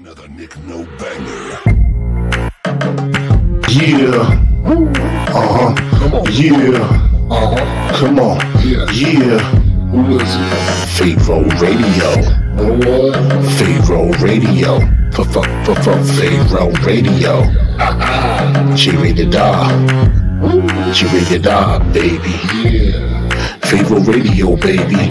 Another Nick No Banger. Yeah. Uh huh. Come on. Yeah. Uh-huh. Come on. Yeah. Yeah. Who is it? Pharaoh Radio. Pharaoh Radio. Pharaoh Radio. She rated R. She rated R, baby. Yeah. Pharaoh Radio, baby.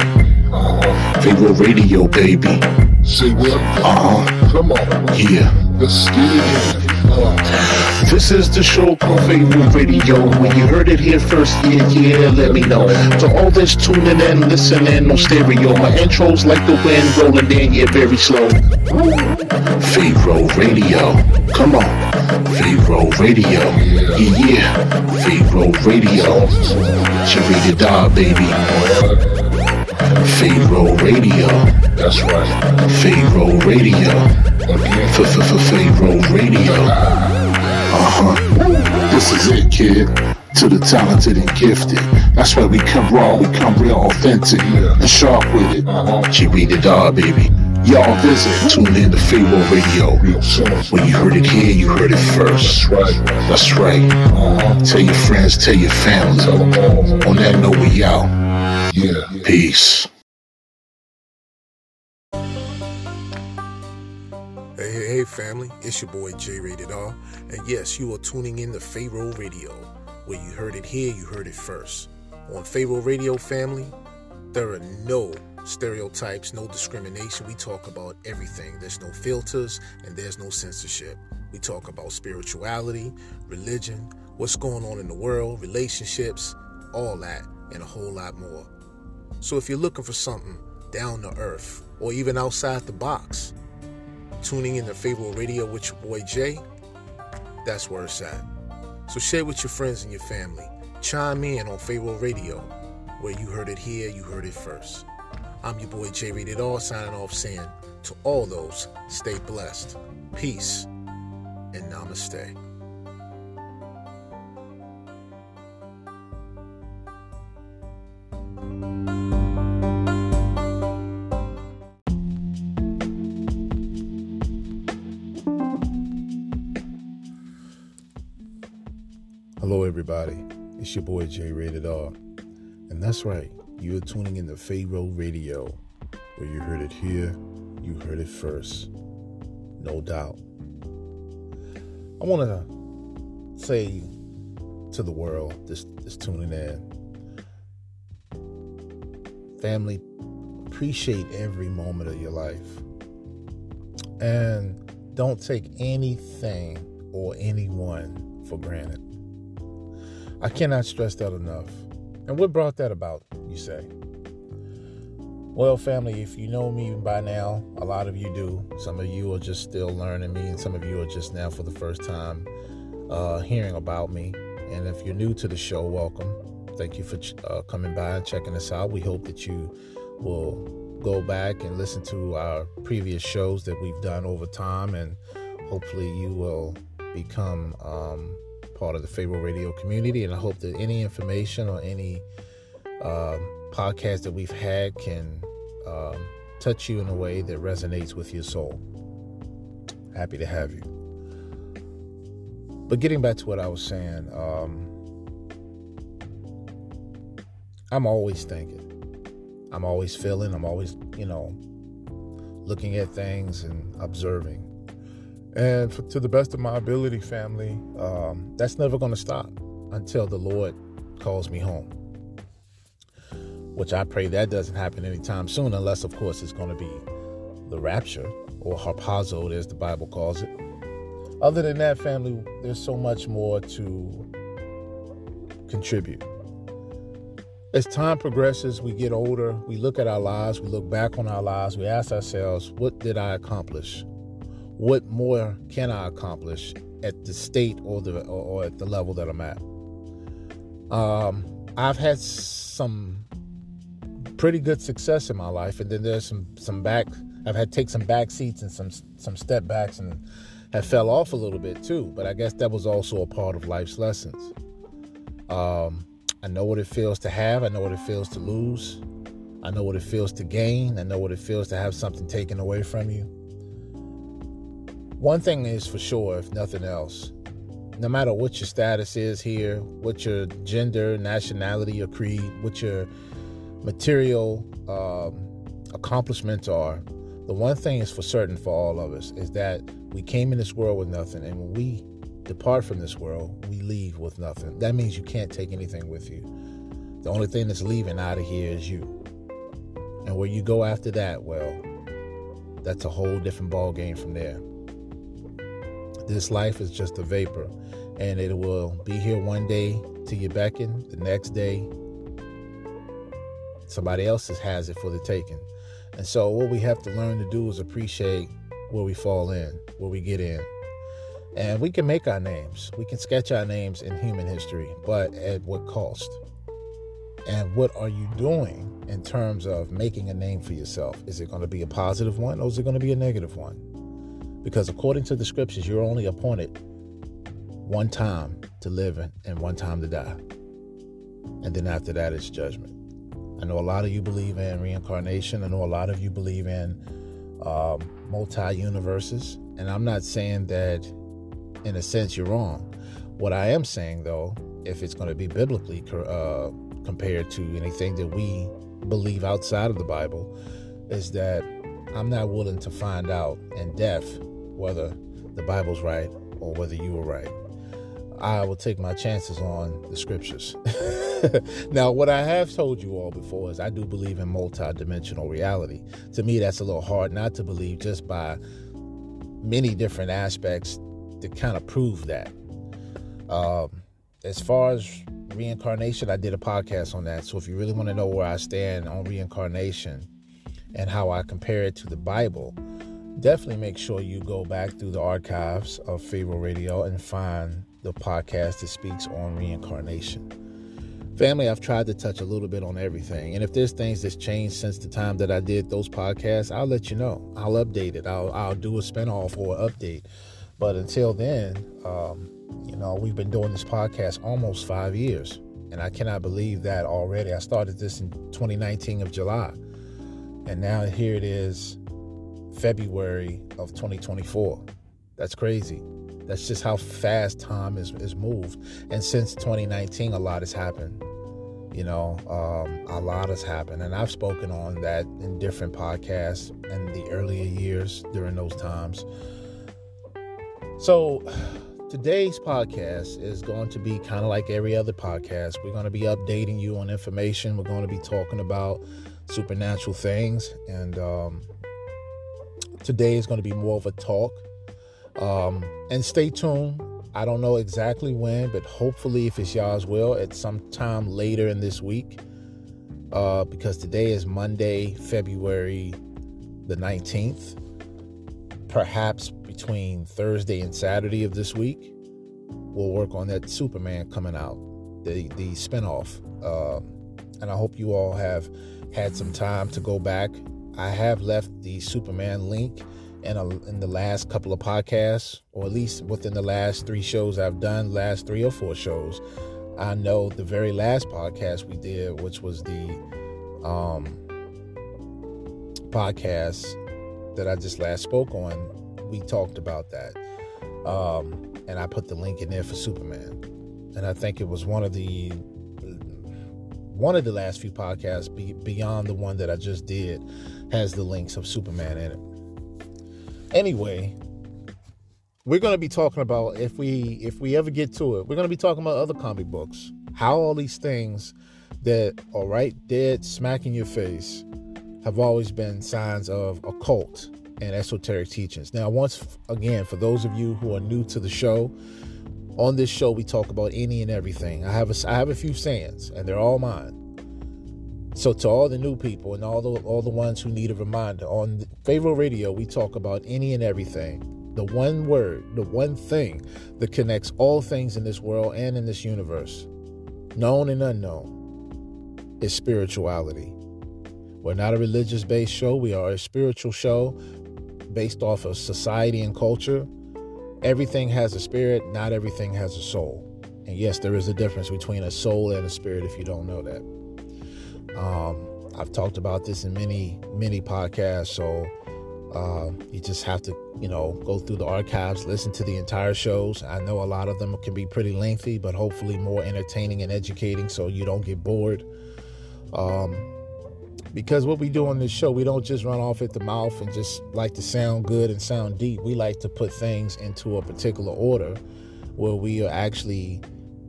Uh-huh. Pharaoh Radio, baby. Say what? Uh huh. Come on. Yeah. Let's get it in. This is the show called Pharaoh Radio. When you heard it here first, yeah, yeah, let me know. To all that's tuning in, listening on stereo, my intro's like the wind rolling in, yeah, very slow. Pharaoh Radio, come on. Pharaoh Radio, yeah, yeah. Pharaoh Radio, rated R, baby. Pharaoh Radio, that's right. Pharaoh Radio, Again. Pharaoh Radio. Uh huh. This is it, kid. To the talented and gifted. That's why we come raw, we come real authentic yeah. and sharp with it. Uh-huh. G rated R, baby. Y'all visit, tune in to Pharaoh Radio. When you heard it here, you heard it first. That's right. That's right. Uh-huh. Tell your friends, tell your family. All. On that note, we out. Yeah. Peace. Hey, hey, hey, family, it's your boy J Rated R, and yes, you are tuning in to Pharaoh Radio, where you heard it here, you heard it first. On Pharaoh Radio, family, there are no stereotypes, no discrimination. We talk about everything. There's no filters and there's no censorship. We talk about spirituality, religion, what's going on in the world, relationships, all that, and a whole lot more. So if you're looking for something down to earth or even outside the box, tuning in to Pharaoh Radio with your boy Jay, that's where it's at. So share with your friends and your family. Chime in on Pharaoh Radio, where you heard it here, you heard it first. I'm your boy Jay Rated all, signing off saying to all those, stay blessed, peace, and namaste. Hello, everybody. It's your boy Jay Rated R. And that's right, you're tuning in to Pharaoh Radio, where you heard it here, you heard it first. No doubt. I want to say to the world that's tuning in family, appreciate every moment of your life. And don't take anything or anyone for granted. I cannot stress that enough. And what brought that about, you say? Well, family, if you know me by now, a lot of you do. Some of you are just still learning me, and some of you are just now for the first time uh, hearing about me. And if you're new to the show, welcome. Thank you for uh, coming by and checking us out. We hope that you will go back and listen to our previous shows that we've done over time, and hopefully, you will become um, part of the Pharaoh Radio community. And I hope that any information or any um, podcast that we've had can um, touch you in a way that resonates with your soul. Happy to have you. But getting back to what I was saying, um, I'm always thinking. I'm always feeling. I'm always, you know, looking at things and observing. And for, to the best of my ability, family, um, that's never going to stop until the Lord calls me home. Which I pray that doesn't happen anytime soon, unless, of course, it's going to be the rapture or harpazo, as the Bible calls it. Other than that, family, there's so much more to contribute. As time progresses, we get older, we look at our lives, we look back on our lives, we ask ourselves, what did I accomplish? What more can I accomplish at the state or the or, or at the level that I'm at? Um, I've had some pretty good success in my life, and then there's some some back. I've had take some back seats and some some step backs, and have fell off a little bit too. But I guess that was also a part of life's lessons. Um, I know what it feels to have. I know what it feels to lose. I know what it feels to gain. I know what it feels to have something taken away from you. one thing is for sure, if nothing else, no matter what your status is here, what your gender, nationality, or creed, what your material um, accomplishments are, the one thing is for certain for all of us is that we came in this world with nothing, and when we depart from this world, we leave with nothing. That means you can't take anything with you. The only thing that's leaving out of here is you. And where you go after that, well, that's a whole different ball game from there. This life is just a vapor, and it will be here one day to your beckon, the next day, somebody else has it for the taking. And so, what we have to learn to do is appreciate where we fall in, where we get in. And we can make our names, we can sketch our names in human history, but at what cost? And what are you doing in terms of making a name for yourself? Is it going to be a positive one or is it going to be a negative one? Because according to the scriptures, you're only appointed one time to live and one time to die. And then after that, it's judgment. I know a lot of you believe in reincarnation. I know a lot of you believe in um, multi universes. And I'm not saying that, in a sense, you're wrong. What I am saying, though, if it's going to be biblically uh, compared to anything that we believe outside of the Bible, is that I'm not willing to find out in depth whether the Bible's right or whether you were right. I will take my chances on the scriptures. now, what I have told you all before is I do believe in multi-dimensional reality. To me, that's a little hard not to believe just by many different aspects to kind of prove that. Um, as far as reincarnation, I did a podcast on that. So if you really want to know where I stand on reincarnation and how I compare it to the Bible, definitely make sure you go back through the archives of Pharaoh Radio and find the podcast that speaks on reincarnation. Family, I've tried to touch a little bit on everything. And if there's things that's changed since the time that I did those podcasts, I'll let you know. I'll update it. I'll, I'll do a spinoff or update. But until then, um, you know, we've been doing this podcast almost five years. And I cannot believe that already. I started this in 2019 of July. And now here it is, February of 2024. That's crazy. That's just how fast time is, is moved. And since 2019, a lot has happened. You know, um, a lot has happened. And I've spoken on that in different podcasts in the earlier years during those times. So, today's podcast is going to be kind of like every other podcast. We're going to be updating you on information. We're going to be talking about supernatural things. And um, today is going to be more of a talk um, and stay tuned. I don't know exactly when, but hopefully, if it's y'all's will, at some time later in this week. Uh, because today is Monday, February the 19th. Perhaps between Thursday and Saturday of this week, we'll work on that Superman coming out, the, the spinoff. Uh, and I hope you all have had some time to go back. I have left the Superman link in, a, in the last couple of podcasts, or at least within the last three shows I've done, last three or four shows. I know the very last podcast we did, which was the um, podcast that I just last spoke on, we talked about that. Um, and I put the link in there for Superman. And I think it was one of the one of the last few podcasts be, beyond the one that I just did has the links of Superman in it. Anyway, we're going to be talking about if we if we ever get to it, we're going to be talking about other comic books. How all these things that are right dead smack in your face have always been signs of occult and esoteric teachings. Now, once again, for those of you who are new to the show, on this show we talk about any and everything. I have a, I have a few sayings, and they're all mine. So to all the new people and all the all the ones who need a reminder, on Pharaoh Radio we talk about any and everything. The one word, the one thing that connects all things in this world and in this universe, known and unknown, is spirituality. We're not a religious based show, we are a spiritual show based off of society and culture. Everything has a spirit, not everything has a soul. And yes, there is a difference between a soul and a spirit if you don't know that. Um, I've talked about this in many, many podcasts. So Uh, you just have to, you know, go through the archives, listen to the entire shows. I know a lot of them can be pretty lengthy, but hopefully more entertaining and educating so you don't get bored. Um, because what we do on this show, we don't just run off at the mouth and just like to sound good and sound deep. We like to put things into a particular order where we are actually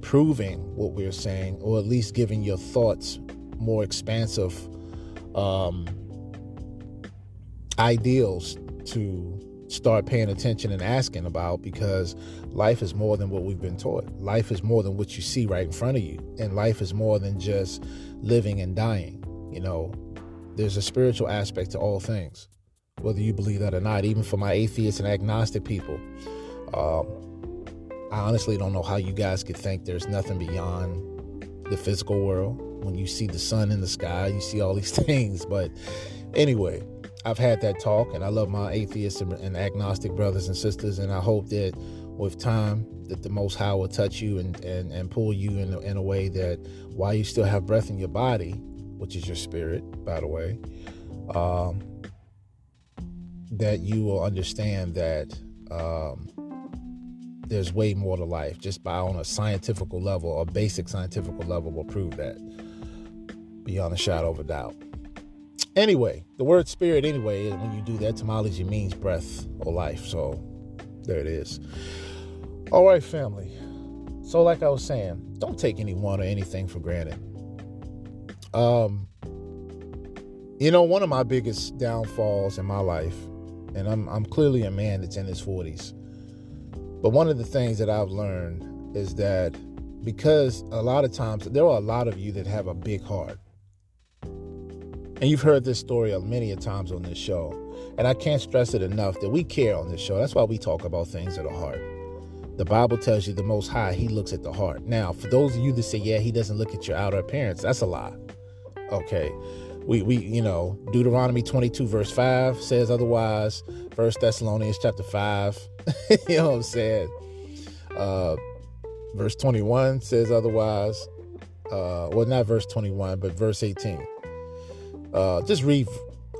proving what we're saying, or at least giving your thoughts more expansive um, ideals to start paying attention and asking about because life is more than what we've been taught. Life is more than what you see right in front of you. And life is more than just living and dying. You know, there's a spiritual aspect to all things, whether you believe that or not. Even for my atheists and agnostic people, um, I honestly don't know how you guys could think there's nothing beyond the physical world. When you see the sun in the sky, you see all these things. But anyway, I've had that talk, and I love my atheist and agnostic brothers and sisters, and I hope that with time, that the Most High will touch you and, and, and pull you in, in a way that while you still have breath in your body, which is your spirit, by the way, um, that you will understand that um, there's way more to life. Just by on a scientific level, a basic scientific level will prove that beyond a shadow of a doubt. Anyway, the word spirit, anyway, when you do that, etymology means breath or life. So there it is. All right, family. So, like I was saying, don't take anyone or anything for granted. Um, you know, one of my biggest downfalls in my life, and I'm I'm clearly a man that's in his 40s. But one of the things that I've learned is that because a lot of times there are a lot of you that have a big heart. And you've heard this story many a times on this show. And I can't stress it enough that we care on this show. That's why we talk about things that are heart. The Bible tells you the most high, he looks at the heart. Now, for those of you that say, yeah, he doesn't look at your outer appearance, that's a lie. Okay we we you know Deuteronomy 22 verse 5 says otherwise. First Thessalonians chapter 5, you know what I'm saying? Uh, verse 21 says otherwise. Uh, well, not verse 21, but verse 18. Uh, just read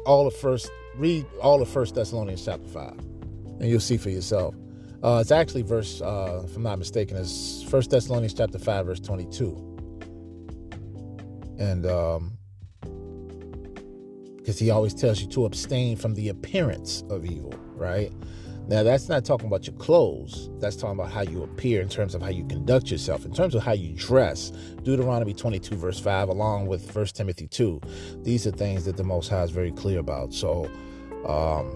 all of first read all of First Thessalonians chapter 5, and you'll see for yourself. Uh, it's actually verse, uh, if I'm not mistaken, it's First Thessalonians chapter 5, verse 22. And um, because he always tells you to abstain from the appearance of evil, right? Now, that's not talking about your clothes. That's talking about how you appear in terms of how you conduct yourself, in terms of how you dress. Deuteronomy 22, verse 5, along with 1 Timothy 2. These are things that the Most High is very clear about. So, um,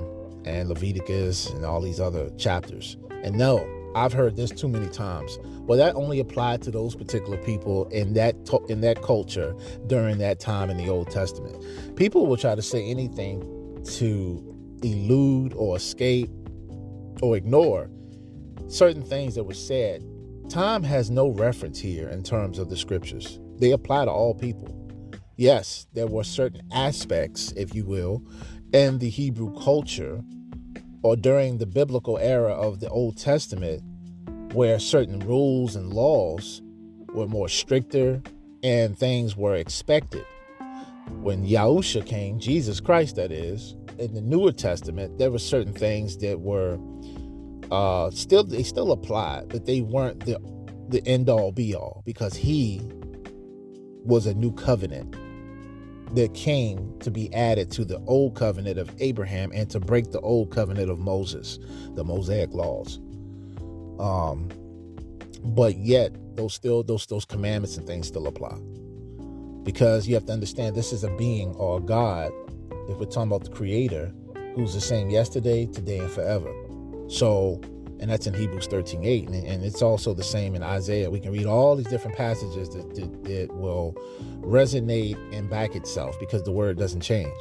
and Leviticus and all these other chapters. And no, I've heard this too many times. Well, that only applied to those particular people in that in that culture during that time in the Old Testament. People will try to say anything to elude or escape or ignore certain things that were said. Time has no reference here in terms of the scriptures. They apply to all people. Yes, there were certain aspects, if you will, in the Hebrew culture or during the biblical era of the Old Testament, where certain rules and laws were more stricter and things were expected. When Yahusha came, Jesus Christ, that is, in the Newer Testament, there were certain things that were uh, still they still applied, but they weren't the the end all be all because he was a new covenant that came to be added to the old covenant of Abraham and to break the old covenant of Moses, the Mosaic laws. Um, but yet those still those those commandments and things still apply. Because you have to understand this is a being or a God, if we're talking about the creator, who's the same yesterday, today, and forever. So and that's in Hebrews 13 8. And, and, it's also the same in Isaiah. We can read all these different passages that, that, that will resonate and back itself because the word doesn't change.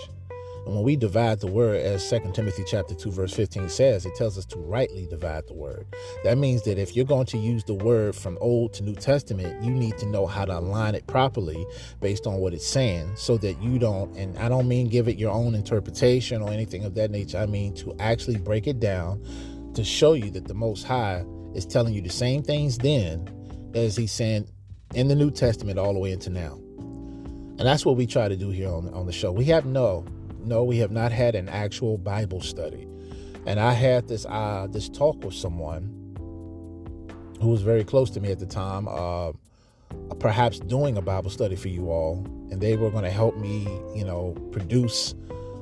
And when we divide the word, as 2 Timothy chapter 2, verse 15 says, it tells us to rightly divide the word. That means that if you're going to use the word from Old to New Testament, you need to know how to align it properly based on what it's saying so that you don't, and I don't mean give it your own interpretation or anything of that nature. I mean to actually break it down to show you that the Most High is telling you the same things then as He's saying in the New Testament all the way into now. And that's what we try to do here on, on the show. We have no, no, we have not had an actual Bible study. And I had this uh, this talk with someone who was very close to me at the time, uh, perhaps doing a Bible study for you all, and they were going to help me, you know, produce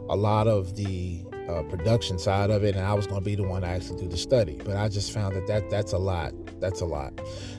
a lot of the uh, production side of it, and I was going to be the one to actually do the study. But I just found that, that that's a lot. That's a lot,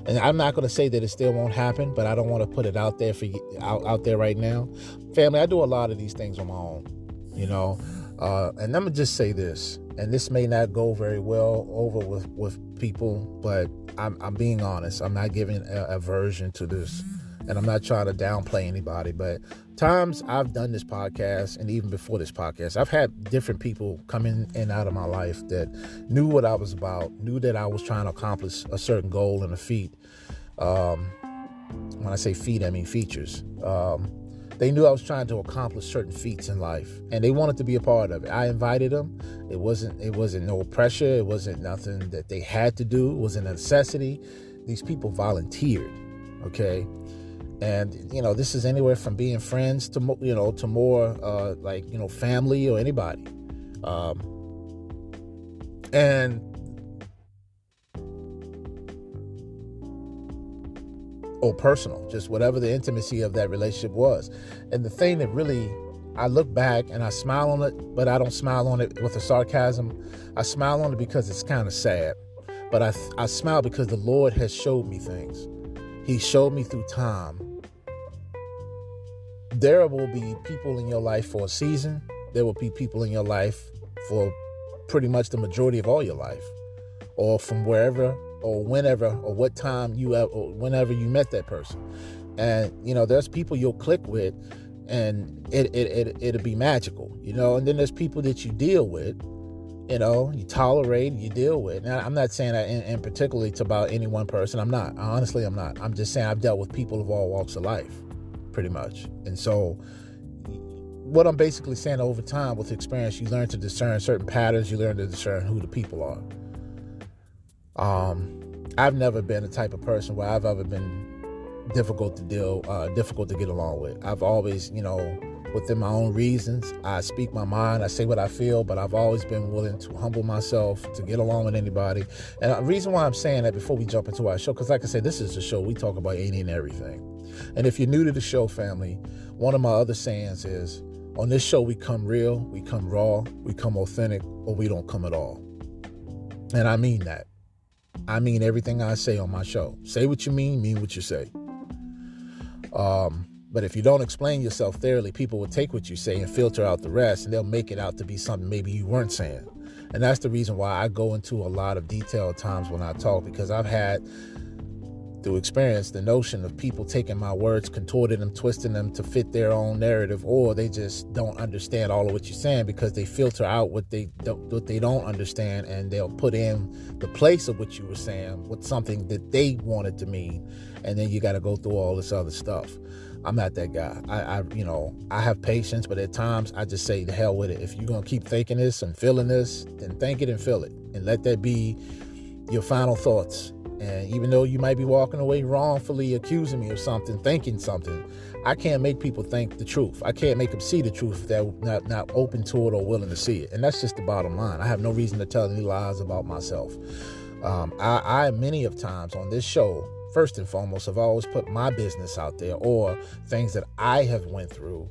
and I'm not going to say that it still won't happen, but I don't want to put it out there for out out there right now. Family, I do a lot of these things on my own, you know, uh, and let me just say this, and this may not go very well over with with people, but I'm, I'm being honest. I'm not giving a, a version to this, and I'm not trying to downplay anybody. But times I've done this podcast, and even before this podcast, I've had different people come in and out of my life that knew what I was about, knew that I was trying to accomplish a certain goal and a feat. Um, when I say feat, I mean features. Um, they knew I was trying to accomplish certain feats in life, and they wanted to be a part of it. I invited them. It wasn't it wasn't no pressure. It wasn't nothing that they had to do. It was a necessity. These people volunteered. Okay, and you know this is anywhere from being friends to you know to more uh, like you know family or anybody. Um, and or personal, just whatever the intimacy of that relationship was. And the thing that really, I look back and I smile on it, but I don't smile on it with a sarcasm. I smile on it because it's kind of sad. But I, I smile because the Lord has showed me things. He showed me through time. There will be people in your life for a season. There will be people in your life for pretty much the majority of all your life, or from wherever or whenever or what time you have or whenever you met that person. And you know there's people you'll click with and it, it, it, it'll be magical you know? And then there's people that you deal with you know you tolerate you deal with. Now i'm not saying that in, in particularly it's about any one person. I'm not. Honestly i'm not. I'm just saying i've dealt with people of all walks of life pretty much and so what i'm basically saying over time with experience you learn to discern certain patterns you learn to discern who the people are um, I've never been the type of person where I've ever been difficult to deal, uh, difficult to get along with. I've always, you know, within my own reasons, I speak my mind, I say what I feel, but I've always been willing to humble myself to get along with anybody. And the reason why I'm saying that before we jump into our show, because like I said, this is the show we talk about any and everything. And if you're new to the show, family, one of my other sayings is on this show, we come real, we come raw, we come authentic, or we don't come at all. And I mean that. I mean everything I say on my show. Say what you mean, mean what you say. Um, but if you don't explain yourself thoroughly, people will take what you say and filter out the rest, and they'll make it out to be something maybe you weren't saying. And that's the reason why I go into a lot of detail at times when I talk, because I've had through experience the notion of people taking my words, contorting them, twisting them to fit their own narrative, or they just don't understand all of what you're saying because they filter out what they don't, what they don't understand, and they'll put in the place of what you were saying with something that they wanted to mean, and then you got to go through all this other stuff. I'm not that guy. I, I, you know, I have patience, but at times I just say the hell with it. If you're gonna keep thinking this and feeling this, then think it and feel it, and let that be your final thoughts and even though you might be walking away wrongfully accusing me of something, thinking something, I can't make people think the truth. I can't make them see the truth if they're not, not open to it or willing to see it. And that's just the bottom line. I have no reason to tell any lies about myself. Um, I, I, many of times on this show, first and foremost, have always put my business out there or things that I have went through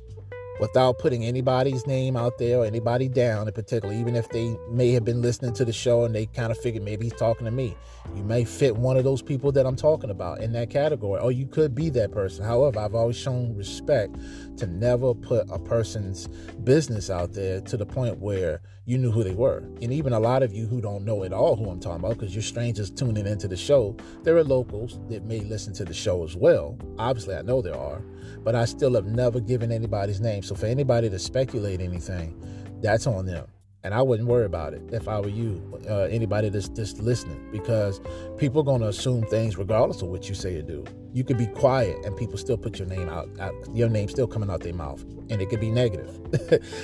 without putting anybody's name out there or anybody down in particular, even if they may have been listening to the show and they kind of figured maybe he's talking to me. You may fit one of those people that I'm talking about in that category, or you could be that person. However, I've always shown respect to never put a person's business out there to the point where you knew who they were. And even a lot of you who don't know at all who I'm talking about, because you're strangers tuning into the show, there are locals that may listen to the show as well. Obviously, I know there are but I still have never given anybody's name. So for anybody to speculate anything, that's on them. And I wouldn't worry about it if I were you, uh, anybody that's just listening, because people are going to assume things regardless of what you say or do. You could be quiet and people still put your name out, out your name still coming out their mouth, and it could be negative.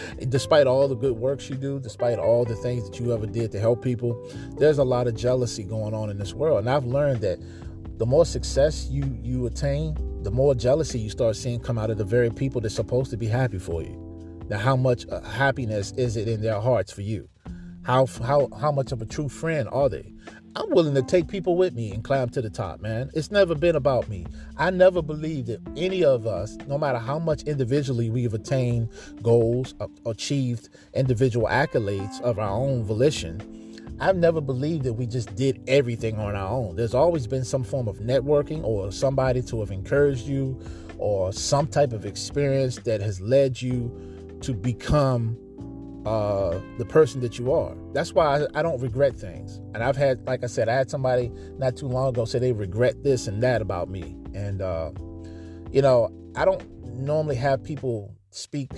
despite all the good works you do, despite all the things that you ever did to help people, there's a lot of jealousy going on in this world. And I've learned that the more success you you attain, the more jealousy you start seeing come out of the very people that's supposed to be happy for you. Now, how much uh, happiness is it in their hearts for you? How how how much of a true friend are they? I'm willing to take people with me and climb to the top, man. It's never been about me. I never believed that any of us, no matter how much individually we've attained goals, achieved individual accolades of our own volition, I've never believed that we just did everything on our own. There's always been some form of networking or somebody to have encouraged you or some type of experience that has led you to become uh, the person that you are. That's why I, I, don't regret things. And I've had, like I said, I had somebody not too long ago say they regret this and that about me. And, uh, you know, I don't normally have people speak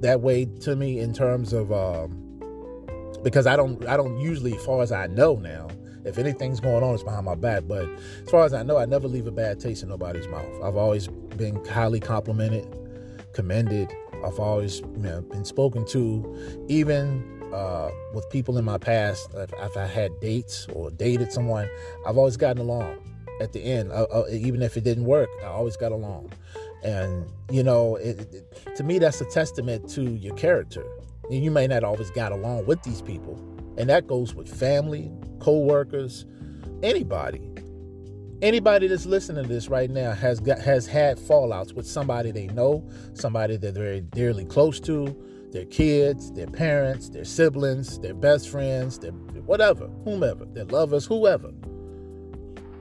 that way to me in terms of, um, because I don't, I don't usually, as far as I know now, if anything's going on, it's behind my back. But as far as I know, I never leave a bad taste in nobody's mouth. I've always been highly complimented, commended, I've always you know, been spoken to, even uh, with people in my past. If, if, I had dates or dated someone, I've always gotten along. At the end, uh, uh, even if it didn't work, I always got along. And you know, it, it, to me, that's a testament to your character. You may not always got along with these people, and that goes with family, co-workers, anybody anybody that's listening to this right now has got has had fallouts with somebody they know, somebody that they're dearly close to, their kids, their parents, their siblings, their best friends, their whatever, whomever, their lovers, whoever.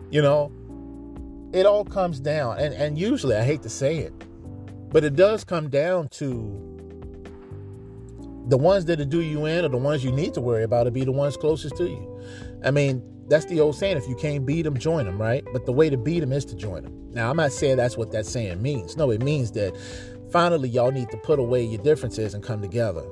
You know, it all comes down, and and usually I hate to say it, but it does come down to the ones that do you in, or the ones you need to worry about, to be the ones closest to you. I mean, that's the old saying if you can't beat them join them right? But the way to beat them is to join them now i'm not saying that's what that saying means. No it means that finally y'all need to put away your differences and come together.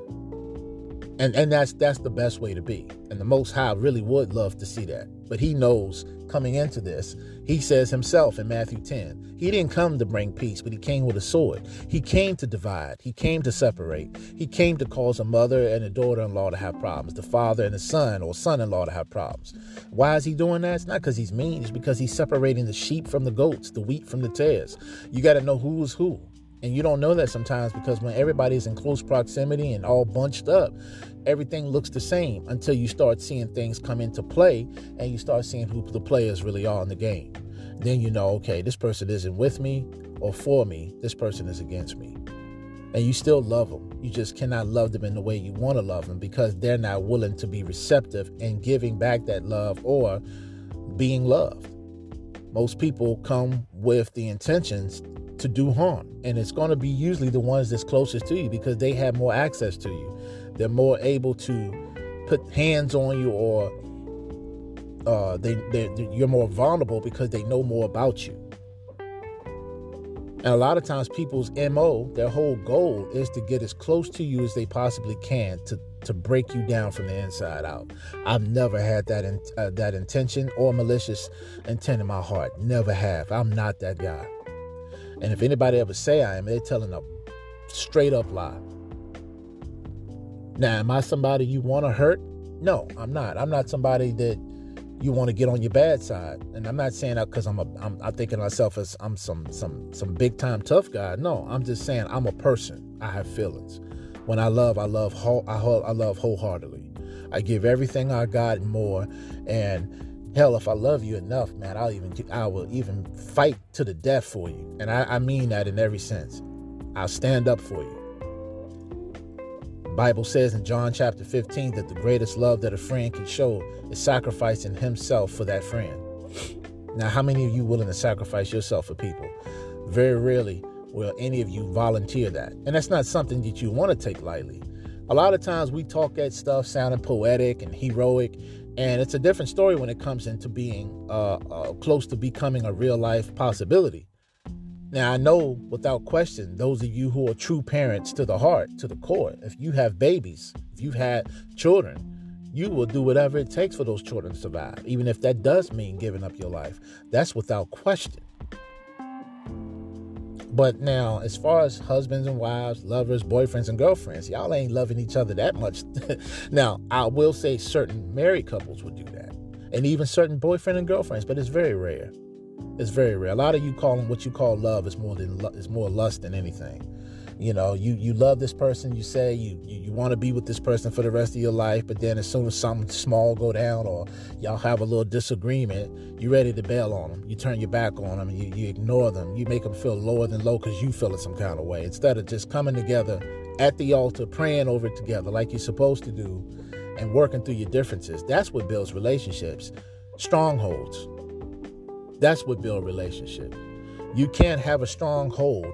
And and that's that's the best way to be. And the most high really would love to see that but he knows coming into this. He says himself in matthew 10 he didn't come to bring peace but he came with a sword. He came to divide. He came to separate. He came to cause a mother and a daughter-in-law to have problems the father and the son or son-in-law to have problems. Why is he doing that? It's not because he's mean it's because he's separating the sheep from the goats the wheat from the tares. You got to know who's who. And you don't know that sometimes because when everybody's in close proximity and all bunched up, everything looks the same until you start seeing things come into play and you start seeing who the players really are in the game. Then you know, okay, this person isn't with me or for me, this person is against me. And you still love them. You just cannot love them in the way you want to love them because they're not willing to be receptive and giving back that love or being loved. Most people come with the intentions to do harm. And it's going to be usually the ones that's closest to you because they have more access to you. They're more able to put hands on you or uh, they, they, you're more vulnerable because they know more about you. And a lot of times, people's MO, their whole goal is to get as close to you as they possibly can to, to break you down from the inside out. I've never had that in, uh, that intention or malicious intent in my heart. Never have. I'm not that guy. And if anybody ever say I am, they're telling a straight up lie. Now, am I somebody you want to hurt? No, I'm not. I'm not somebody that you want to get on your bad side. And I'm not saying that because I'm a I'm, I'm thinking myself as I'm some some some big time tough guy. No, I'm just saying I'm a person. I have feelings. When I love, I love whole, I, I love wholeheartedly. I give everything I got and more. And Hell, if I love you enough, man, I'll even I will even fight to the death for you. And I, I mean that in every sense. I'll stand up for you. Bible says in John chapter 15 that the greatest love that a friend can show is sacrificing himself for that friend. Now, how many of you willing to sacrifice yourself for people? Very rarely will any of you volunteer that. And that's not something that you want to take lightly. A lot of times we talk that stuff sounding poetic and heroic, and it's a different story when it comes into being uh, uh, close to becoming a real life possibility. Now, I know without question, those of you who are true parents to the heart, to the core, if you have babies, if you've had children, you will do whatever it takes for those children to survive, even if that does mean giving up your life. That's without question. But now, as far as husbands and wives, lovers, boyfriends and girlfriends, y'all ain't loving each other that much. now, I will say certain married couples would do that, and even certain boyfriend and girlfriends, but it's very rare. It's very rare. A lot of you calling what you call love is more than is more lust than anything. you know you you love this person you say you you, you want to be with this person for the rest of your life but then as soon as something small go down or y'all have a little disagreement you ready to bail on them you turn your back on them you, you ignore them. You make them feel lower than low because you feel it some kind of way. Instead of just coming together at the altar praying over it together like you're supposed to do and working through your differences. That's what builds relationships. Strongholds that's what builds relationship you can't have a stronghold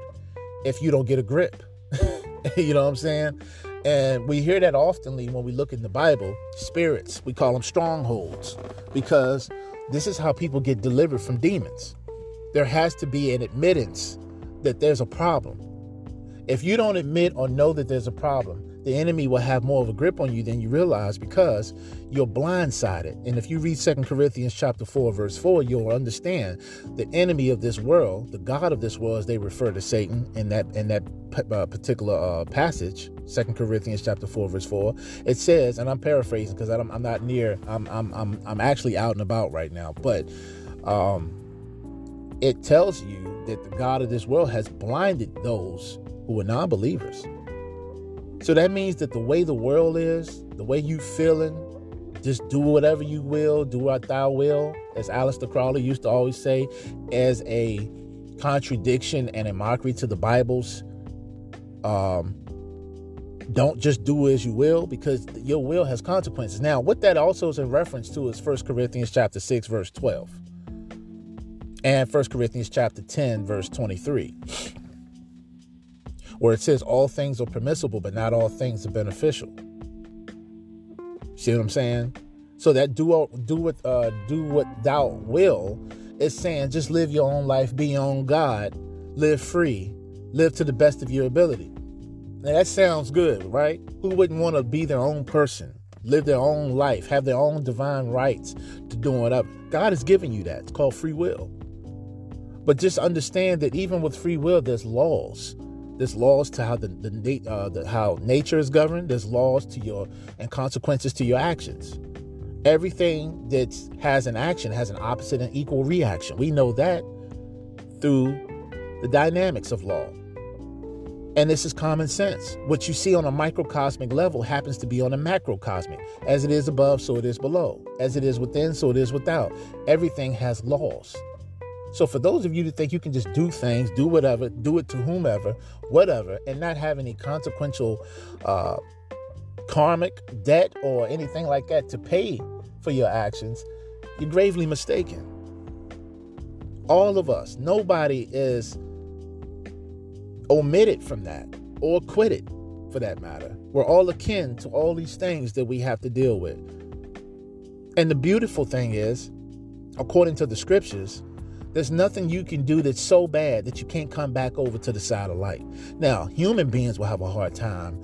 if you don't get a grip. you know what I'm saying? And we hear that oftenly when we look in the Bible. Spirits, we call them strongholds because this is how people get delivered from demons. There has to be an admittance that there's a problem. If you don't admit or know that there's a problem, the enemy will have more of a grip on you than you realize because you're blindsided. And if you read Second Corinthians chapter 4, verse 4, you'll understand the enemy of this world, the God of this world, as they refer to Satan in that in that uh, particular uh, passage, Second Corinthians chapter 4, verse 4, it says, and I'm paraphrasing because I'm, I'm, not near, I'm, I'm, I'm, I'm actually out and about right now, but um, it tells you that the God of this world has blinded those who are non believers so that means that the way the world is, the way you feeling, just do whatever you will, do what thou will, as Aleister Crowley used to always say, as a contradiction and a mockery to the Bible's. Um, don't just do as you will because your will has consequences. Now, what that also is in reference to is 1 Corinthians chapter 6 verse 12 and 1 Corinthians chapter 10 verse 23 where it says all things are permissible, but not all things are beneficial. See what I'm saying? So that do do what uh, do what thou will is saying just live your own life, be your own God, live free, live to the best of your ability. Now that sounds good, right? Who wouldn't want to be their own person, live their own life, have their own divine rights to do whatever? God has given you that. It's called free will. But just understand that even with free will, there's laws. There's laws to how the, the, uh, the how nature is governed. There's laws to your and consequences to your actions. Everything that has an action has an opposite and equal reaction. We know that through the dynamics of law. And this is common sense. What you see on a microcosmic level happens to be on a macrocosmic. As it is above, so it is below. As it is within, so it is without. Everything has laws. So for those of you that think you can just do things, do whatever, do it to whomever, whatever, and not have any consequential uh, karmic debt or anything like that to pay for your actions, you're gravely mistaken. All of us, nobody is omitted from that or acquitted for that matter. We're all akin to all these things that we have to deal with. And the beautiful thing is, according to the scriptures, there's nothing you can do that's so bad that you can't come back over to the side of light. Now, human beings will have a hard time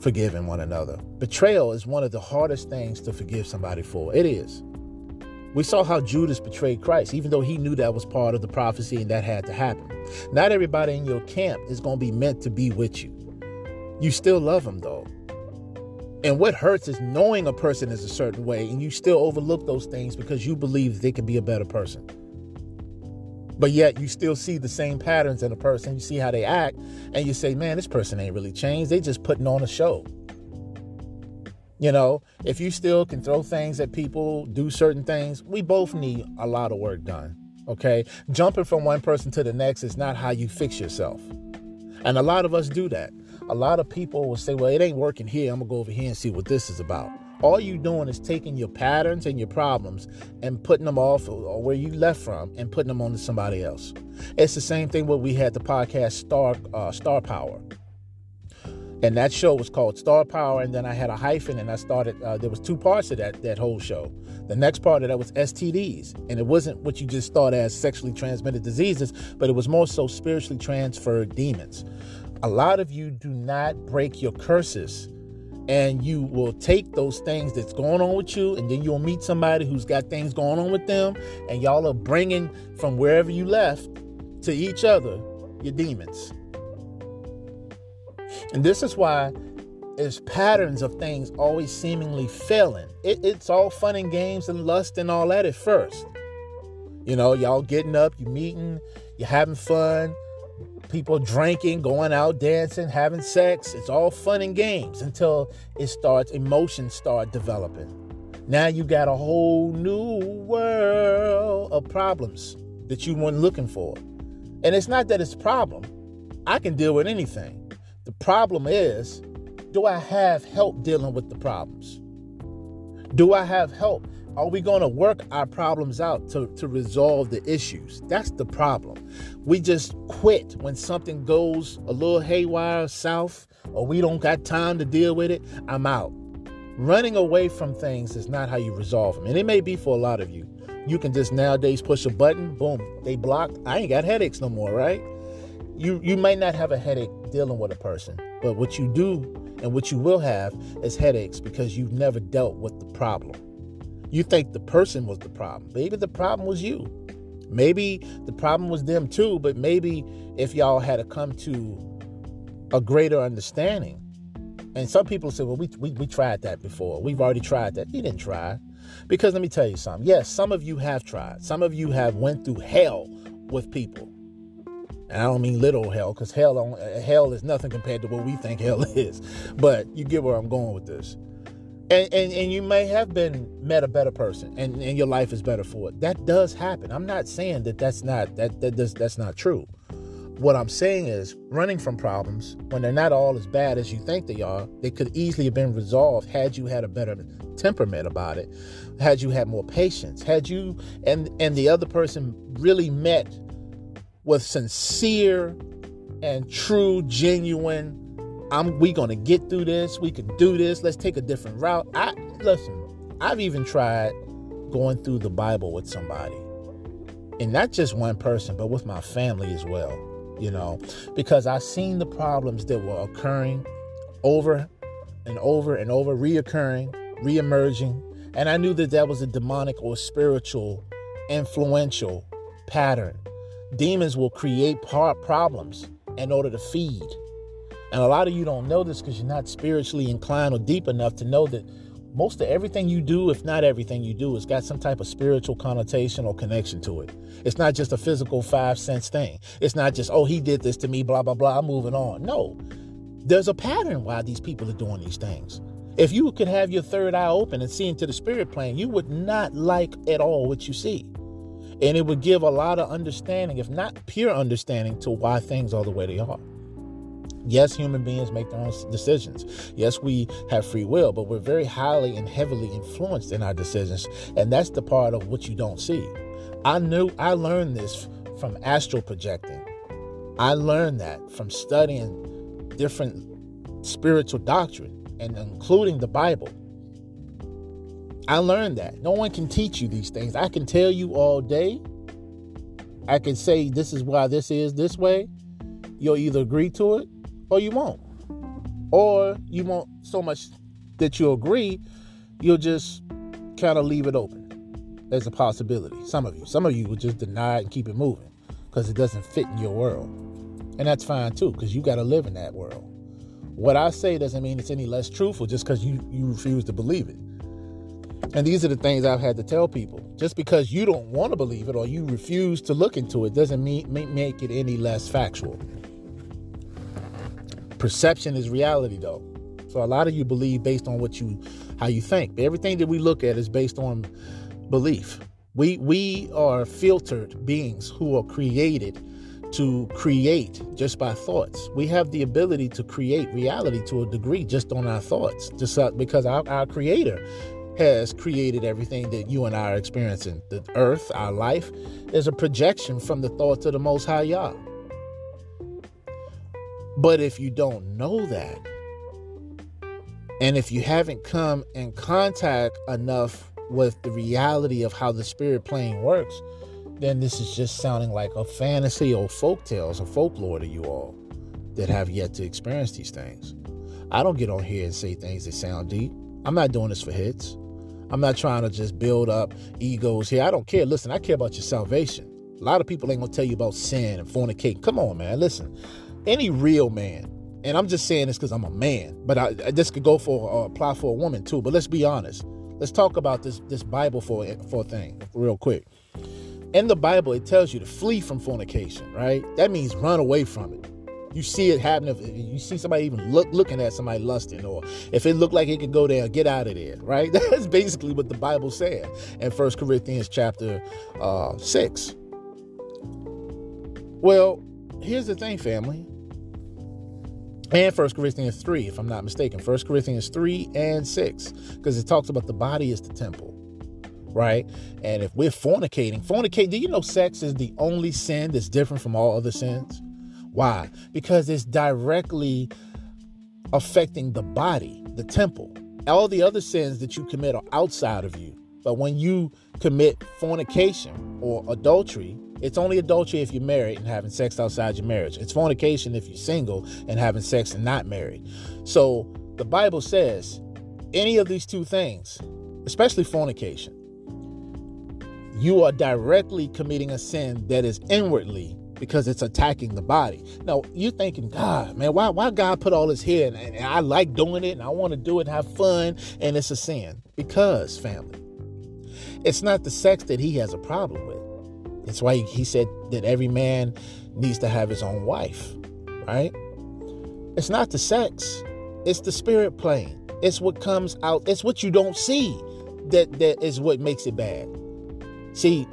forgiving one another. Betrayal is one of the hardest things to forgive somebody for. It is. We saw how Judas betrayed Christ, even though he knew that was part of the prophecy and that had to happen. Not everybody in your camp is going to be meant to be with you. You still love them, though. And what hurts is knowing a person is a certain way and you still overlook those things because you believe they can be a better person. But yet you still see the same patterns in a person. You see how they act, and you say, man, this person ain't really changed. They just putting on a show. You know, if you still can throw things at people, do certain things, we both need a lot of work done. Okay. Jumping from one person to the next is not how you fix yourself. And a lot of us do that. A lot of people will say, well, it ain't working here. I'm going to go over here and see what this is about. All you doing is taking your patterns and your problems and putting them off or where you left from and putting them onto somebody else. It's the same thing when we had the podcast Star uh, Star Power. And that show was called Star Power, and then I had a hyphen, and I started. Uh, there was two parts of that that whole show. The next part of that was STDs, and it wasn't what you just thought as sexually transmitted diseases, but it was more so spiritually transferred demons. A lot of you do not break your curses and you will take those things that's going on with you and then you'll meet somebody who's got things going on with them and y'all are bringing from wherever you left to each other your demons. And this is why there's patterns of things always seemingly failing. It, it's all fun and games and lust and all that at first. You know y'all getting up you meeting you're having fun people drinking, going out dancing, having sex. It's all fun and games until it starts, emotions start developing. Now you got a whole new world of problems that you weren't looking for. And it's not that it's a problem. I can deal with anything. The problem is, do I have help dealing with the problems? Do I have help? Are we going to work our problems out to, to resolve the issues? That's the problem. We just quit when something goes a little haywire south or we don't got time to deal with it. I'm out. Running away from things is not how you resolve them. And it may be for a lot of you. You can just nowadays push a button, boom, they blocked. I ain't got headaches no more, right? You you might not have a headache dealing with a person, but what you do and what you will have is headaches because you've never dealt with the problem. You think the person was the problem. Maybe the problem was you. Maybe the problem was them too, but maybe if y'all had to come to a greater understanding. And some people say, well, we, we, we tried that before. We've already tried that. You didn't try. Because let me tell you something. Yes, some of you have tried. Some of you have went through hell with people. And I don't mean literal hell, because hell, hell is nothing compared to what we think hell is. But you get where I'm going with this. And, and, and you may have been met a better person and, and your life is better for it. That does happen. I'm not saying that that's not that, that does, that's not true. What I'm saying is running from problems when they're not all as bad as you think they are, they could easily have been resolved had you had a better temperament about it, had you had more patience, had you and and the other person really met with sincere and true, genuine I'm we gonna get through this. We can do this. Let's take a different route. I listen. I've even tried going through the Bible with somebody, and not just one person, but with my family as well. You know, because I seen the problems that were occurring over and over and over, reoccurring, reemerging, and I knew that that was a demonic or spiritual, influential pattern. Demons will create problems in order to feed and a lot of you don't know this because you're not spiritually inclined or deep enough to know that most of everything you do, if not everything you do, has got some type of spiritual connotation or connection to it. It's not just a physical five sense thing. It's not just, oh, he did this to me, blah, blah, blah, I'm moving on. No, there's a pattern why these people are doing these things. If you could have your third eye open and see into the spirit plane, you would not like at all what you see. And it would give a lot of understanding, if not pure understanding, to why things are the way they are. Yes, human beings make their own decisions. Yes, we have free will, but we're very highly and heavily influenced in our decisions. And that's the part of what you don't see. I knew I learned this from astral projecting. I learned that from studying different spiritual doctrine and including the Bible. I learned that. No one can teach you these things. I can tell you all day. I can say this is why this is this way. You'll either agree to it or you won't. Or you won't so much that you agree, you'll just kind of leave it open as a possibility. Some of you, some of you will just deny it and keep it moving because it doesn't fit in your world. And that's fine too, because you got to live in that world. What I say doesn't mean it's any less truthful just because you, you refuse to believe it. And these are the things I've had to tell people. Just because you don't want to believe it or you refuse to look into it doesn't mean make it any less factual. Perception is reality, though. So a lot of you believe based on what you, how you think. But everything that we look at is based on belief. We we are filtered beings who are created to create just by thoughts. We have the ability to create reality to a degree just on our thoughts, just uh, because our, our Creator has created everything that you and I are experiencing. The earth, our life, is a projection from the thoughts of the Most High Yah. But if you don't know that, and if you haven't come in contact enough with the reality of how the spirit plane works, then this is just sounding like a fantasy or folk tales or folklore to you all that have yet to experience these things. I don't get on here and say things that sound deep. I'm not doing this for hits. I'm not trying to just build up egos here. I don't care. Listen, I care about your salvation. A lot of people ain't gonna tell you about sin and fornicating. Come on, man. Listen, any real man, and I'm just saying this because I'm a man, but I, this could go for uh, apply for a woman too. But let's be honest. Let's talk about this this Bible for for thing real quick. In the Bible, it tells you to flee from fornication, right? That means run away from it. You see it happening. If you see somebody even look looking at somebody lusting, or if it looked like it could go there, get out of there, right? That's basically what the Bible said in First Corinthians chapter uh, six. Well, here's the thing, family. And First Corinthians 3, if I'm not mistaken. First Corinthians 3 and 6. Because it talks about the body is the temple. Right? And if we're fornicating, fornicate, do you know sex is the only sin that's different from all other sins? Why? Because it's directly affecting the body, the temple. All the other sins that you commit are outside of you. But when you commit fornication or adultery, it's only adultery if you're married and having sex outside your marriage. It's fornication if you're single and having sex and not married. So the Bible says any of these two things, especially fornication, you are directly committing a sin that is inwardly because it's attacking the body. Now you're thinking, God, man, why why God put all this here and, and I like doing it and I want to do it and have fun and it's a sin? Because family, it's not the sex that he has a problem with. It's why he said that every man needs to have his own wife, right? It's not the sex, it's the spirit plane. It's what comes out, it's what you don't see that that is what makes it bad. See,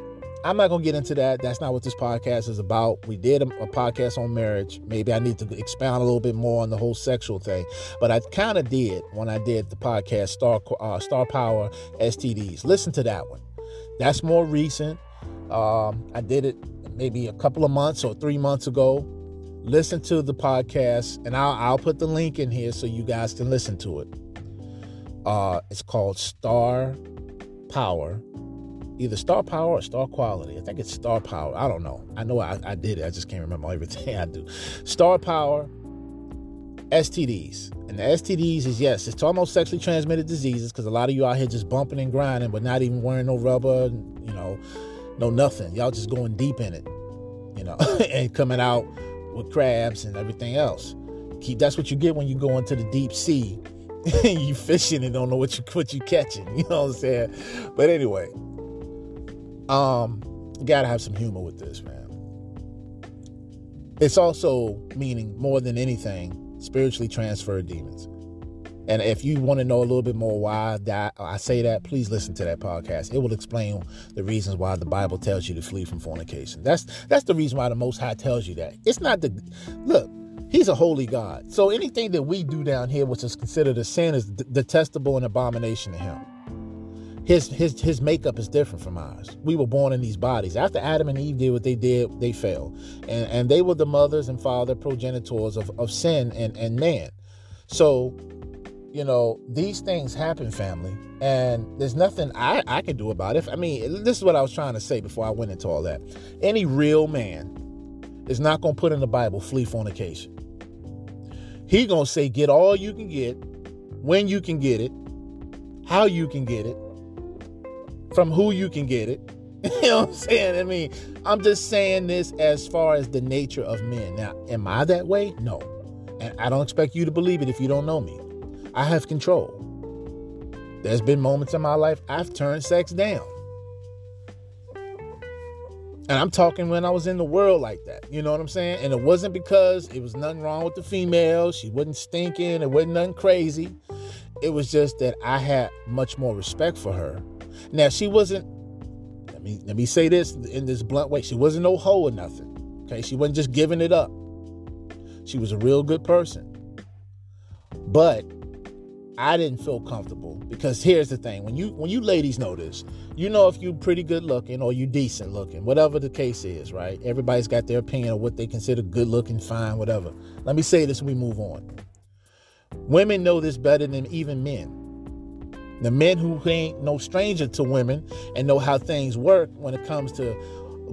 I'm not gonna get into that. That's not what this podcast is about. We did a, a, podcast on marriage. Maybe I need to expound a little bit more on the whole sexual thing. But I kind of did when I did the podcast Star uh, Star Power STDs. Listen to that one. That's more recent. Um, I did it maybe a couple of months or three months ago. Listen to the podcast, and I'll, I'll put the link in here so you guys can listen to it. Uh, it's called Star Power either star power or star quality. I think it's star power. I don't know. I know I, I did it. I just can't remember everything I do. Star power, STDs. And the STDs is yes, it's almost sexually transmitted diseases because a lot of you out here just bumping and grinding, but not even wearing no rubber, you know, no nothing. Y'all just going deep in it, you know, and coming out with crabs and everything else. Keep that's what you get when you go into the deep sea. you fishing and don't know what you what you catching. You know what I'm saying? But anyway, um, you gotta have some humor with this, man. It's also meaning more than anything, spiritually transferred demons. And if you want to know a little bit more why that I say that, please listen to that podcast. It will explain the reasons why the Bible tells you to flee from fornication. That's that's the reason why the Most High tells you that. It's not the look. He's a holy God. So anything that we do down here, which is considered a sin, is detestable and abomination to Him his his his makeup is different from ours. We were born in these bodies. After Adam and Eve did what they did, they fell. And and they were the mothers and father progenitors of, of sin and, and man. So, you know, these things happen, family. And there's nothing I, I can do about it. I mean, this is what I was trying to say before I went into all that. Any real man is not gonna put in the Bible flee fornication. He gonna say get all you can get, when you can get it, how you can get it, from who you can get it. you know what I'm saying? I mean, I'm just saying this as far as the nature of men. Now, am I that way? No. And I don't expect you to believe it if you don't know me. I have control. There's been moments in my life I've turned sex down. And I'm talking when I was in the world like that. You know what I'm saying? And it wasn't because it was nothing wrong with the female. She wasn't stinking. It wasn't nothing crazy. It was just that I had much more respect for her now she wasn't. Let me let me say this in this blunt way. She wasn't no hoe or nothing. Okay, she wasn't just giving it up. She was a real good person. But I didn't feel comfortable because here's the thing: when you when you ladies know this, you know if you're pretty good looking or you decent looking, whatever the case is, right? Everybody's got their opinion of what they consider good looking, fine, whatever. Let me say this: and we move on. Women know this better than even men. The men who ain't no stranger to women and know how things work when it comes to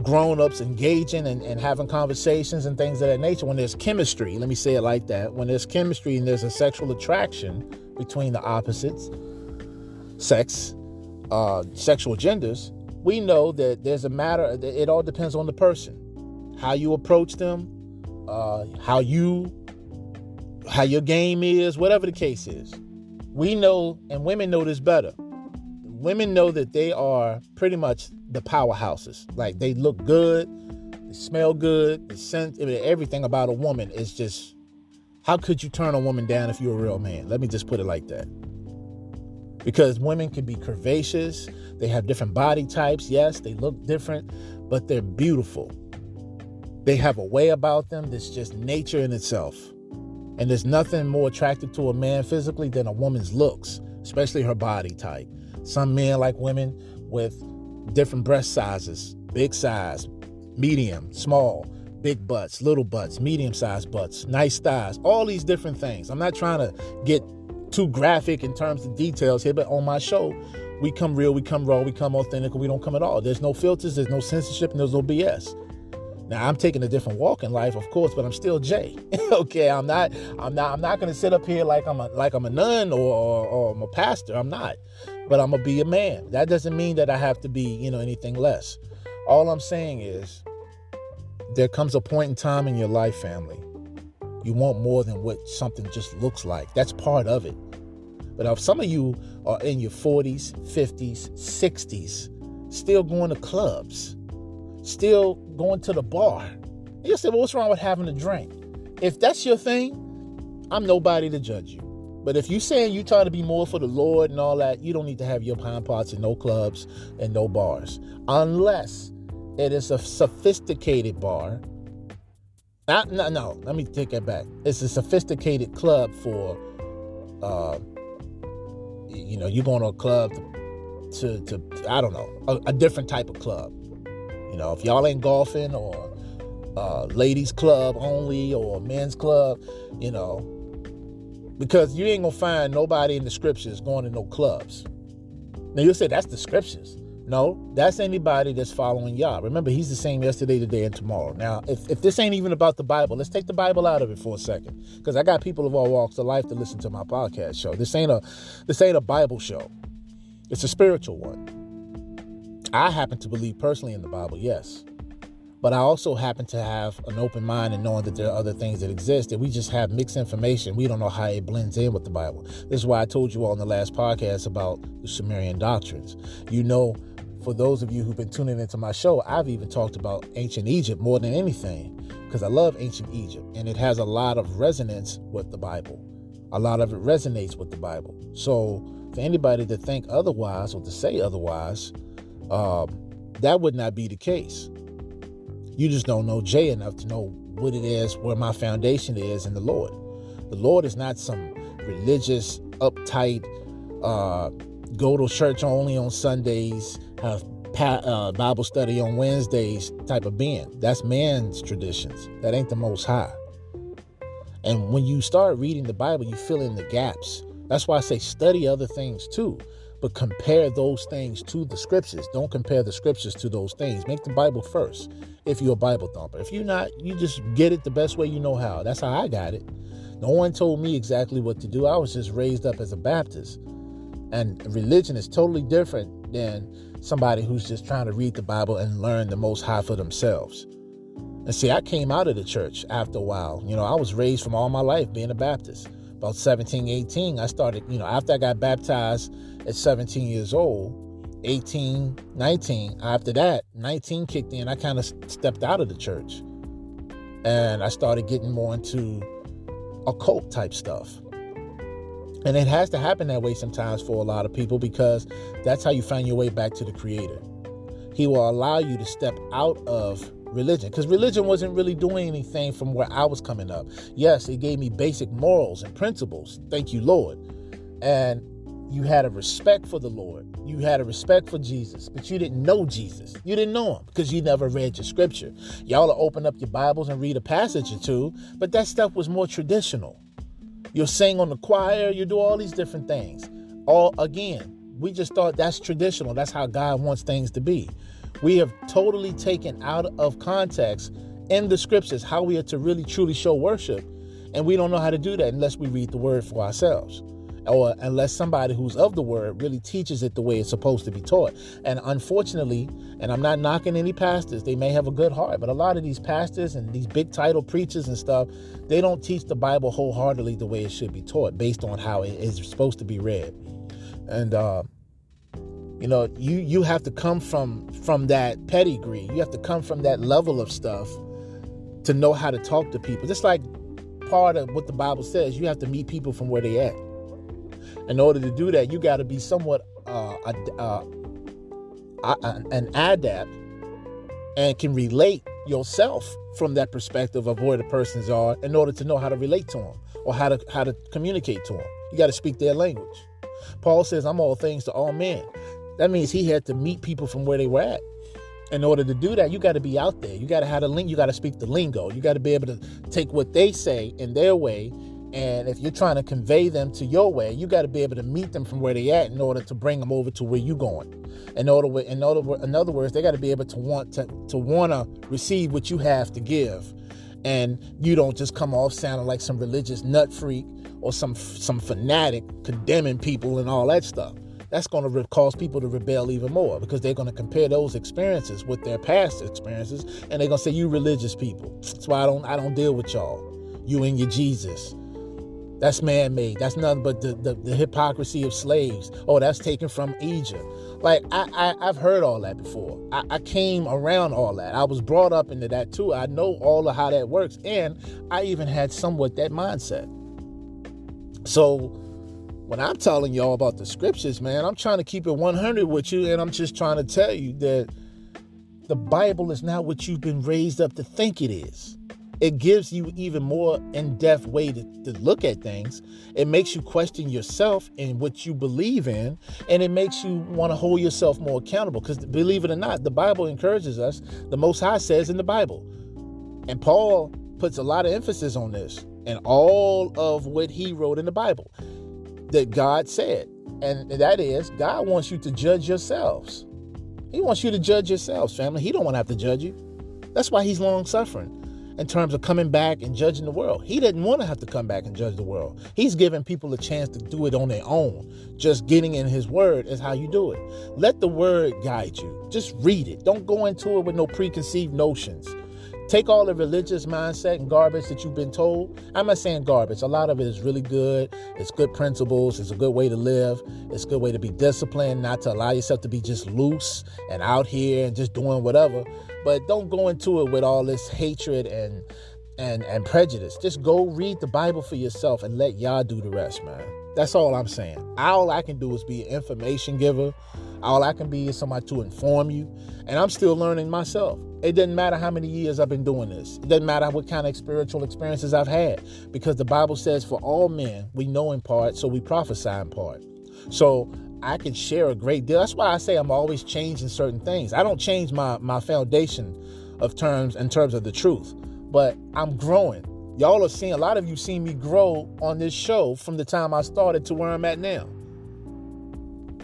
grown-ups engaging and, and having conversations and things of that nature when there's chemistry let me say it like that when there's chemistry and there's a sexual attraction between the opposites sex uh, sexual genders we know that there's a matter it all depends on the person how you approach them uh, how you how your game is whatever the case is we know, and women know this better. women know that they are pretty much the powerhouses. Like they look good, they smell good, the scent, everything about a woman is just. How could you turn a woman down if you're a real man? Let me just put it like that. Because women can be curvaceous, they have different body types. Yes, they look different, but they're beautiful. They have a way about them that's just nature in itself. And there's nothing more attractive to a man physically than a woman's looks, especially her body type. Some men like women with different breast sizes, big size, medium, small, big butts, little butts, medium sized butts, nice thighs, all these different things. I'm not trying to get too graphic in terms of details here, but on my show, we come real, we come raw, we come authentic, we don't come at all. There's no filters, there's no censorship, and there's no BS. Now I'm taking a different walk in life, of course, but I'm still Jay. okay, I'm not, I'm not, I'm not gonna sit up here like I'm a like I'm a nun or, or, or I'm a pastor. I'm not, but I'm gonna be a man. That doesn't mean that I have to be, you know, anything less. All I'm saying is, there comes a point in time in your life, family. You want more than what something just looks like. That's part of it. But if some of you are in your 40s, 50s, 60s, still going to clubs, still going to the bar. You say, well, what's wrong with having a drink? If that's your thing, I'm nobody to judge you. But if you saying you trying to be more for the Lord and all that, you don't need to have your pine pots in no clubs and no bars. Unless it is a sophisticated bar. Not, no, no, let me take that back. It's a sophisticated club for, uh, you know, you're going to a club to, to, to I don't know, a, a different type of club. You know, if y'all ain't golfing or uh, ladies club only or men's club, you know, because you ain't gonna find nobody in the scriptures going to no clubs. Now you'll say that's the scriptures. No, that's anybody that's following Yah. Remember, he's the same yesterday, today, and tomorrow. Now, if, if this ain't even about the Bible, let's take the Bible out of it for a second. Because I got people of all walks of life to listen to my podcast show. This ain't a this ain't a Bible show. It's a spiritual one. I happen to believe personally in the Bible, yes. But I also happen to have an open mind and knowing that there are other things that exist and we just have mixed information. We don't know how it blends in with the Bible. This is why I told you all in the last podcast about the Sumerian doctrines. You know, for those of you who've been tuning into my show, I've even talked about ancient Egypt more than anything because I love ancient Egypt and it has a lot of resonance with the Bible. A lot of it resonates with the Bible. So, for anybody to think otherwise or to say otherwise, um, that would not be the case. You just don't know Jay enough to know what it is, where my foundation is in the Lord. The Lord is not some religious, uptight, uh, go to church only on Sundays, have uh, Bible study on Wednesdays type of being. That's man's traditions. That ain't the Most High. And when you start reading the Bible, you fill in the gaps. That's why I say study other things too but compare those things to the scriptures. Don't compare the scriptures to those things. Make the Bible first if you're a Bible thumper. If you're not, you just get it the best way you know how. That's how I got it. No one told me exactly what to do. I was just raised up as a Baptist. And religion is totally different than somebody who's just trying to read the Bible and learn the most high for themselves. And see, I came out of the church after a while. You know, I was raised from all my life being a Baptist. About 17, 18, I started, you know, after I got baptized at 17 years old, 18, 19. After that, 19 kicked in. I kind of stepped out of the church and I started getting more into occult type stuff. And it has to happen that way sometimes for a lot of people because that's how you find your way back to the Creator. He will allow you to step out of religion because religion wasn't really doing anything from where I was coming up. Yes, it gave me basic morals and principles. Thank you, Lord. And you had a respect for the Lord. You had a respect for Jesus, but you didn't know Jesus. You didn't know him because you never read your scripture. Y'all will open up your Bibles and read a passage or two, but that stuff was more traditional. You'll sing on the choir, you do all these different things. All again, we just thought that's traditional. That's how God wants things to be. We have totally taken out of context in the scriptures how we are to really truly show worship, and we don't know how to do that unless we read the word for ourselves or unless somebody who's of the word really teaches it the way it's supposed to be taught. And unfortunately, and I'm not knocking any pastors, they may have a good heart, but a lot of these pastors and these big title preachers and stuff, they don't teach the Bible wholeheartedly the way it should be taught based on how it is supposed to be read. And uh, You know, you you have to come from from that pedigree. You have to come from that level of stuff to know how to talk to people. Just like part of what the Bible says, you have to meet people from where they at. In order to do that, you got to be somewhat uh, uh, an adept and can relate yourself from that perspective of where the persons are in order to know how to relate to them or how to how to communicate to them. You got to speak their language. Paul says, "I'm all things to all men." That means he had to meet people from where they were at. In order to do that, you got to be out there. You got to have the link. You got to speak the lingo. You got to be able to take what they say in their way and if you're trying to convey them to your way, you got to be able to meet them from where they at in order to bring them over to where you're going. In order, in other, in other words, they got to be able to want to to want to receive what you have to give, and you don't just come off sounding like some religious nut freak or some some fanatic condemning people and all that stuff. That's going to cause people to rebel even more because they're going to compare those experiences with their past experiences, and they're going to say you religious people. That's why I don't I don't deal with y'all. You and your Jesus. That's man made. That's nothing but the, the, the, hypocrisy of slaves. Oh, that's taken from Egypt. Like, I, I, have heard all that before. I, I came around all that. I was brought up into that too. I know all of how that works. And I even had somewhat that mindset. So, when I'm telling y'all about the scriptures, man, I'm trying to keep it 100 with you. And I'm just trying to tell you that the Bible is not what you've been raised up to think it is it gives you even more in-depth way to, to, look at things. It makes you question yourself and what you believe in and it makes you want to hold yourself more accountable because believe it or not the bible encourages us the most high says in the bible. And paul puts a lot of emphasis on this and all of what he wrote in the bible that god said. And that is god wants you to judge yourselves. He wants you to judge yourselves family. He don't want to have to judge you. That's why he's long suffering in terms of coming back and judging the world. He didn't want to have to come back and judge the world. He's giving people a chance to do it on their own. Just getting in his word is how you do it. Let the word guide you. Just read it. Don't go into it with no preconceived notions. Take all the religious mindset and garbage that you've been told. I'm not saying garbage. A lot of it is really good. It's good principles. It's a good way to live. It's a good way to be disciplined, not to allow yourself to be just loose and out here and just doing whatever. But don't go into it with all this hatred and and and prejudice. Just go read the Bible for yourself and let Yah do the rest, man. That's all I'm saying. All I can do is be an information giver. All I can be is somebody to inform you. And I'm still learning myself. It doesn't matter how many years I've been doing this. It doesn't matter what kind of spiritual experiences I've had. Because the Bible says, for all men, we know in part, so we prophesy in part. So I can share a great deal. That's why I say I'm always changing certain things. I don't change my, my foundation of terms in terms of the truth, but I'm growing. Y'all are seeing a lot of you seen me grow on this show from the time I started to where I'm at now.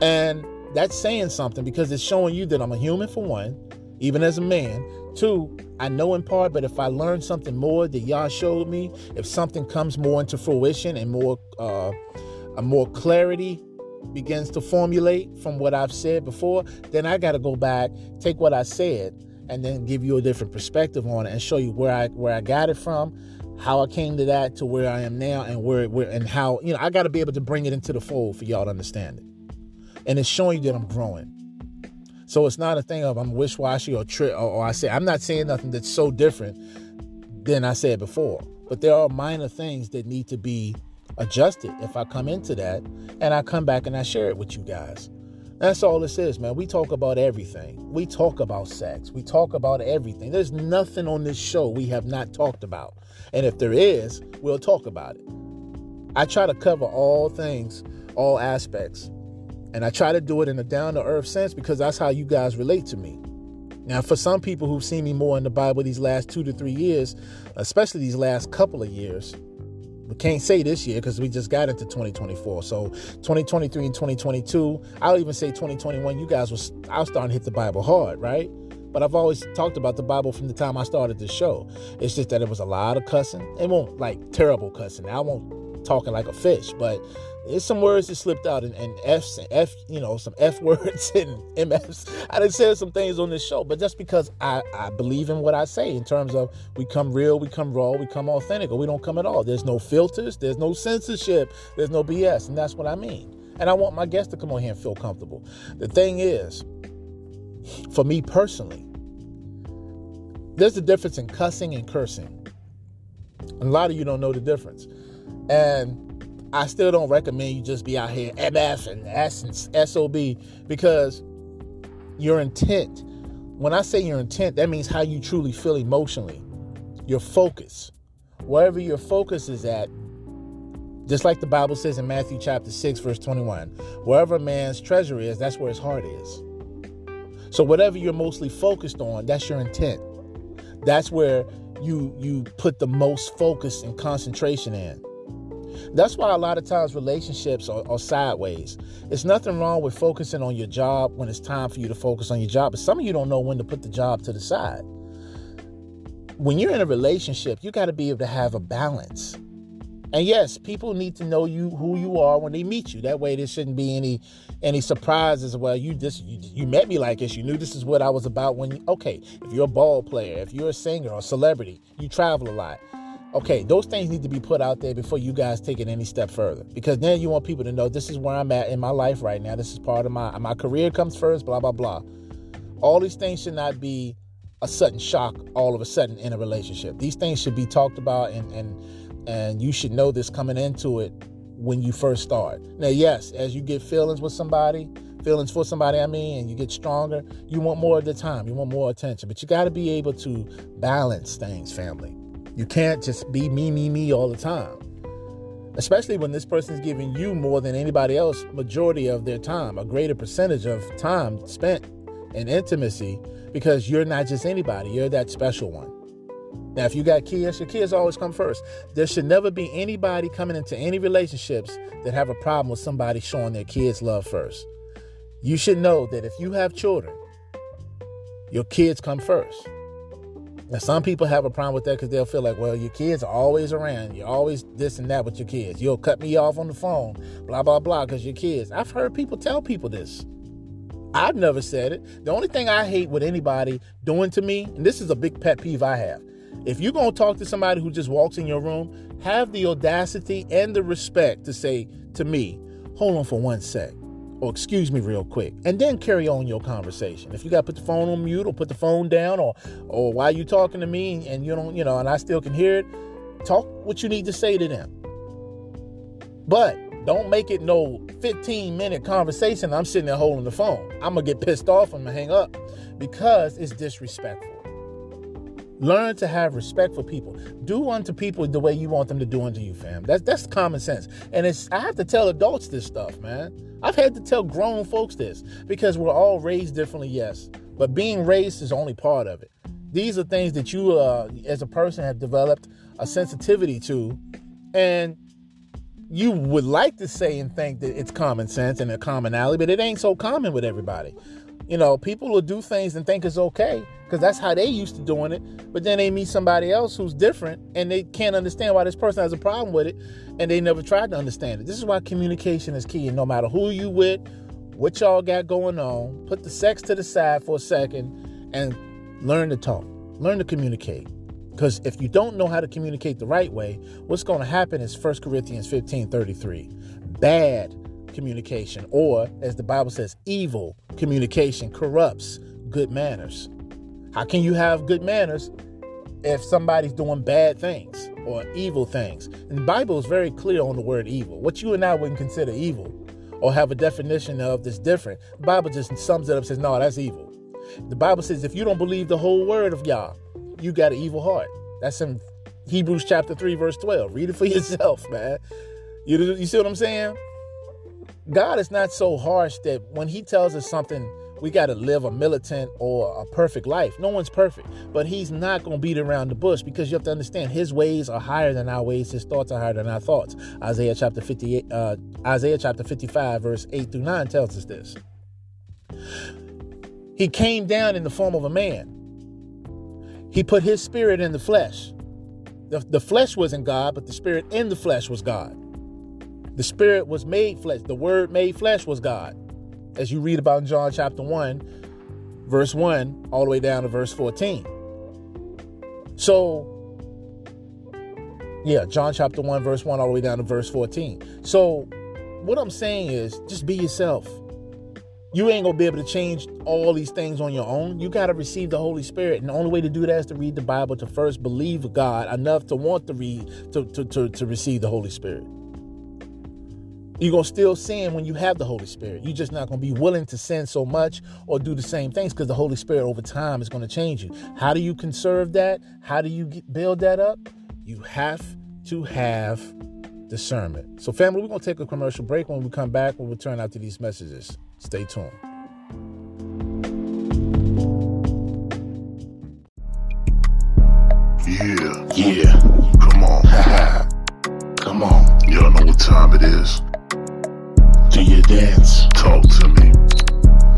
And that's saying something because it's showing you that I'm a human for one, even as a man. Two, I know in part, but if I learn something more that y'all showed me, if something comes more into fruition and more uh, a more clarity begins to formulate from what I've said before, then I got to go back, take what I said, and then give you a different perspective on it and show you where I where I got it from, how I came to that to where I am now, and where where and how you know I got to be able to bring it into the fold for y'all to understand it, and it's showing you that I'm growing. So it's not a thing of I'm wish-washy or or, or I say I'm not saying nothing that's so different than I said before. But there are minor things that need to be adjusted if I come into that and I come back and I share it with you guys. That's all this is, man. We talk about everything. We talk about sex. We talk about everything. There's nothing on this show we have not talked about. And if there is, we'll talk about it. I try to cover all things, all aspects. And I try to do it in a down to earth sense because that's how you guys relate to me. Now, for some people who've seen me more in the Bible these last two to three years, especially these last couple of years, we can't say this year because we just got into 2024. So 2023 and 2022, I'll even say 2021, you guys was I was starting to hit the Bible hard, right? But I've always talked about the Bible from the time I started this show. It's just that it was a lot of cussing. It won't like terrible cussing. I won't talking like a fish, but there's some words that slipped out and, and F's and F, you know, some F words and MFs. I done said some things on this show, but just because I, I believe in what I say in terms of we come real, we come raw, we come authentic, or we don't come at all. There's no filters, there's no censorship, there's no BS, and that's what I mean. And I want my guests to come on here and feel comfortable. The thing is, for me personally, there's a difference in cussing and cursing. A lot of you don't know the difference. And I still don't recommend you just be out here MF and and SOB because your intent, when I say your intent, that means how you truly feel emotionally, your focus. Wherever your focus is at, just like the Bible says in Matthew chapter 6, verse 21, wherever a man's treasure is, that's where his heart is. So whatever you're mostly focused on, that's your intent. That's where you you put the most focus and concentration in. That's why a lot of times relationships are, are, sideways. It's nothing wrong with focusing on your job when it's time for you to focus on your job, but some of you don't know when to put the job to the side. When you're in a relationship, you got to be able to have a balance. And yes, people need to know you who you are when they meet you. That way, there shouldn't be any any surprises. Well, you just you, you met me like this. You knew this is what I was about when. You, okay, if you're a ball player, if you're a singer or celebrity, you travel a lot. Okay, those things need to be put out there before you guys take it any step further. Because then you want people to know this is where I'm at in my life right now. This is part of my my career comes first. Blah blah blah. All these things should not be a sudden shock all of a sudden in a relationship. These things should be talked about and and and you should know this coming into it when you first start. Now, yes, as you get feelings with somebody, feelings for somebody, I mean, and you get stronger, you want more of the time, you want more attention. But you got to be able to balance things, family. You can't just be me, me, me all the time. Especially when this person's giving you more than anybody else, majority of their time, a greater percentage of time spent in intimacy, because you're not just anybody, you're that special one. Now, if you got kids, your kids always come first. There should never be anybody coming into any relationships that have a problem with somebody showing their kids love first. You should know that if you have children, your kids come first. Now, some people have a problem with that because they'll feel like, well, your kids are always around. You're always this and that with your kids. You'll cut me off on the phone, blah, blah, blah, because your kids. I've heard people tell people this. I've never said it. The only thing I hate with anybody doing to me, and this is a big pet peeve I have, if you're going to talk to somebody who just walks in your room, have the audacity and the respect to say to me, hold on for one sec, or excuse me real quick, and then carry on your conversation. If you got to put the phone on mute or put the phone down, or or while you talking to me and you don't, you know, and I still can hear it, talk what you need to say to them. But don't make it no 15 minute conversation. I'm sitting there holding the phone. I'm gonna get pissed off I'm to hang up because it's disrespectful. Learn to have respect for people. Do unto people the way you want them to do unto you, fam. That's that's common sense. And it's I have to tell adults this stuff, man. I've had to tell grown folks this because we're all raised differently, yes. But being raised is only part of it. These are things that you uh, as a person have developed a sensitivity to and you would like to say and think that it's common sense and a commonality, but it ain't so common with everybody. You know, people will do things and think it's okay because that's how they used to doing it. But then they meet somebody else who's different and they can't understand why this person has a problem with it and they never tried to understand it. This is why communication is key. And no matter who you with, what y'all got going on, put the sex to the side for a second and learn to talk, learn to communicate. Because if you don't know how to communicate the right way, what's going to happen is 1 Corinthians 15 33. Bad communication, or as the Bible says, evil communication corrupts good manners. How can you have good manners if somebody's doing bad things or evil things? And the Bible is very clear on the word evil. What you and I wouldn't consider evil or have a definition of that's different. The Bible just sums it up and says, no, that's evil. The Bible says if you don't believe the whole word of Yah, you got an evil heart. That's in Hebrews chapter 3, verse 12. Read it for yourself, man. You, you see what I'm saying? God is not so harsh that when He tells us something, we got to live a militant or a perfect life. No one's perfect, but He's not going to beat around the bush because you have to understand His ways are higher than our ways. His thoughts are higher than our thoughts. Isaiah chapter 58, uh, Isaiah chapter 55, verse 8 through 9 tells us this. He came down in the form of a man. He put His spirit in the flesh. The, the flesh wasn't God, but the spirit in the flesh was God. The Spirit was made flesh. The Word made flesh was God. As you read about in John chapter 1, verse 1, all the way down to verse 14. So, yeah, John chapter 1, verse 1, all the way down to verse 14. So, what I'm saying is just be yourself. You ain't gonna be able to change all these things on your own. You gotta receive the Holy Spirit. And the only way to do that is to read the Bible, to first believe God enough to want to read, to, to, to, to receive the Holy Spirit. You're gonna still sin when you have the Holy Spirit. You're just not gonna be willing to sin so much or do the same things because the Holy Spirit over time is gonna change you. How do you conserve that? How do you build that up? You have to have discernment. So, family, we're gonna take a commercial break. When we come back, we'll return out to these messages. Stay tuned. Yeah, Yeah, come on. come on, Y'all know what time it is. Do your dance. Talk to me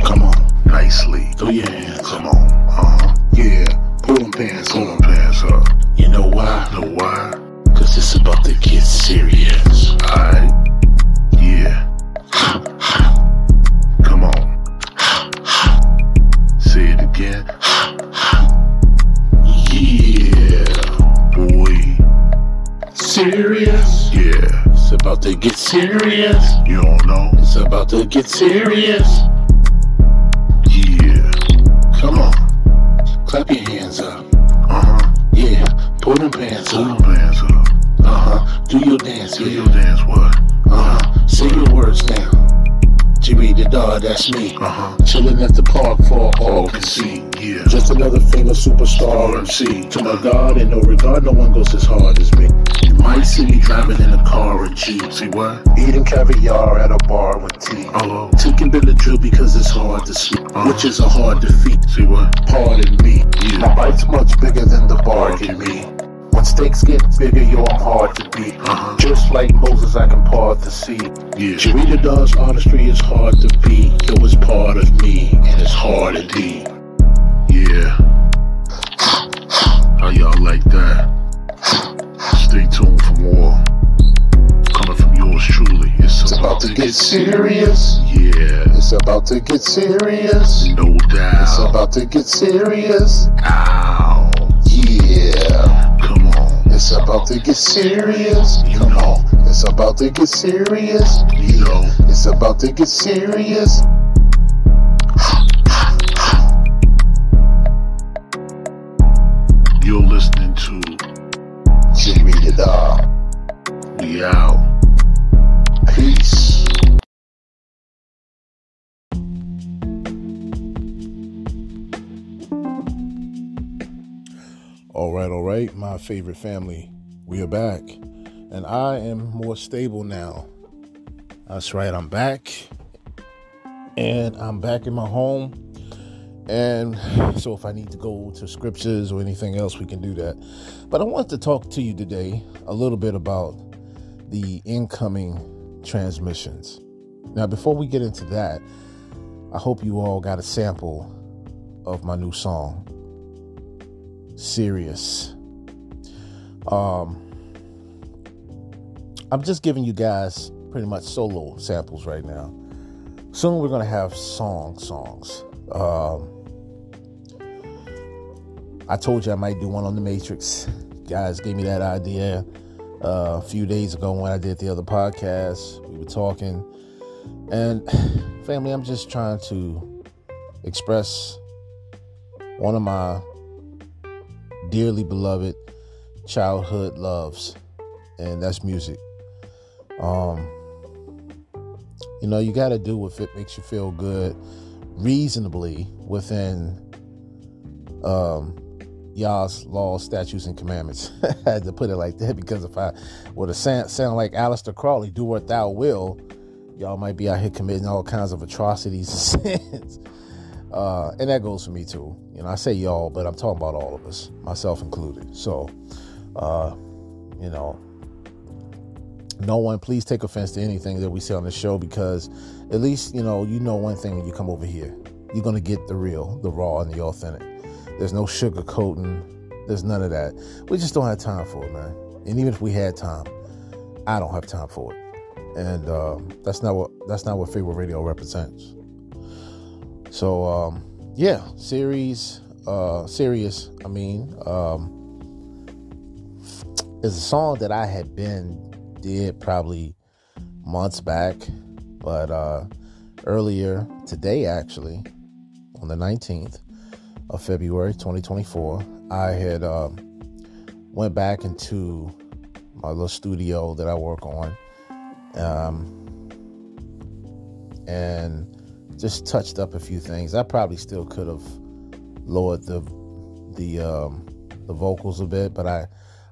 Come on, nicely. throw your hands. Come on. Uh-huh. Yeah, pull them pants Pull them pants up. You know why? Know why? Cause it's about to get serious. Alright. Yeah. About to get serious. You don't know? It's about to get serious. Yeah. Come on, clap your hands up. Uh-huh. Yeah, pull them pants Pull up. them pants up. Uh huh. Do your dance, Do yeah. your dance what? Uh huh. Say your words now. Jimmy the dog, that's me. Uh-huh. Chilling at the park for all can see. Yeah. Just another famous superstar MC. To my God, in no regard, no one goes as hard as me. Might see me driving in a car or Jeep. See what? Eating caviar at a bar with tea. Hello. Taking Benadryl because it's hard to sleep, uh-huh. which is a hard defeat. See what? Pardon me. Yeah. My bite's much bigger than the bar can be. When stakes get bigger, yo, I'm hard to beat. Uh-huh. Just like Moses, I can part the sea. Yeah. Sharita Dog's artistry is hard to beat. Yo, it's part of me, and it's hard indeed. Yeah. How y'all like that? Stay tuned for more. Coming from yours truly. It's, It's about to get serious. Yeah. It's about to get serious. No doubt. It's about to get serious. Ow. Yeah. Come on. It's about to get serious. Come on. It's about to get serious. You know. It's about to get serious. You're listening to The We Out. Peace. All right, all right, my favorite family. We are back. And I am more stable now. That's right, I'm back. And I'm back in my home. And so if I need to go to scriptures or anything else, we can do that. But I want to talk to you today a little bit about the incoming transmissions. Now, before we get into that, I hope you all got a sample of my new song, Serious. Um, I'm just giving you guys pretty much solo samples right now. Soon we're gonna have song songs. Um, I told you I might do one on the Matrix. Guys gave me that idea uh, a few days ago when I did the other podcast. We were talking, and family, I'm just trying to express one of my dearly beloved childhood loves, and that's music. Um, you know, you got to do what makes you feel good, reasonably within um, y'all's laws, statutes, and commandments. I had to put it like that because if I were to sound, sound like Aleister Crowley, do what thou will, y'all might be out here committing all kinds of atrocities and sins. Uh, and that goes for me too. You know, I say y'all, but I'm talking about all of us, myself included. So, uh, you know, no one please take offense to anything that we say on the show because at least, you know, you know one thing when you come over here. You're to get the real, the raw, and the authentic. There's no sugarcoating. There's none of that. We just don't have time for it, man. And even if we had time, I don't have time for it. And uh, that's not what that's not what Pharaoh Radio represents. So um, yeah, series, uh, serious. I mean, um, is a song that I had been did probably months back, but uh, earlier today, actually, on the 19th of February 2024, I had uh, went back into my little studio that I work on, um, and just touched up a few things. I probably still could have lowered the the um, the vocals a bit, but I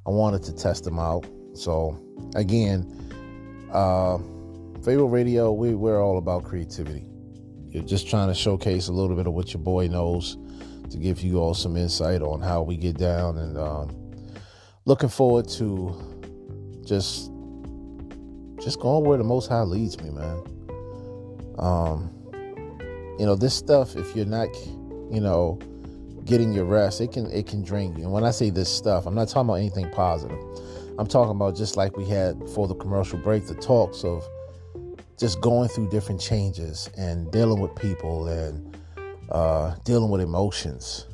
I wanted to test them out. So again, uh, Pharaoh Radio, we we're all about creativity. You're just trying to showcase a little bit of what your boy knows to give you all some insight on how we get down, and um, looking forward to just just going where the Most High leads me, man. Um, you know, this stuff, if you're not, you know, getting your rest, it can it can drain you. And when I say this stuff, I'm not talking about anything positive. I'm talking about just like we had before the commercial break, the talks of just going through different changes and dealing with people and uh, dealing with emotions,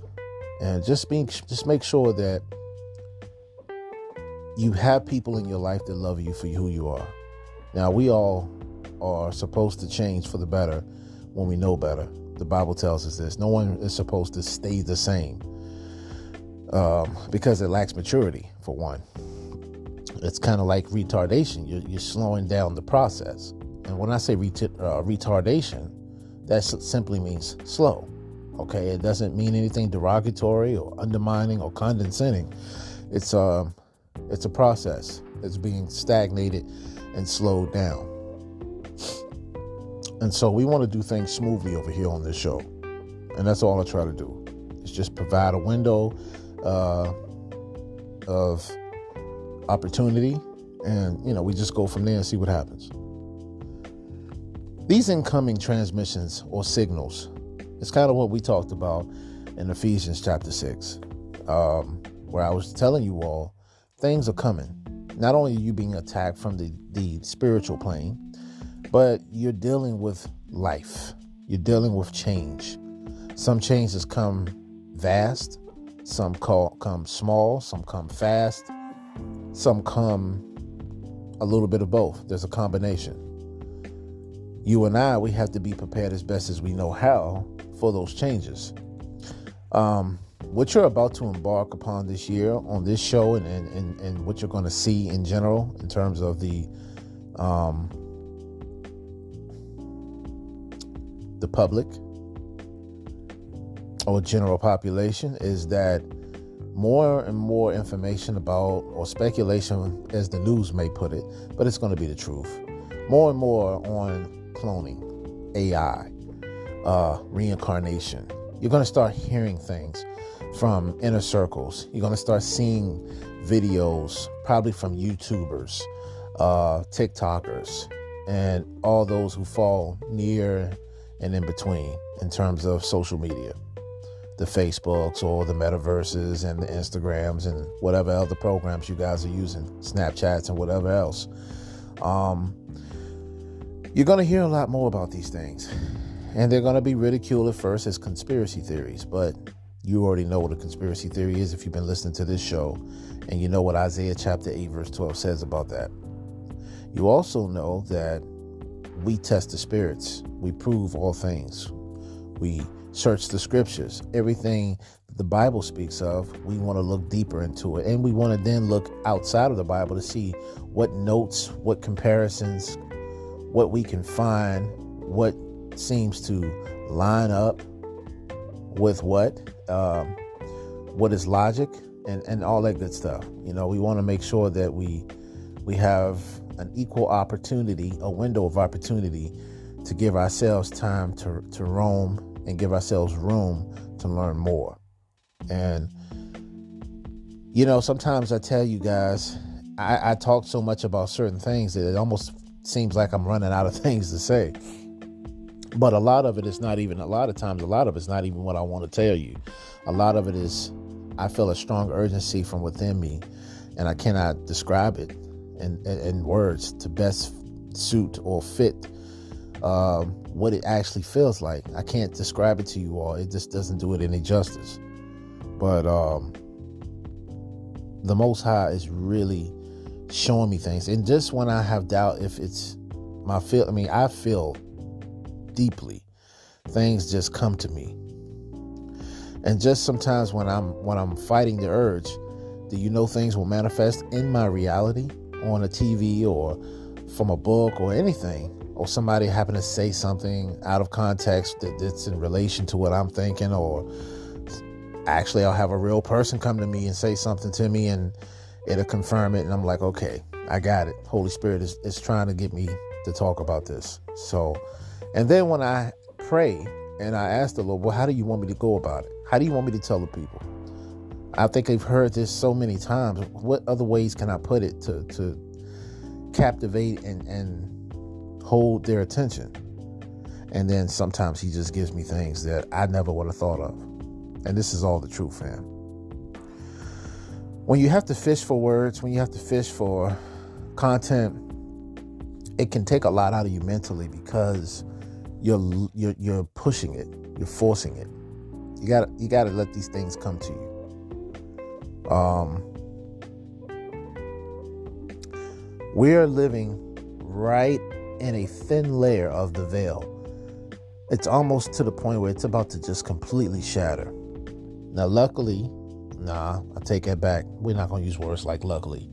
and just being just make sure that you have people in your life that love you for who you are. Now we all are supposed to change for the better when we know better. The Bible tells us this. No one is supposed to stay the same um, because it lacks maturity, for one. It's kind of like retardation. You're, you're, slowing down the process. And when I say uh, retardation, that simply means slow. Okay, it doesn't mean anything derogatory or undermining or condescending. It's a, um, it's a process that's being stagnated and slowed down. And so we want to do things smoothly over here on this show. And that's all I try to do. Is just provide a window uh, of opportunity and you know, we just go from there and see what happens. These incoming transmissions or signals, it's kind of what we talked about in Ephesians chapter 6, um, where I was telling you all things are coming. Not only are you being attacked from the, the spiritual plane, but you're dealing with life, you're dealing with change. Some changes come vast, some call, come small, some come fast, some come a little bit of both. There's a combination. You and I, we have to be prepared as best as we know how for those changes. Um, what you're about to embark upon this year on this show and, and, and, what you're going to see in general in terms of the um, the public or general population is that more and more information about or speculation as the news may put it but it's going to be the truth more and more on cloning ai uh, reincarnation. You're going to start hearing things from inner circles. You're going to start seeing videos probably from youtubers uh, tiktokers and all those who fall near and in between in terms of social media. The Facebooks or the metaverses and the Instagrams and whatever other programs you guys are using, Snapchats and whatever else. Um, you're going to hear a lot more about these things. And they're going to be ridiculed at first as conspiracy theories, but you already know what a conspiracy theory is if you've been listening to this show, and you know what Isaiah chapter 8, verse 12 says about that. You also know that we test the spirits, we prove all things, we search the scriptures. Everything the Bible speaks of, we want to look deeper into it. And we want to then look outside of the Bible to see what notes, what comparisons, what we can find, what seems to line up with what, um, what is logic, and, and all that good stuff. You know, we want to make sure that we we have an equal opportunity, a window of opportunity to give ourselves time to, to roam and give ourselves room to learn more. And, you know, sometimes I tell you guys, I, I talk so much about certain things that it almost seems like I'm running out of things to say. But a lot of it is not even, a lot of times, a lot of it's not even what I want to tell you. A lot of it is, I feel a strong urgency from within me, and I cannot describe it in, in, words to best suit or fit um, what it actually feels like. I can't describe it to you all. It just doesn't do it any justice. But um, the Most High is really showing me things. And just when I have doubt if it's my feel. I mean, I feel deeply. Things just come to me, and just sometimes when I'm when I'm fighting the urge, do you know things will manifest in my reality on a TV or from a book or anything, or somebody happen to say something out of context that, that's in relation to what I'm thinking, or actually I'll have a real person come to me and say something to me and it'll confirm it and I'm like, okay, I got it. Holy Spirit is, is trying to get me to talk about this. So and then when I pray and I ask the Lord, well, how do you want me to go about it? How do you want me to tell the people? I think I've heard this so many times. What other ways can I put it to to captivate and, and hold their attention? And then sometimes he just gives me things that I never would have thought of. And this is all the truth, fam. When you have to fish for words, when you have to fish for content, it can take a lot out of you mentally because you're you're you're pushing it, you're forcing it. You got you got to let these things come to you. Um, we are living right in a thin layer of the veil. It's almost to the point where it's about to just completely shatter. Now, luckily, nah, I take that back. We're not going to use words like luckily.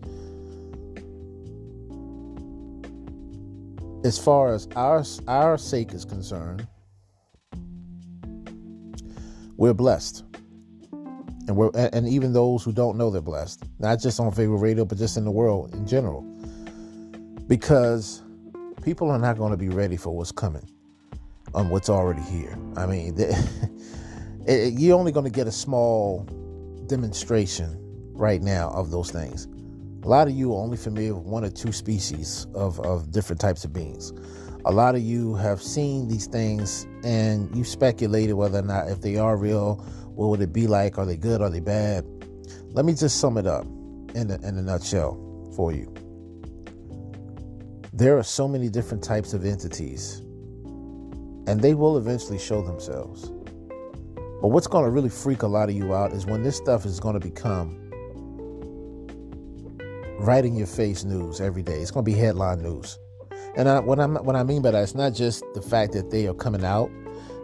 As far as our our sake is concerned, we're blessed. And we're and even those who don't know they're blessed. Not just on Pharaoh Radio, but just in the world in general. Because people are not going to be ready for what's coming on what's already here. I mean, it, you're only going to get a small demonstration right now of those things. A lot of you are only familiar with one or two species of, of different types of beings. A lot of you have seen these things and you speculated whether or not if they are real, what would it be like? Are they good? Are they bad? Let me just sum it up in a, in a nutshell for you. There are so many different types of entities, and they will eventually show themselves. But what's going to really freak a lot of you out is when this stuff is going to become right in your face news every day. It's going to be headline news. And I, what, I'm, what I mean by that, it's not just the fact that they are coming out,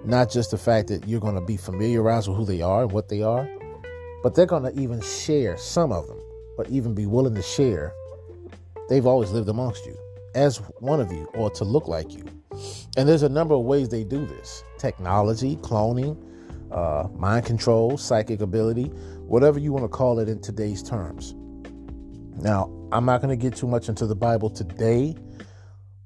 not just the fact that you're going to be familiarized with who they are and what they are, but they're going to even share, some of them, or even be willing to share. They've always lived amongst you as one of you or to look like you. And there's a number of ways they do this technology, cloning, uh, mind control, psychic ability, whatever you want to call it in today's terms. Now, I'm not going to get too much into the Bible today,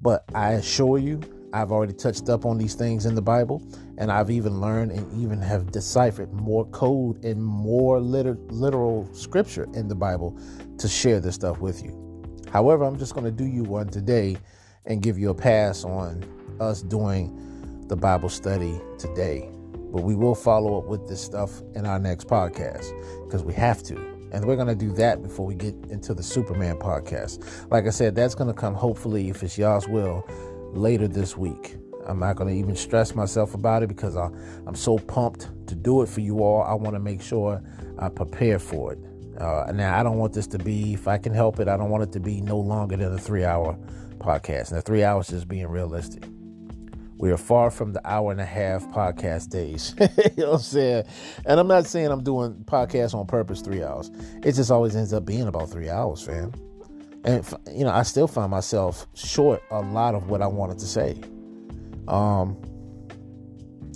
but I assure you, I've already touched up on these things in the Bible, and I've even learned and even have deciphered more code and more liter- literal scripture in the Bible to share this stuff with you. However, I'm just going to do you one today and give you a pass on us doing the Bible study today. But we will follow up with this stuff in our next podcast because we have to. And we're going to do that before we get into the Superman podcast. Like I said, that's going to come hopefully, if it's y'all's will, later this week. I'm not going to even stress myself about it because I, am so pumped to do it for you all. I want to make sure I prepare for it. Uh, now, I don't want this to be, if I can help it, I don't want it to be no longer than a three hour podcast. Now, three hours is being realistic. We are far from the hour and a half podcast days. you know what I'm saying? And I'm not saying I'm doing podcasts on purpose three hours. It just always ends up being about three hours, fam. And you know, I still find myself short a lot of what I wanted to say. Um,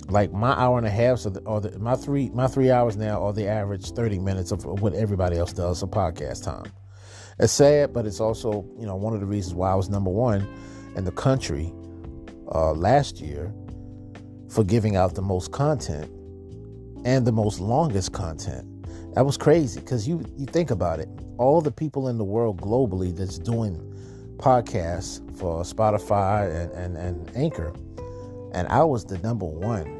like my hour and a half, so the, or the, my three my three hours now are the average thirty minutes of what everybody else does of podcast time. It's sad, but it's also you know one of the reasons why I was number one in the country uh, last year for giving out the most content and the most longest content. That was crazy because you you think about it, all the people in the world globally that's doing podcasts for Spotify and, and, and Anchor, and I was the number one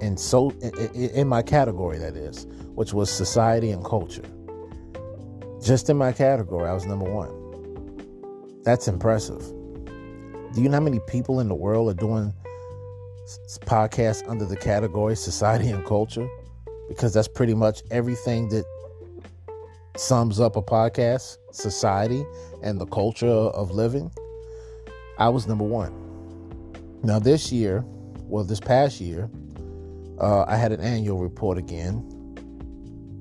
in so in, in my category that is, which was society and culture. Just in my category, I was number one. That's impressive. Do you know how many people in the world are doing podcasts under the category society and culture? Because that's pretty much everything that sums up a podcast, society, and the culture of living. I was number one. Now, this year, well, this past year, uh, I had an annual report again,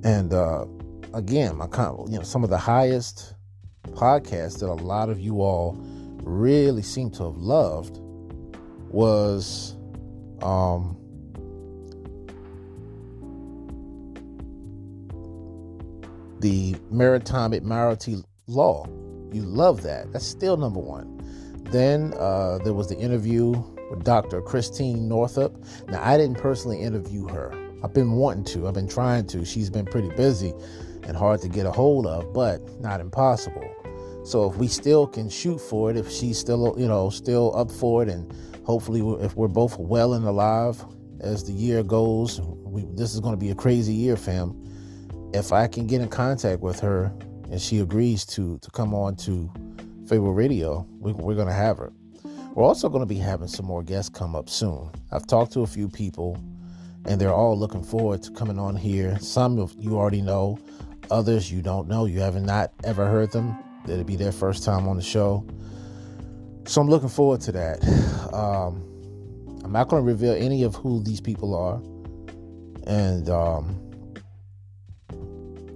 and uh, again, my you know some of the highest podcasts that a lot of you all really seem to have loved was um, the Maritime Admiralty Law. You love that. That's still number one. Then uh, there was the interview with Dr. Christine Northrup. Now, I didn't personally interview her. I've been wanting to, I've been trying to. She's been pretty busy and hard to get a hold of, but not impossible. So if we still can shoot for it, if she's still, you know, still up for it, and hopefully if we're both well and alive as the year goes, we, this is going to be a crazy year, fam. If I can get in contact with her and she agrees to to come on to Pharaoh Radio, we, we're going to have her. We're also going to be having some more guests come up soon. I've talked to a few people, and they're all looking forward to coming on here. Some of you already know, others you don't know. You haven't not ever heard them. It'll be their first time on the show. So I'm looking forward to that. Um, I'm not going to reveal any of who these people are. And, um,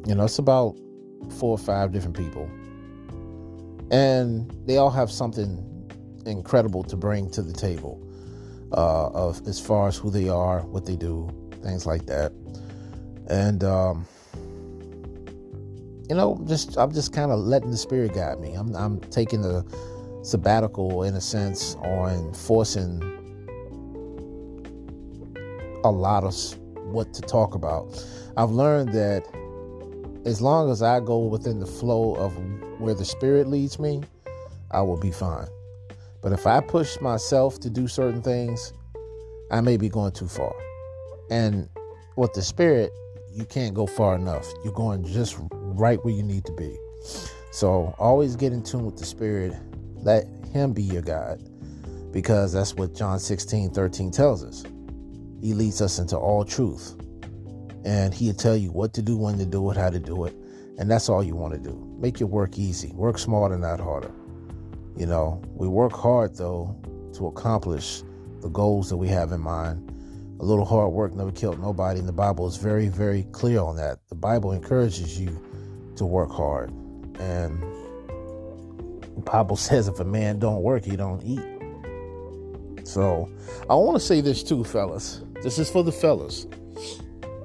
you know, it's about four or five different people and they all have something incredible to bring to the table uh, of as far as who they are, what they do, things like that. And um, you know, just I'm just kind of letting the spirit guide me. I'm I'm taking a sabbatical in a sense on forcing a lot of what to talk about. I've learned that as long as I go within the flow of where the Spirit leads me, I will be fine. But if I push myself to do certain things, I may be going too far. And with the Spirit, you can't go far enough. You're going just right where you need to be. So always get in tune with the Spirit. Let Him be your guide because that's what John 16 13 tells us. He leads us into all truth and he'll tell you what to do, when to do it, how to do it. And that's all you want to do. Make your work easy. Work smarter, not harder. You know, we work hard though to accomplish the goals that we have in mind. A little hard work never killed nobody, and the Bible is very, very clear on that. The Bible encourages you to work hard. And Bible says if a man don't work, he don't eat. So I want to say this too, fellas. This is for the fellas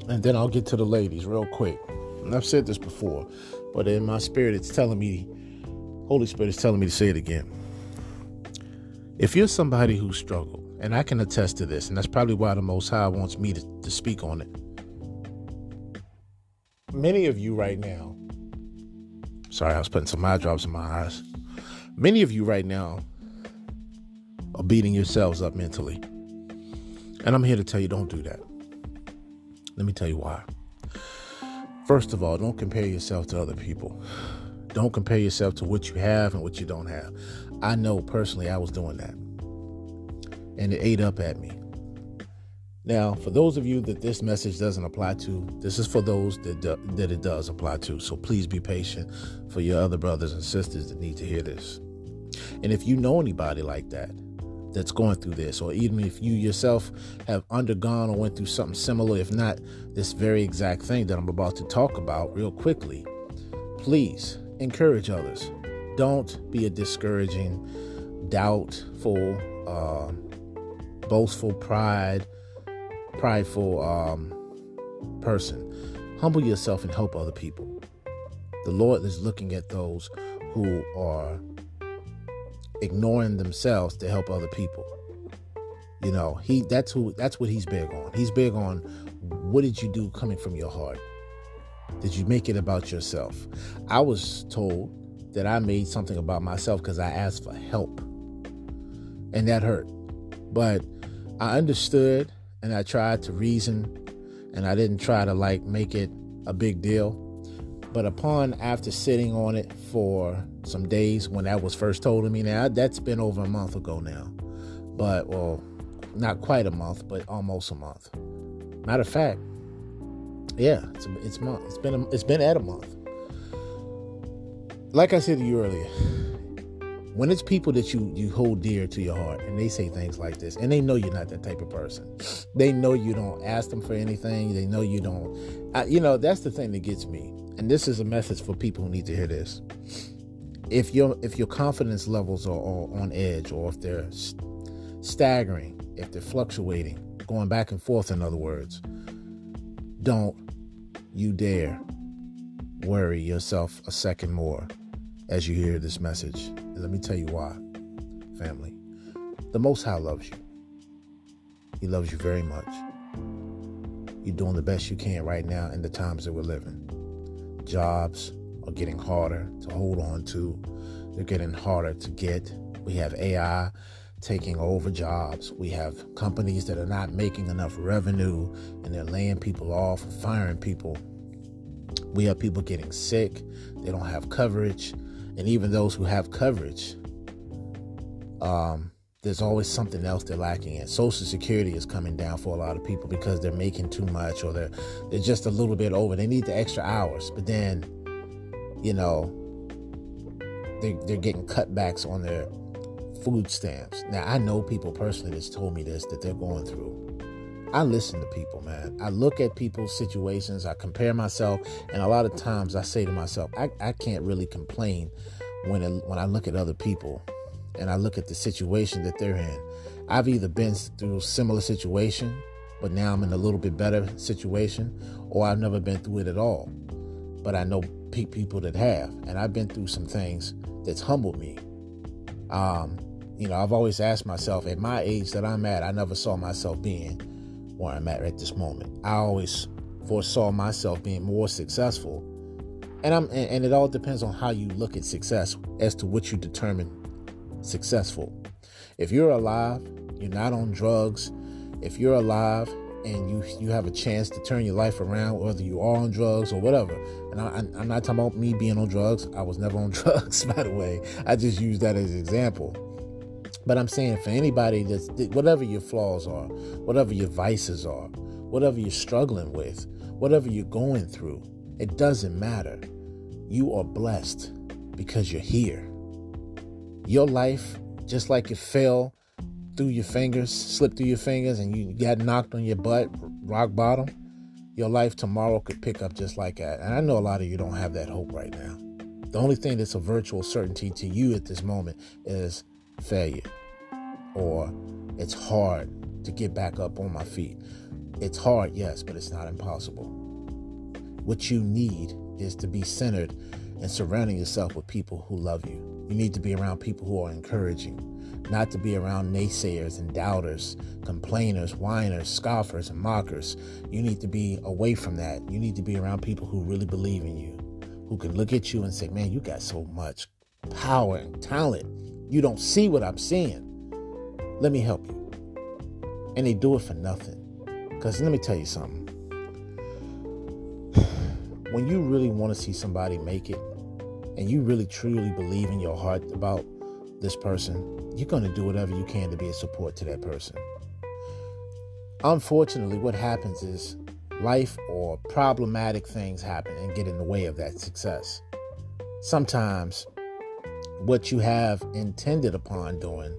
and then I'll get to the ladies real quick. And I've said this before, but in my spirit, it's telling me, Holy Spirit is telling me to say it again. If you're somebody who struggled, and I can attest to this, and that's probably why the Most High wants me to, to speak on it. Many of you right now, sorry, I was putting some eye drops in my eyes. Many of you right now are beating yourselves up mentally. And I'm here to tell you don't do that. Let me tell you why. First of all, don't compare yourself to other people. Don't compare yourself to what you have and what you don't have. I know personally I was doing that. And it ate up at me. Now, for those of you that this message doesn't apply to, this is for those that do, that it does apply to. So please be patient for your other brothers and sisters that need to hear this. And if you know anybody like that, that's going through this, or even if you yourself have undergone or went through something similar, if not this very exact thing that I'm about to talk about real quickly, please encourage others. Don't be a discouraging, doubtful, uh, boastful, pride, prideful um, person. Humble yourself and help other people. The Lord is looking at those who are ignoring themselves to help other people. You know, he that's who that's what he's big on. He's big on what did you do coming from your heart? Did you make it about yourself? I was told that I made something about myself because I asked for help. And that hurt. But I understood and I tried to reason and I didn't try to like make it a big deal. But upon after sitting on it for some days when that was first told to me, now that's been over a month ago now. But well, not quite a month, but almost a month. Matter of fact, yeah, it's it's month. It's been a, it's been at a month. Like I said to you earlier, when it's people that you you hold dear to your heart and they say things like this and they know you're not that type of person. They know you don't ask them for anything. They know you don't I, you know that's the thing that gets me. And this is a message for people who need to hear this. If your if your confidence levels are, are on edge or if they're st- staggering if they're fluctuating going back and forth in other words don't you dare worry yourself a second more as you hear this message. And let me tell you why, family. The Most High loves you. He loves you very much. You're doing the best you can right now in the times that we're living. Jobs are getting harder to hold on to, they're getting harder to get. We have AI taking over jobs. We have companies that are not making enough revenue and they're laying people off, firing people. We have people getting sick, they don't have coverage and even those who have coverage, um, there's always something else they're lacking in. Social Security is coming down for a lot of people because they're making too much or they're they're just a little bit over. They need the extra hours, but then, you know, they they're getting cutbacks on their food stamps. Now I know people personally that's told me this that they're going through. I listen to people, man. I look at people's situations, I compare myself, and a lot of times I say to myself, I, I can't really complain when it, when I look at other people and I look at the situation that they're in. I've either been through a similar situation, but now I'm in a little bit better situation, or I've never been through it at all. But I know pe- people that have, and I've been through some things that's humbled me. Um, you know, I've always asked myself, at my age that I'm at, I never saw myself being where I'm at at this moment. I always foresaw myself being more successful. And I'm and it all depends on how you look at success as to what you determine successful. If you're alive, you're not on drugs, if you're alive and you you have a chance to turn your life around, whether you are on drugs or whatever. And I, am not talking about me being on drugs. I was never on drugs, by the way. I just use that as an example. But I'm saying for anybody that's whatever your flaws are, whatever your vices are, whatever you're struggling with, whatever you're going through, it doesn't matter. You are blessed because you're here. Your life, just like it fell through your fingers, slipped through your fingers, and you got knocked on your butt, rock bottom, your life tomorrow could pick up just like that. And I know a lot of you don't have that hope right now. The only thing that's a virtual certainty to you at this moment is failure or it's hard to get back up on my feet. It's hard, yes, but it's not impossible. What you need is to be centered and surrounding yourself with people who love you. You need to be around people who are encouraging, not to be around naysayers and doubters, complainers, whiners, scoffers, and mockers. You need to be away from that. You need to be around people who really believe in you, who can look at you and say, Man, you got so much power and talent. You don't see what I'm seeing. Let me help you. And they do it for nothing. Because let me tell you something. When you really want to see somebody make it, and you really truly believe in your heart about this person, you're going to do whatever you can to be a support to that person. Unfortunately, what happens is life or problematic things happen and get in the way of that success. Sometimes what you have intended upon doing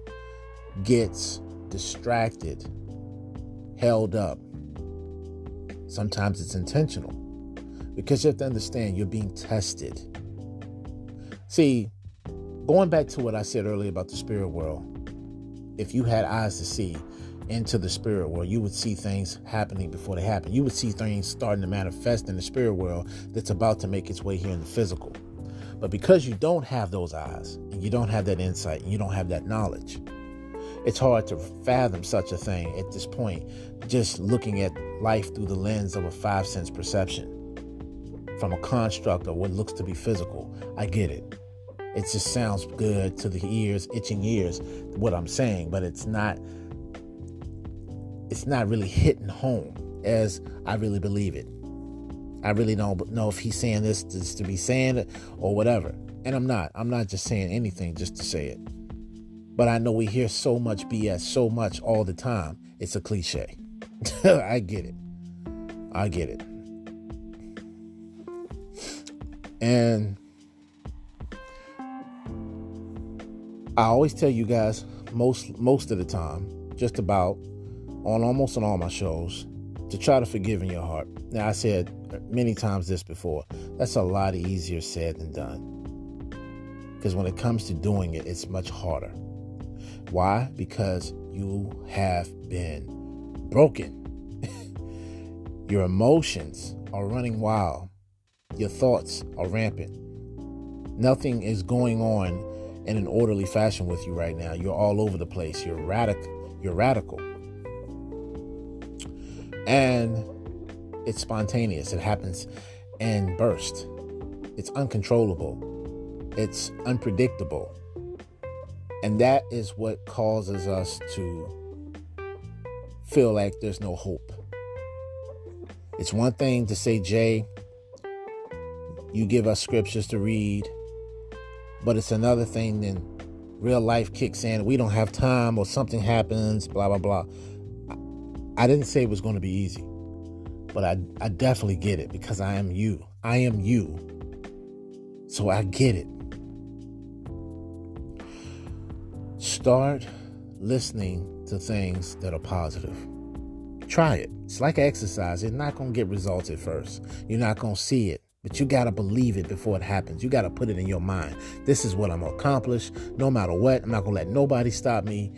gets distracted, held up. Sometimes it's intentional because you have to understand you're being tested. See, going back to what I said earlier about the spirit world, if you had eyes to see into the spirit world, you would see things happening before they happen. You would see things starting to manifest in the spirit world that's about to make its way here in the physical. But because you don't have those eyes and you don't have that insight and you don't have that knowledge, it's hard to fathom such a thing at this point, just looking at life through the lens of a five sense perception from a construct of what looks to be physical. I get it. It just sounds good to the ears, itching ears, what I'm saying, but it's not it's not really hitting home as I really believe it. I really don't know if he's saying this just to be saying it or whatever. And I'm not. I'm not just saying anything just to say it. But I know we hear so much BS so much all the time. It's a cliche. I get it. I get it. And I always tell you guys most most of the time, just about on almost on all my shows, to try to forgive in your heart. Now I said many times this before. That's a lot easier said than done. Because when it comes to doing it, it's much harder. Why? Because you have been broken. your emotions are running wild. Your thoughts are rampant. Nothing is going on in an orderly fashion with you right now. You're all over the place. You're radical. You're radical. And it's spontaneous. It happens in burst. It's uncontrollable. It's unpredictable. And that is what causes us to feel like there's no hope. It's one thing to say, Jay, you give us scriptures to read, but it's another thing then real life kicks in. We don't have time or something happens, blah, blah, blah. I didn't say it was going to be easy, but I, I definitely get it because I am you. I am you. So I get it. Start listening to things that are positive. Try it. It's like exercise. It's not going to get results at first. You're not going to see it. But you got to believe it before it happens. You got to put it in your mind. This is what I'm going to accomplish no matter what. I'm not going to let nobody stop me.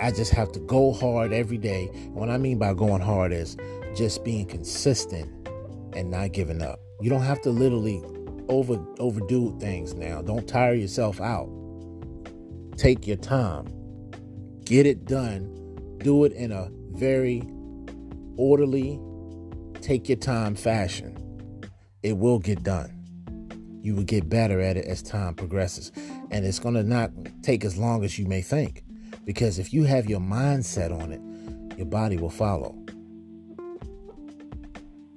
I just have to go hard every day. What I mean by going hard is just being consistent and not giving up. You don't have to literally over overdo things now. Don't tire yourself out. Take your time. Get it done. Do it in a very orderly, take your time fashion. It will get done. You will get better at it as time progresses. And it's going to not take as long as you may think. Because if you have your mindset on it, your body will follow.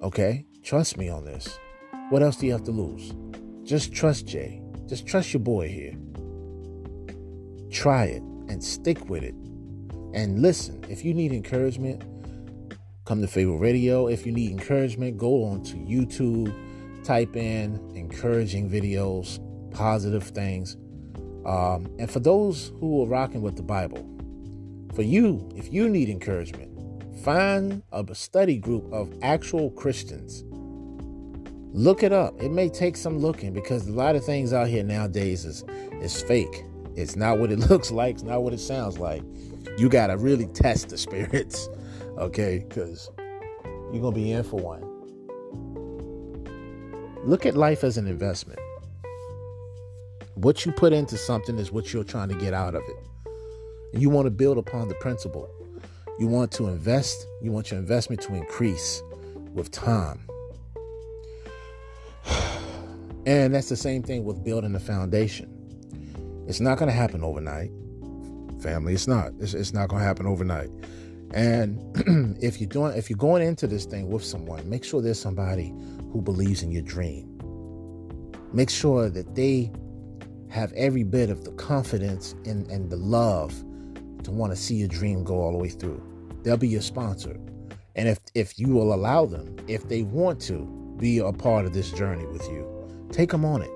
Okay? Trust me on this. What else do you have to lose? Just trust Jay. Just trust your boy here. Try it and stick with it. And listen, if you need encouragement, come to Pharaoh Radio. If you need encouragement, go on to YouTube, type in encouraging videos, positive things. Um, and for those who are rocking with the Bible, for you, if you need encouragement, find a study group of actual Christians. Look it up. It may take some looking because a lot of things out here nowadays is is fake. It's not what it looks like. It's not what it sounds like. You got to really test the spirits, okay? Because you're to be in for one. Look at life as an investment. What you put into something is what you're trying to get out of it. And you want to build upon the principle. You want to invest, you want your investment to increase with time. And that's the same thing with building a foundation. It's not going to happen overnight, family. It's not. It's, it's not going to happen overnight. And if you're doing, if you're going into this thing with someone, make sure there's somebody who believes in your dream. Make sure that they have every bit of the confidence and, and the love to want to see your dream go all the way through. They'll be your sponsor. And if if you will allow them, if they want to be a part of this journey with you, take them on it.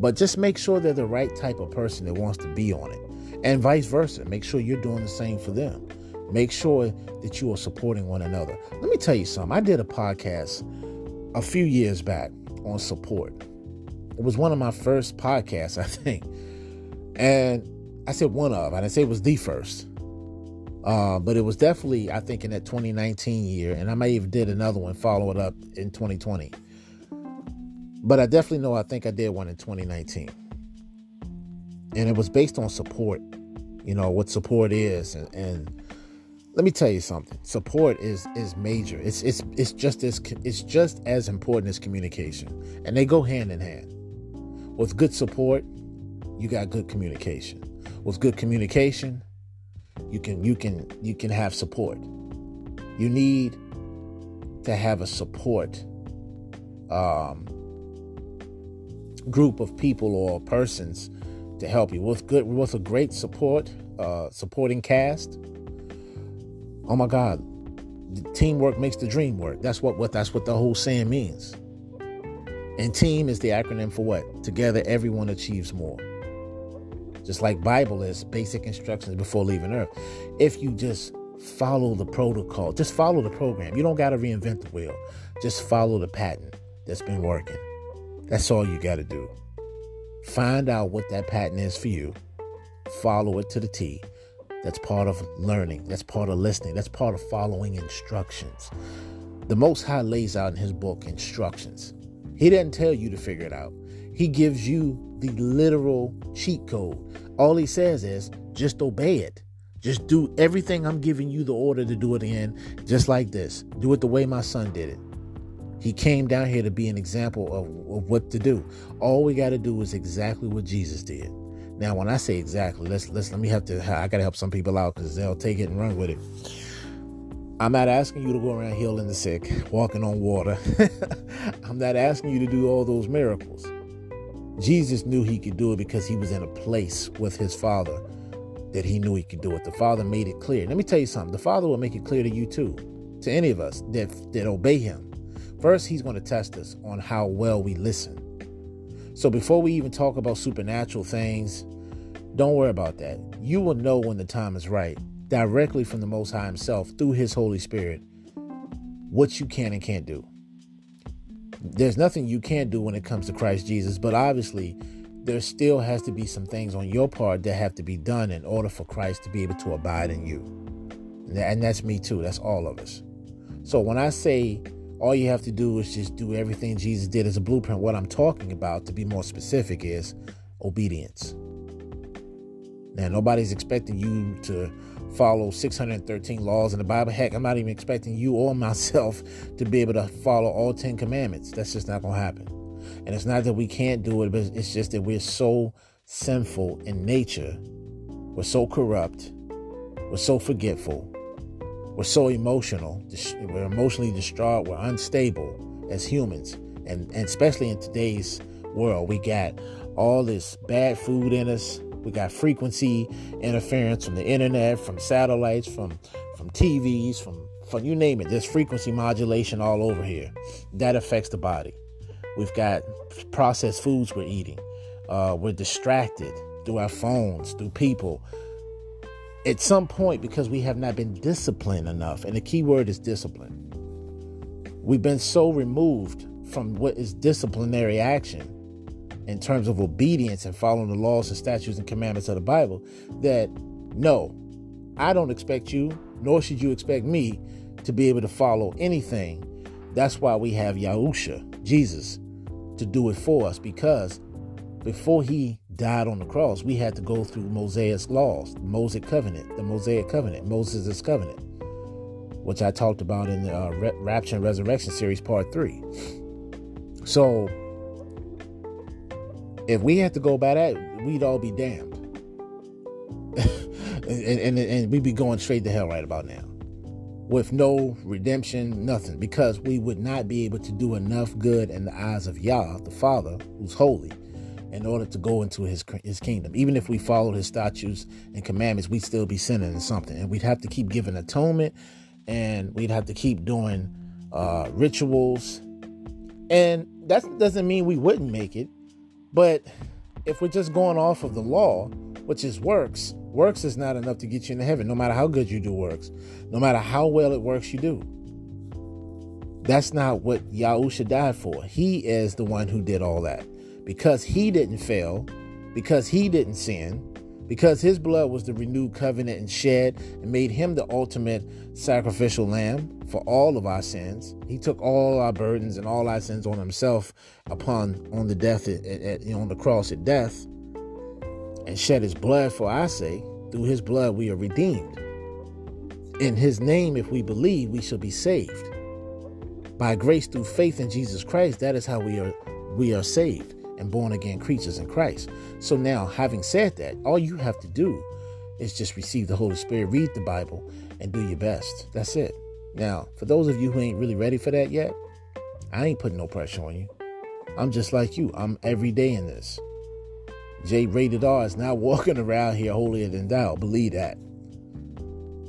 But just make sure they're the right type of person that wants to be on it. And vice versa. Make sure you're doing the same for them. Make sure that you are supporting one another. Let me tell you something. I did a podcast a few years back on support. It was one of my first podcasts, I think. And I said one of, I didn't say it was the first. Uh, but it was definitely, I think, in that 2019 year. And I may even did another one, follow it up in 2020. But I definitely know I think I did one in 2019. And it was based on support, you know, what support is. And, and let me tell you something. Support is is major. It's it's it's just as it's just as important as communication. And they go hand in hand. With good support, you got good communication. With good communication, you can you can you can have support. You need to have a support um, group of people or persons to help you. With good with a great support uh, supporting cast oh my god teamwork makes the dream work. That's what what that's what the whole saying means. And team is the acronym for what? Together everyone achieves more just like Bible is basic instructions before leaving earth. If you just follow the protocol, just follow the program. You don't got to reinvent the wheel. Just follow the pattern that's been working. That's all you got to do. Find out what that pattern is for you. Follow it to the T. That's part of learning. That's part of listening. That's part of following instructions. The Most High lays out in His book instructions. He doesn't tell you to figure it out. He gives you the literal cheat code. All He says is just obey it. Just do everything I'm giving you the order to do it in, just like this. Do it the way my son did it. He came down here to be an example of, of what to do. All we got to do is exactly what Jesus did. Now, when I say exactly, let's let's let me have to. I gotta help some people out because they'll take it and run with it. I'm not asking you to go around healing the sick, walking on water. I'm not asking you to do all those miracles. Jesus knew he could do it because he was in a place with his Father that he knew he could do it. The Father made it clear. Let me tell you something. The Father will make it clear to you too, to any of us that that obey him. First, he's going to test us on how well we listen. So before we even talk about supernatural things, don't worry about that. You will know when the time is right, directly from the Most High Himself through His Holy Spirit, what you can and can't do. There's nothing you can't do when it comes to Christ Jesus, but obviously, there still has to be some things on your part that have to be done in order for Christ to be able to abide in you. And that's me too. That's all of us. So when I say all you have to do is just do everything Jesus did as a blueprint. What I'm talking about, to be more specific, is obedience. Now, nobody's expecting you to follow 613 laws in the Bible. Heck, I'm not even expecting you or myself to be able to follow all 10 commandments. That's just not going to happen. And it's not that we can't do it, but it's just that we're so sinful in nature. We're so corrupt. We're so forgetful we're so emotional. We're emotionally distraught. We're unstable as humans. And, and especially in today's world, we got all this bad food in us. We got frequency interference from the internet, from satellites, from from TVs, from from you name it. There's frequency modulation all over here. That affects the body. We've got processed foods we're eating. Uh, we're distracted through our phones, through people at some point because we have not been disciplined enough. And the key word is discipline. We've been so removed from what is disciplinary action in terms of obedience and following the laws and statutes and commandments of the Bible that no, I don't expect you, nor should you expect me to be able to follow anything. That's why we have Yahusha, Jesus, to do it for us because before he died on the cross, we had to go through Mosaic's laws, the Mosaic covenant, the Mosaic covenant, Moses' covenant, which I talked about in the uh, Rapture and Resurrection series, part three. So, if we had to go by that, we'd all be damned. and, and, and we'd be going straight to hell right about now with no redemption, nothing, because we would not be able to do enough good in the eyes of Yah, the Father, who's holy, in order to go into his his kingdom. Even if we followed his statutes and commandments, we'd still be sinning in something, and we'd have to keep giving atonement, and we'd have to keep doing uh, rituals, and that doesn't mean we wouldn't make it. But if we're just going off of the law, which is works, works is not enough to get you into heaven. No matter how good you do works, no matter how well it works you do. That's not what Yahusha died for. He is the one who did all that because he didn't fail, because he didn't sin, because his blood was the renewed covenant and shed and made him the ultimate sacrificial lamb for all of our sins. He took all our burdens and all our sins on himself upon on the death at, at, on the cross at death and shed his blood for our sake. Through his blood we are redeemed. In his name, if we believe, we shall be saved. By grace through faith in Jesus Christ, that is how we are we are saved and born again creatures in Christ. So now, having said that, all you have to do is just receive the Holy Spirit, read the Bible, and do your best. That's it. Now, for those of you who ain't really ready for that yet, I ain't putting no pressure on you. I'm just like you. I'm every day in this. J rated R is not walking around here holier than thou. Believe that.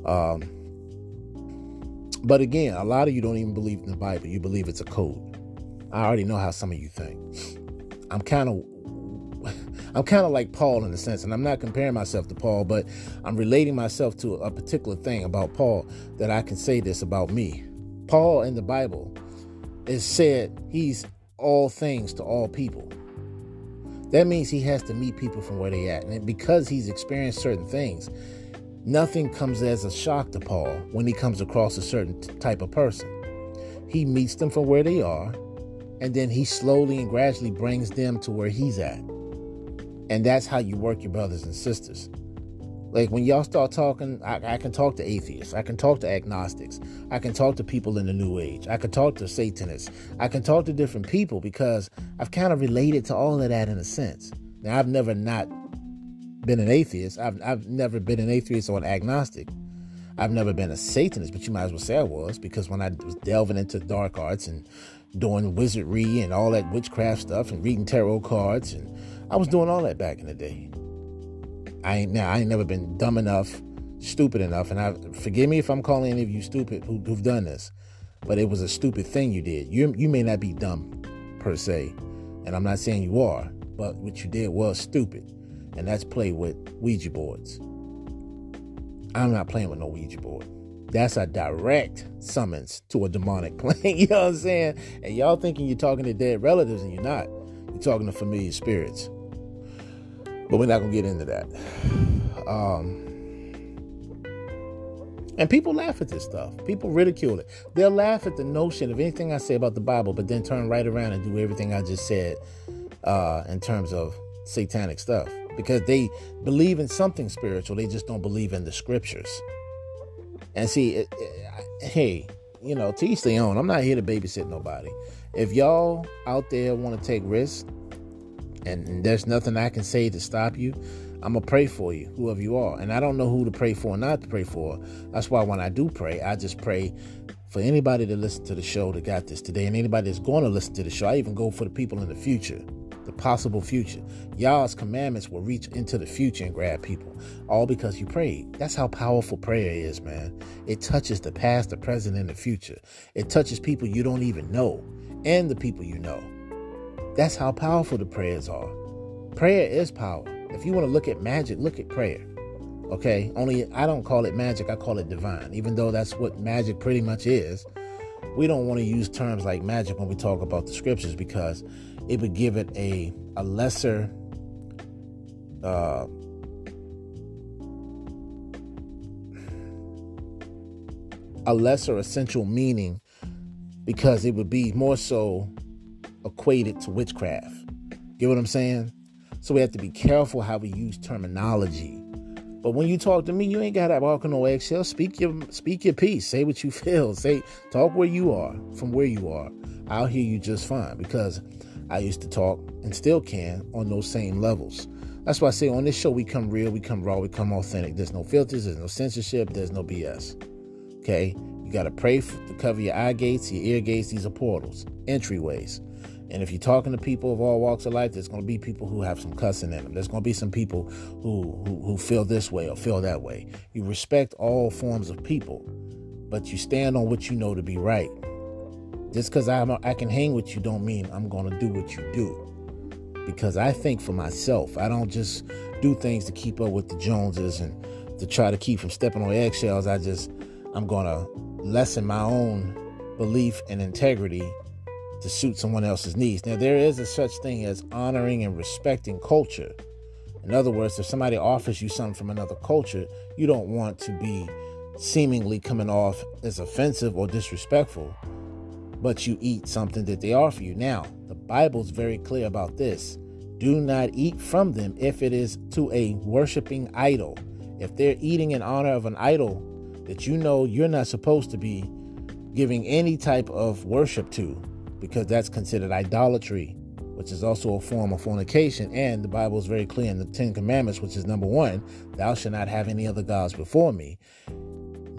Um, but again, a lot of you don't even believe in the Bible. You believe it's a code. I already know how some of you think. I'm kind of I'm kind of like Paul in a sense, and I'm not comparing myself to Paul, but I'm relating myself to a particular thing about Paul that I can say this about me. Paul in the Bible is said he's all things to all people. That means he has to meet people from where they at. And because he's experienced certain things, nothing comes as a shock to Paul when he comes across a certain type of person. He meets them from where they are, and then he slowly and gradually brings them to where he's at. And that's how you work your brothers and sisters. Like when y'all start talking, I, I, can talk to atheists, I can talk to agnostics, I can talk to people in the New Age, I can talk to Satanists, I can talk to different people because I've kind of related to all of that in a sense. Now I've never not been an atheist. I've I've never been an atheist or an agnostic. I've never been a Satanist, but you might as well say I was because when I was delving into dark arts and doing wizardry and all that witchcraft stuff and reading tarot cards and I was doing all that back in the day. I ain't now I ain't never been dumb enough, stupid enough, and I forgive me if I'm calling any of you stupid who, who've done this, but it was a stupid thing you did. You you may not be dumb per se, and I'm not saying you are, but what you did was stupid, and that's play with Ouija boards. I'm not playing with no Ouija board. That's a direct summons to a demonic plane. you know what I'm saying? And y'all thinking you're talking to dead relatives, and you're not. Talking to familiar spirits. But we're not gonna get into that. Um, and people laugh at this stuff. People ridicule it. They'll laugh at the notion of anything I say about the Bible, but then turn right around and do everything I just said uh, in terms of satanic stuff because they believe in something spiritual. They just don't believe in the scriptures. And see, it, it, hey, you know, to each their own. I'm not here to babysit nobody. If y'all out there want to take risks, and there's nothing I can say to stop you. I'm gonna pray for you, whoever you are. And I don't know who to pray for not to pray for. That's why when I do pray, I just pray for anybody to listen to the show that got this today, and anybody that's going to listen to the show. I even go for the people in the future, the possible future. Y'all's commandments will reach into the future and grab people, all because you prayed. That's how powerful prayer is, man. It touches the past, the present, and the future. It touches people you don't even know and the people you know. That's how powerful the prayers are. Prayer is power. If you want to look at magic, look at prayer. Okay? Only I don't call it magic, I call it divine, even though that's what magic pretty much is. We don't want to use terms like magic when we talk about the scriptures because it would give it a, a lesser uh, a lesser essential meaning because it would be more so equated to witchcraft. Get what I'm saying? So we have to be careful how we use terminology. But when you talk to me, you ain't gotta walk on no eggshells. Speak your speak your piece. Say what you feel. Say talk where you are, from where you are. I'll hear you just fine because I used to talk and still can on those same levels. That's why I say on this show we come real, we come raw, we come authentic. There's no filters, there's no censorship, there's no BS. Okay? You gotta pray for, to cover your eye gates, your ear gates. These are portals, entryways. And if you're talking to people of all walks of life, there's going to be people who have some cussing in them. There's going to be some people who, who, who feel this way or feel that way. You respect all forms of people, but you stand on what you know to be right. Just because I can hang with you don't mean I'm going to do what you do. Because I think for myself. I don't just do things to keep up with the Joneses and to try to keep from stepping on eggshells. I just, I'm going to lessen my own belief and integrity to suit someone else's needs. Now, there is a such thing as honoring and respecting culture. In other words, if somebody offers you something from another culture, you don't want to be seemingly coming off as offensive or disrespectful, but you eat something that they offer you. Now, the Bible's very clear about this. Do not eat from them if it is to a worshiping idol. If they're eating in honor of an idol that you know you're not supposed to be giving any type of worship to, because that's considered idolatry, which is also a form of fornication. And the Bible is very clear in the Ten Commandments, which is number one, thou shalt not have any other gods before me.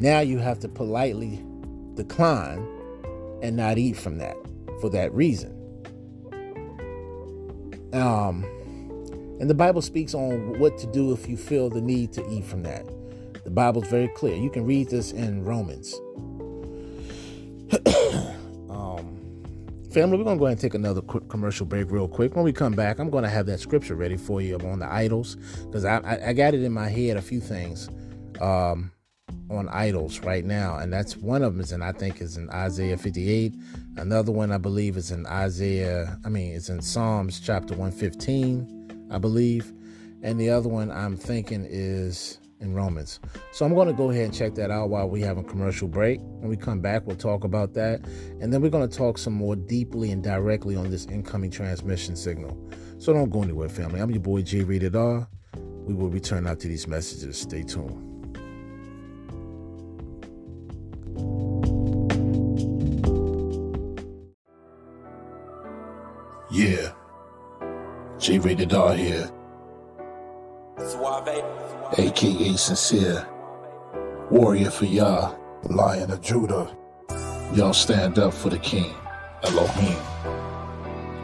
Now you have to politely decline and not eat from that for that reason. Um, and the Bible speaks on what to do if you feel the need to eat from that. The Bible is very clear. You can read this in Romans. Family, we're going to go ahead and take another quick commercial break real quick. When we come back, I'm going to have that scripture ready for you on the idols because I, I, I, got it in my head a few things um, on idols right now. And that's one of them is, and I think is in Isaiah 58. Another one I believe is in Isaiah, I mean, it's in Psalms chapter 115, I believe. And the other one I'm thinking is in Romans. So I'm going to go ahead and check that out while we have a commercial break. When we come back, we'll talk about that. And then we're going to talk some more deeply and directly on this incoming transmission signal. So don't go anywhere, family. I'm your boy J Rated R. We will return after these messages. Stay tuned. Yeah. J Rated R here. Suave aka Sincere, Warrior for Yah, Lion of Judah. Y'all stand up for the King, Elohim.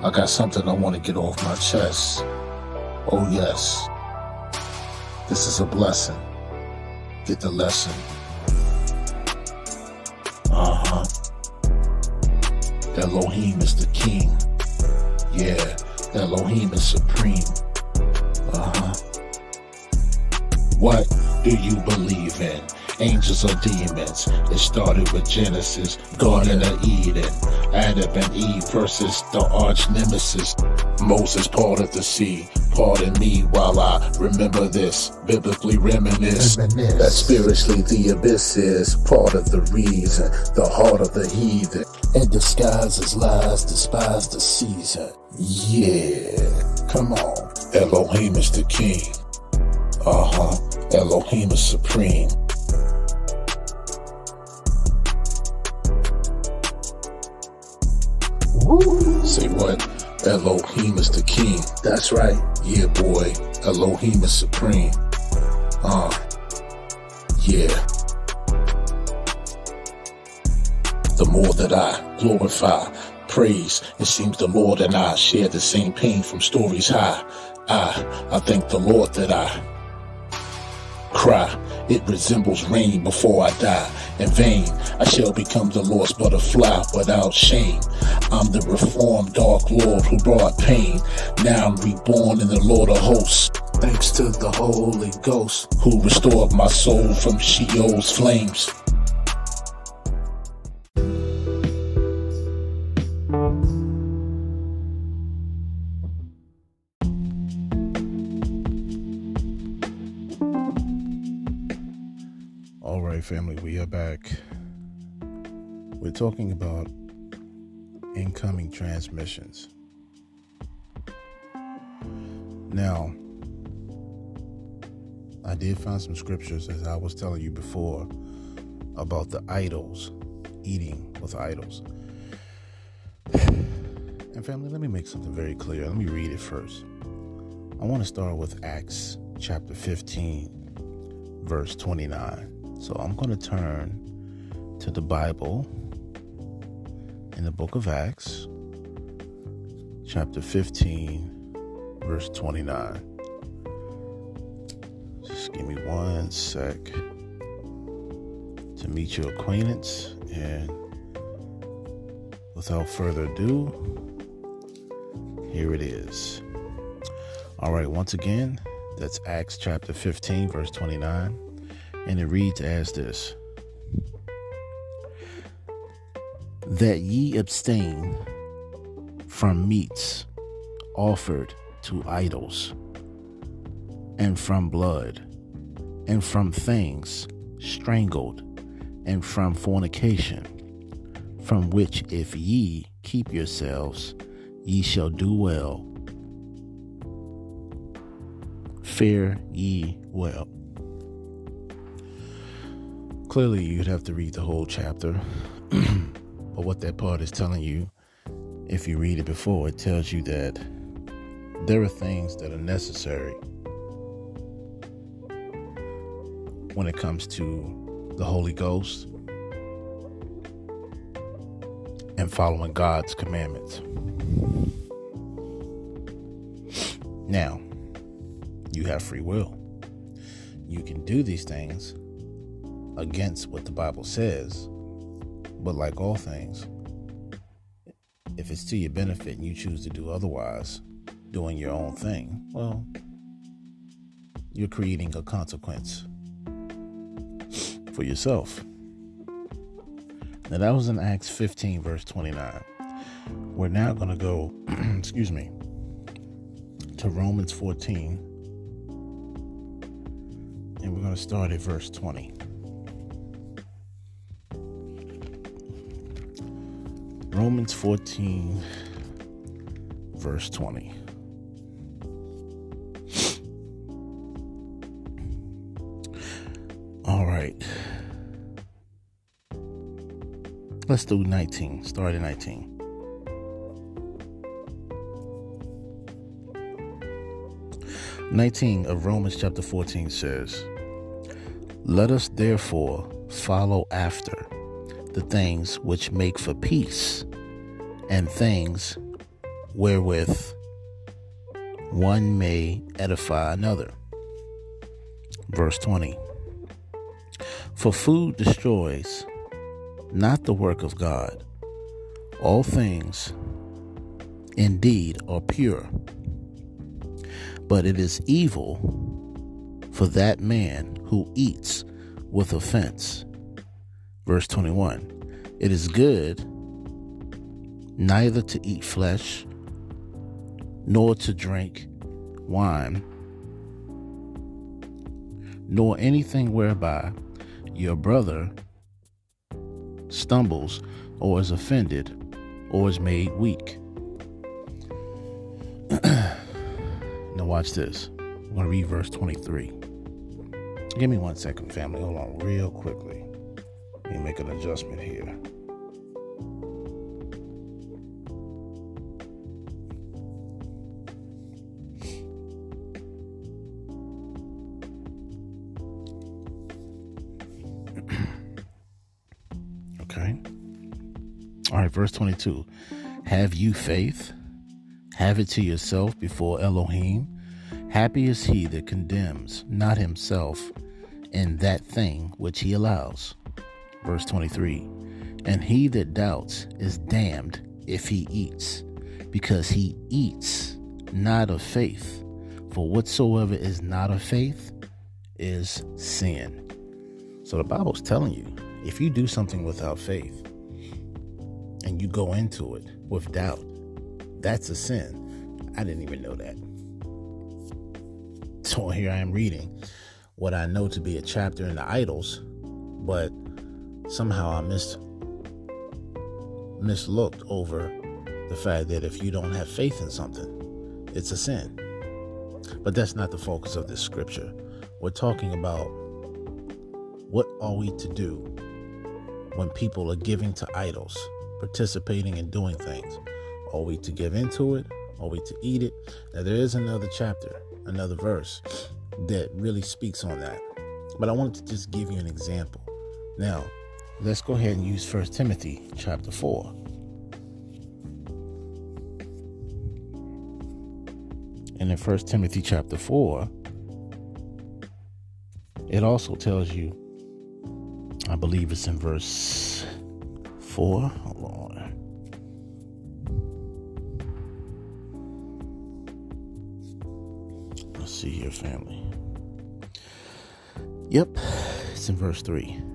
I got something I want to get off my chest. Oh, yes. This is a blessing. Get the lesson. Uh huh. Elohim is the King. Yeah, Elohim is supreme. Uh huh. What do you believe in? Angels or demons? It started with Genesis, Garden of Eden, Adam and Eve versus the arch nemesis. Moses parted the sea. Pardon me while I remember this, biblically reminisce, reminisce. that spiritually the abyss is part of the reason, the heart of the heathen, and disguises lies, despise the season. Yeah, come on, Elohim is the king. Uh huh. Elohim is supreme. Woo. Say what? Elohim is the king. That's right. Yeah, boy. Elohim is supreme. Uh, yeah. The more that I glorify, praise, it seems the Lord and I share the same pain from stories high. I, I thank the Lord that I cry. It resembles rain before I die. In vain, I shall become the lost butterfly without shame. I'm the reformed dark lord who brought pain. Now I'm reborn in the Lord of hosts. Thanks to the Holy Ghost who restored my soul from Sheol's flames. Family, we are back. We're talking about incoming transmissions. Now, I did find some scriptures, as I was telling you before, about the idols, eating with idols. And, family, let me make something very clear. Let me read it first. I want to start with Acts chapter 15, verse 29. So I'm going to turn to the Bible in the book of Acts, chapter 15, verse 29. Just give me one sec to meet your acquaintance. And without further ado, here it is. All right, once again, that's Acts chapter 15, verse 29. And it reads as this That ye abstain from meats offered to idols, and from blood, and from things strangled, and from fornication, from which if ye keep yourselves, ye shall do well. Fare ye well. Clearly, you'd have to read the whole chapter. but what that part is telling you, if you read it before, it tells you that there are things that are necessary when it comes to the Holy Ghost and following God's commandments. Now, you have free will. You can do these things against what the Bible says. But like all things, if it's to your benefit and you choose to do otherwise, doing your own thing, well, you're creating a consequence for yourself. Now, that was in Acts 15, verse 29. We're now going to go, excuse me, to Romans 14, and we're going to start at verse 20. Romans 14, verse 20. All right. Let's do 19. Start at 19. Nineteen of Romans chapter fourteen says, "Let us therefore follow after the things which make for peace, and things wherewith one may edify another." Verse twenty. For food destroys not the work of God. All things indeed are pure, but it is evil for that man who eats with offense. Verse 21 It is good neither to eat flesh nor to drink wine, nor anything whereby your brother stumbles or is offended or is made weak. now, watch this. I'm going to read verse 23. Give me one second, family. Hold on, real quickly. Me make an adjustment here. Okay. All right, verse 22. Have you faith? Have it to yourself before Elohim. Happy is he that condemns not himself in that thing which he allows. Verse 23. And he that doubts is damned if he eats, because he eats not of faith. For whatsoever is not of faith is sin. So the Bible's telling you if you do something without faith, and you go into it with doubt, that's a sin. I didn't even know that. So here I am reading what I know to be a chapter in the idols, but somehow I missed mislooked over the fact that if you don't have faith in something, it's a sin. But that's not the focus of this scripture. We're talking about what are we to do when people are giving to idols participating and doing things. Are we to give into it? Are we to eat it? Now, there is another chapter, another verse that really speaks on that. But I wanted to just give you an example. Now, let's go ahead and use First Timothy chapter 4. And in First Timothy chapter 4, it also tells you, I believe it's in verse 4. Hold on. Let's see here, family. Yep, it's in verse 3.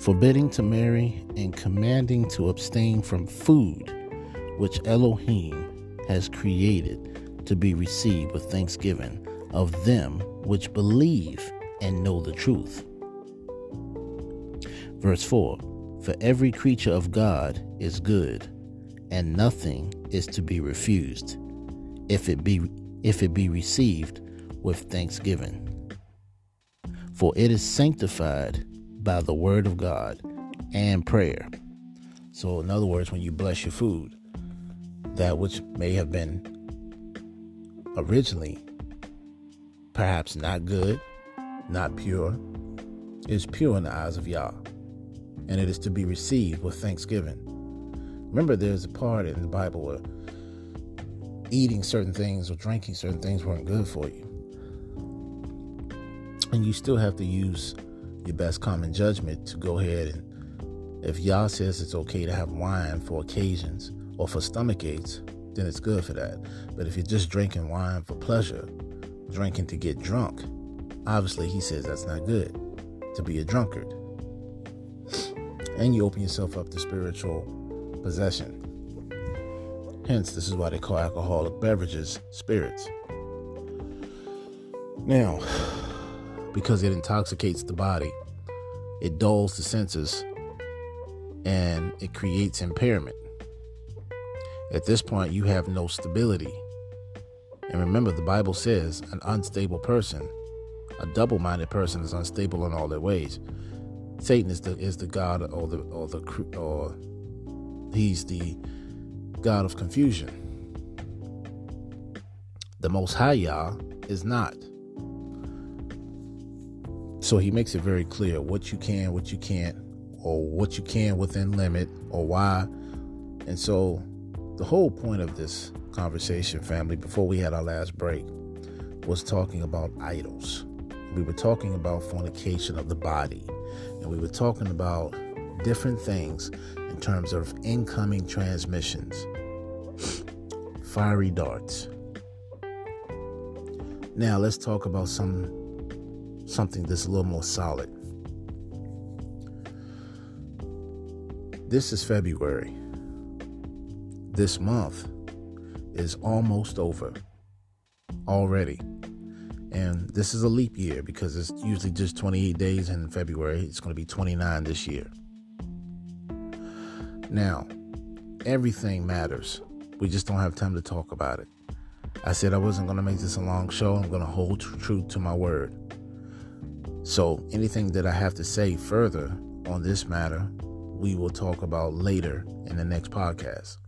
Forbidding to marry and commanding to abstain from food which Elohim has created to be received with thanksgiving of them which believe and know the truth. Verse 4 for every creature of God is good, and nothing is to be refused, if it be if it be received with thanksgiving. For it is sanctified by the word of God and prayer. So, in other words, when you bless your food, that which may have been originally perhaps not good, not pure, is pure in the eyes of Yah and it is to be received with thanksgiving. Remember, there's a part in the Bible where eating certain things or drinking certain things weren't good for you. And you still have to use your best common judgment to go ahead and, if Yah says it's okay to have wine for occasions or for stomach aches, then it's good for that. But if you're just drinking wine for pleasure, drinking to get drunk, obviously he says that's not good to be a drunkard. And you open yourself up to spiritual possession. Hence, this is why they call alcoholic beverages spirits. Now, because it intoxicates the body, it dulls the senses, and it creates impairment. At this point, you have no stability. And remember, the Bible says an unstable person, a double minded person, is unstable in all their ways. Satan is the is the god or the or the or he's the god of confusion. The Most High Yah is not. So he makes it very clear what you can, what you can't, or what you can within limit, or why. And so the whole point of this conversation, family, before we had our last break, was talking about idols. We were talking about fornication of the body, and we were talking about different things in terms of incoming transmissions, fiery darts. Now let's talk about some something that's a little more solid. This is February. This month is almost over already. And this is a leap year because it's usually just 28 days in February. It's going to be 29 this year. Now, everything matters. We just don't have time to talk about it. I said I wasn't going to make this a long show. I'm going to hold true to my word. So, anything that I have to say further on this matter, we will talk about later in the next podcast.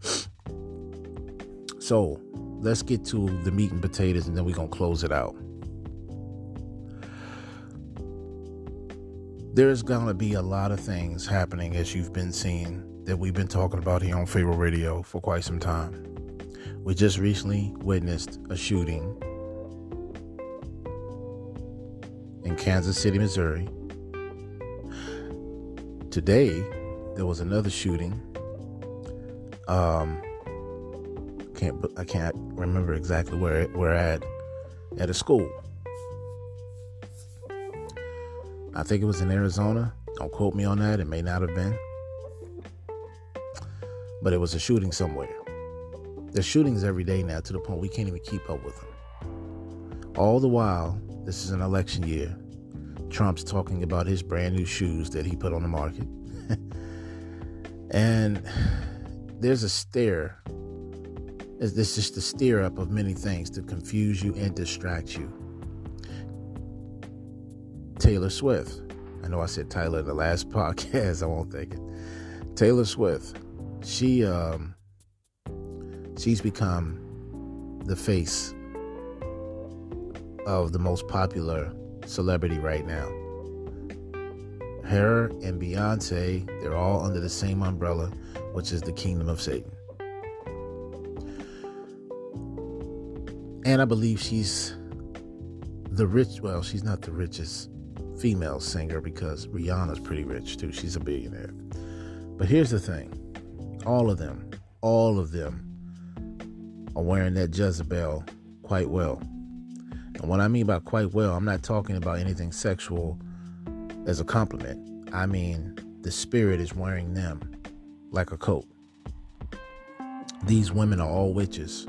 So, let's get to the meat and potatoes and then we're going to close it out. There's going to be a lot of things happening as you've been seeing that we've been talking about here on Pharaoh Radio for quite some time. We just recently witnessed a shooting in Kansas City, Missouri. Today, there was another shooting. Um, can't I can't remember exactly where we're at at a school. I think it was in Arizona. Don't quote me on that. It may not have been, but it was a shooting somewhere. There's shootings every day now to the point we can't even keep up with them. All the while, this is an election year. Trump's talking about his brand new shoes that he put on the market. and there's a stare. It's just a stir up of many things to confuse you and distract you. Taylor Swift. I know I said Tyler in the last podcast. I won't think it. Taylor Swift. She um she's become the face of the most popular celebrity right now. Her and Beyonce, they're all under the same umbrella, which is the kingdom of Satan. And I believe she's the rich, well, she's not the richest female singer because Rihanna's pretty rich too. She's a billionaire. But here's the thing all of them, all of them are wearing that Jezebel quite well. And what I mean by quite well, I'm not talking about anything sexual as a compliment. I mean, the spirit is wearing them like a coat. These women are all witches.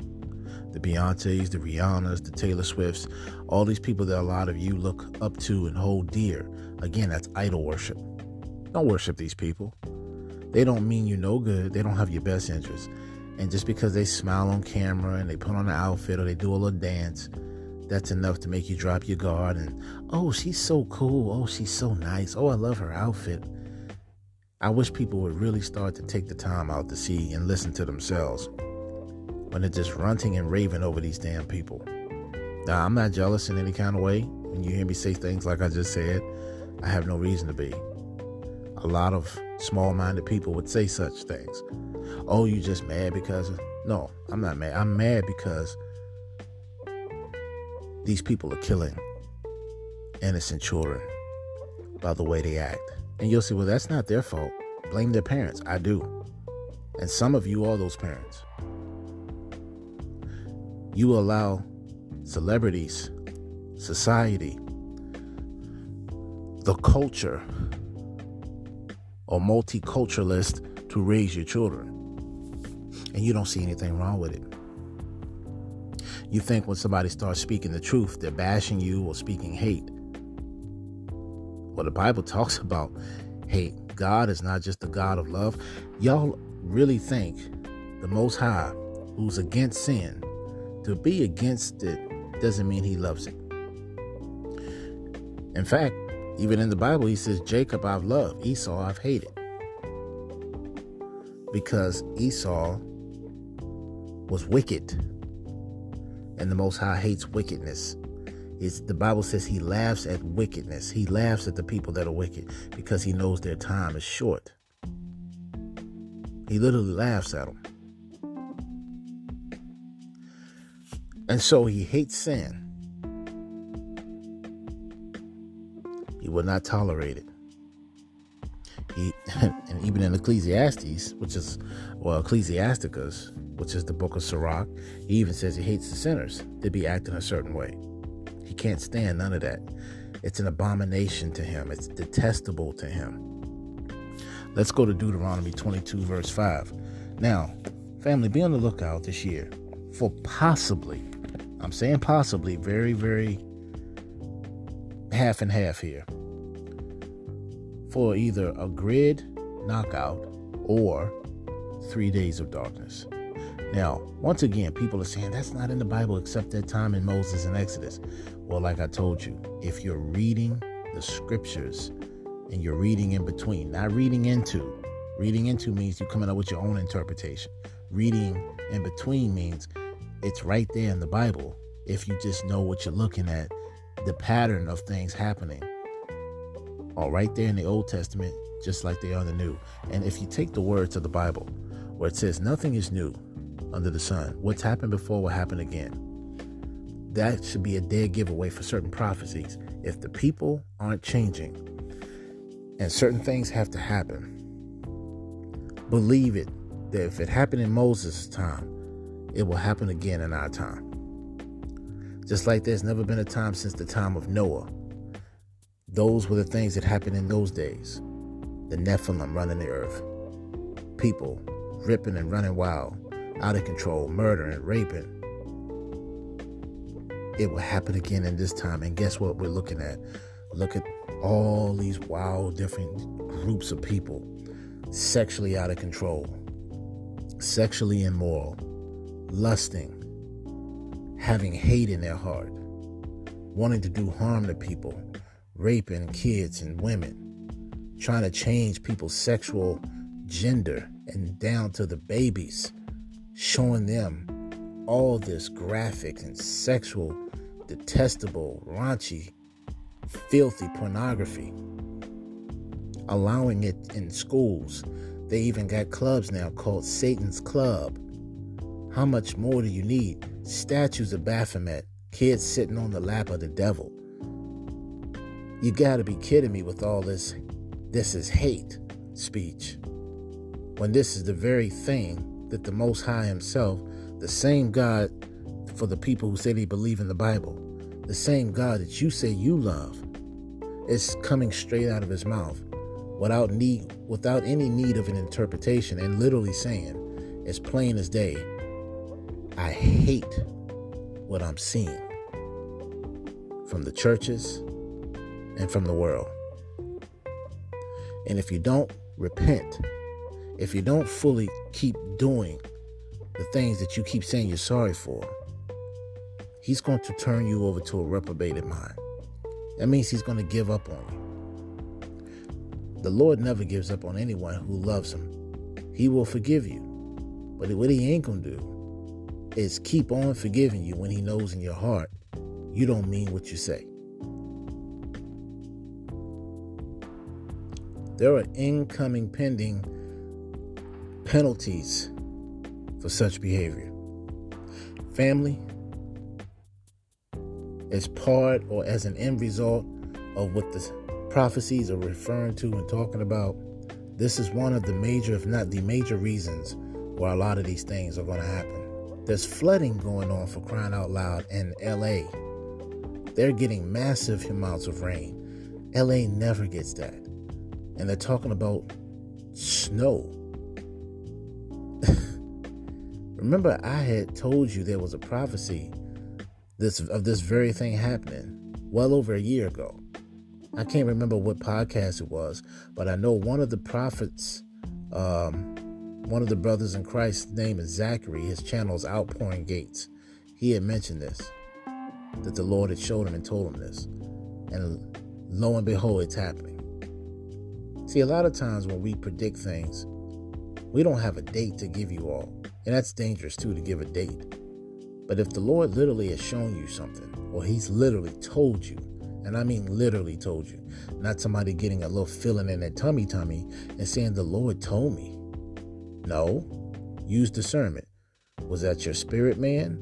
The Beyoncés, the Rihannas, the Taylor Swifts, all these people that a lot of you look up to and hold dear. Again, that's idol worship. Don't worship these people. They don't mean you no good. They don't have your best interest. And just because they smile on camera and they put on an outfit or they do a little dance, that's enough to make you drop your guard and, oh, she's so cool. Oh, she's so nice. Oh, I love her outfit. I wish people would really start to take the time out to see and listen to themselves when they're just ranting and raving over these damn people. Now, I'm not jealous in any kind of way. When you hear me say things like I just said, I have no reason to be. A lot of small minded people would say such things. Oh, you just mad because. No, I'm not mad. I'm mad because these people are killing innocent children by the way they act. And you'll say, well, that's not their fault. Blame their parents. I do. And some of you are those parents. You allow celebrities, society, the culture, or multiculturalist to raise your children. And you don't see anything wrong with it. You think when somebody starts speaking the truth, they're bashing you or speaking hate. Well, the Bible talks about hate. God is not just the God of love. Y'all really think the Most High, who's against sin, to be against it doesn't mean he loves it. In fact, even in the Bible, he says, Jacob I've loved, Esau I've hated. Because Esau was wicked. And the Most High hates wickedness. It's, the Bible says he laughs at wickedness. He laughs at the people that are wicked because he knows their time is short. He literally laughs at them. And so he hates sin. He will not tolerate it. He, and even in Ecclesiastes, which is, well, Ecclesiasticus, which is the book of Sirach, he even says he hates the sinners to be acting a certain way. He can't stand none of that. It's an abomination to him, it's detestable to him. Let's go to Deuteronomy 22, verse 5. Now, family, be on the lookout this year for possibly, I'm saying possibly, very, very half and half here, for either a grid knockout or three days of darkness. Now, once again, people are saying that's not in the Bible except that time in Moses and Exodus. Well, like I told you, if you're reading the scriptures and you're reading in between, not reading into. Reading into means you're coming up with your own interpretation. Reading in between means it's right there in the Bible if you just know what you're looking at, the pattern of things happening. All right there in the Old Testament, just like they are in the New. And if you take the words of the Bible, where it says nothing is new under the sun, what's happened before will happen again. That should be a dead giveaway for certain prophecies. If the people aren't changing, and certain things have to happen. Believe it that if it happened in Moses' time, it will happen again in our time. Just like there's never been a time since the time of Noah. Those were the things that happened in those days. The Nephilim running the earth. People ripping and running wild, out of control, murdering, raping. It will happen again in this time. And guess what we're looking at? Look at all these wild, different groups of people sexually out of control, sexually immoral, lusting, having hate in their heart, wanting to do harm to people, raping kids and women, trying to change people's sexual gender and down to the babies, showing them all this graphic and sexual, detestable, raunchy filthy pornography, allowing it in schools. They even got clubs now called Satan's Club. How much more do you need? Statues of Baphomet, kids sitting on the lap of the devil. You gotta be kidding me with all this. This is hate speech. When this is the very thing that the Most High Himself, the same God for the people who say they believe in the Bible, the same God that you say you love is coming straight out of his mouth without need without any need of an interpretation and literally saying as plain as day I hate what I'm seeing from the churches and from the world. And if you don't repent, if you don't fully keep doing the things that you keep saying you're sorry for, he's going to turn you over to a reprobated mind. That means he's going to give up on you. The Lord never gives up on anyone who loves him. He will forgive you. But what he ain't going to do is keep on forgiving you when he knows in your heart you don't mean what you say. There are incoming pending penalties for such behavior. Family, as part or as an end result of what the prophecies are referring to and talking about, this is one of the major, if not the major reasons why a lot of these things are going to happen. There's flooding going on for crying out loud in LA. They're getting massive amounts of rain. LA never gets that. And they're talking about snow. Remember, I had told you there was a prophecy this of this very thing happening well over a year ago. I can't remember what podcast it was, but I know one of the prophets, um, one of the brothers in Christ's name is Zachary. His channel is Outpouring Gates. He had mentioned this, that the Lord had showed him and told him this. And lo and behold, it's happening. See, a lot of times when we predict things, we don't have a date to give you all. And that's dangerous too to give a date. But if the Lord literally has shown you something, or He's literally told you, and I mean literally told you, not somebody getting a little feeling in their tummy tummy and saying, The Lord told me. No, use discernment. Was that your spirit man?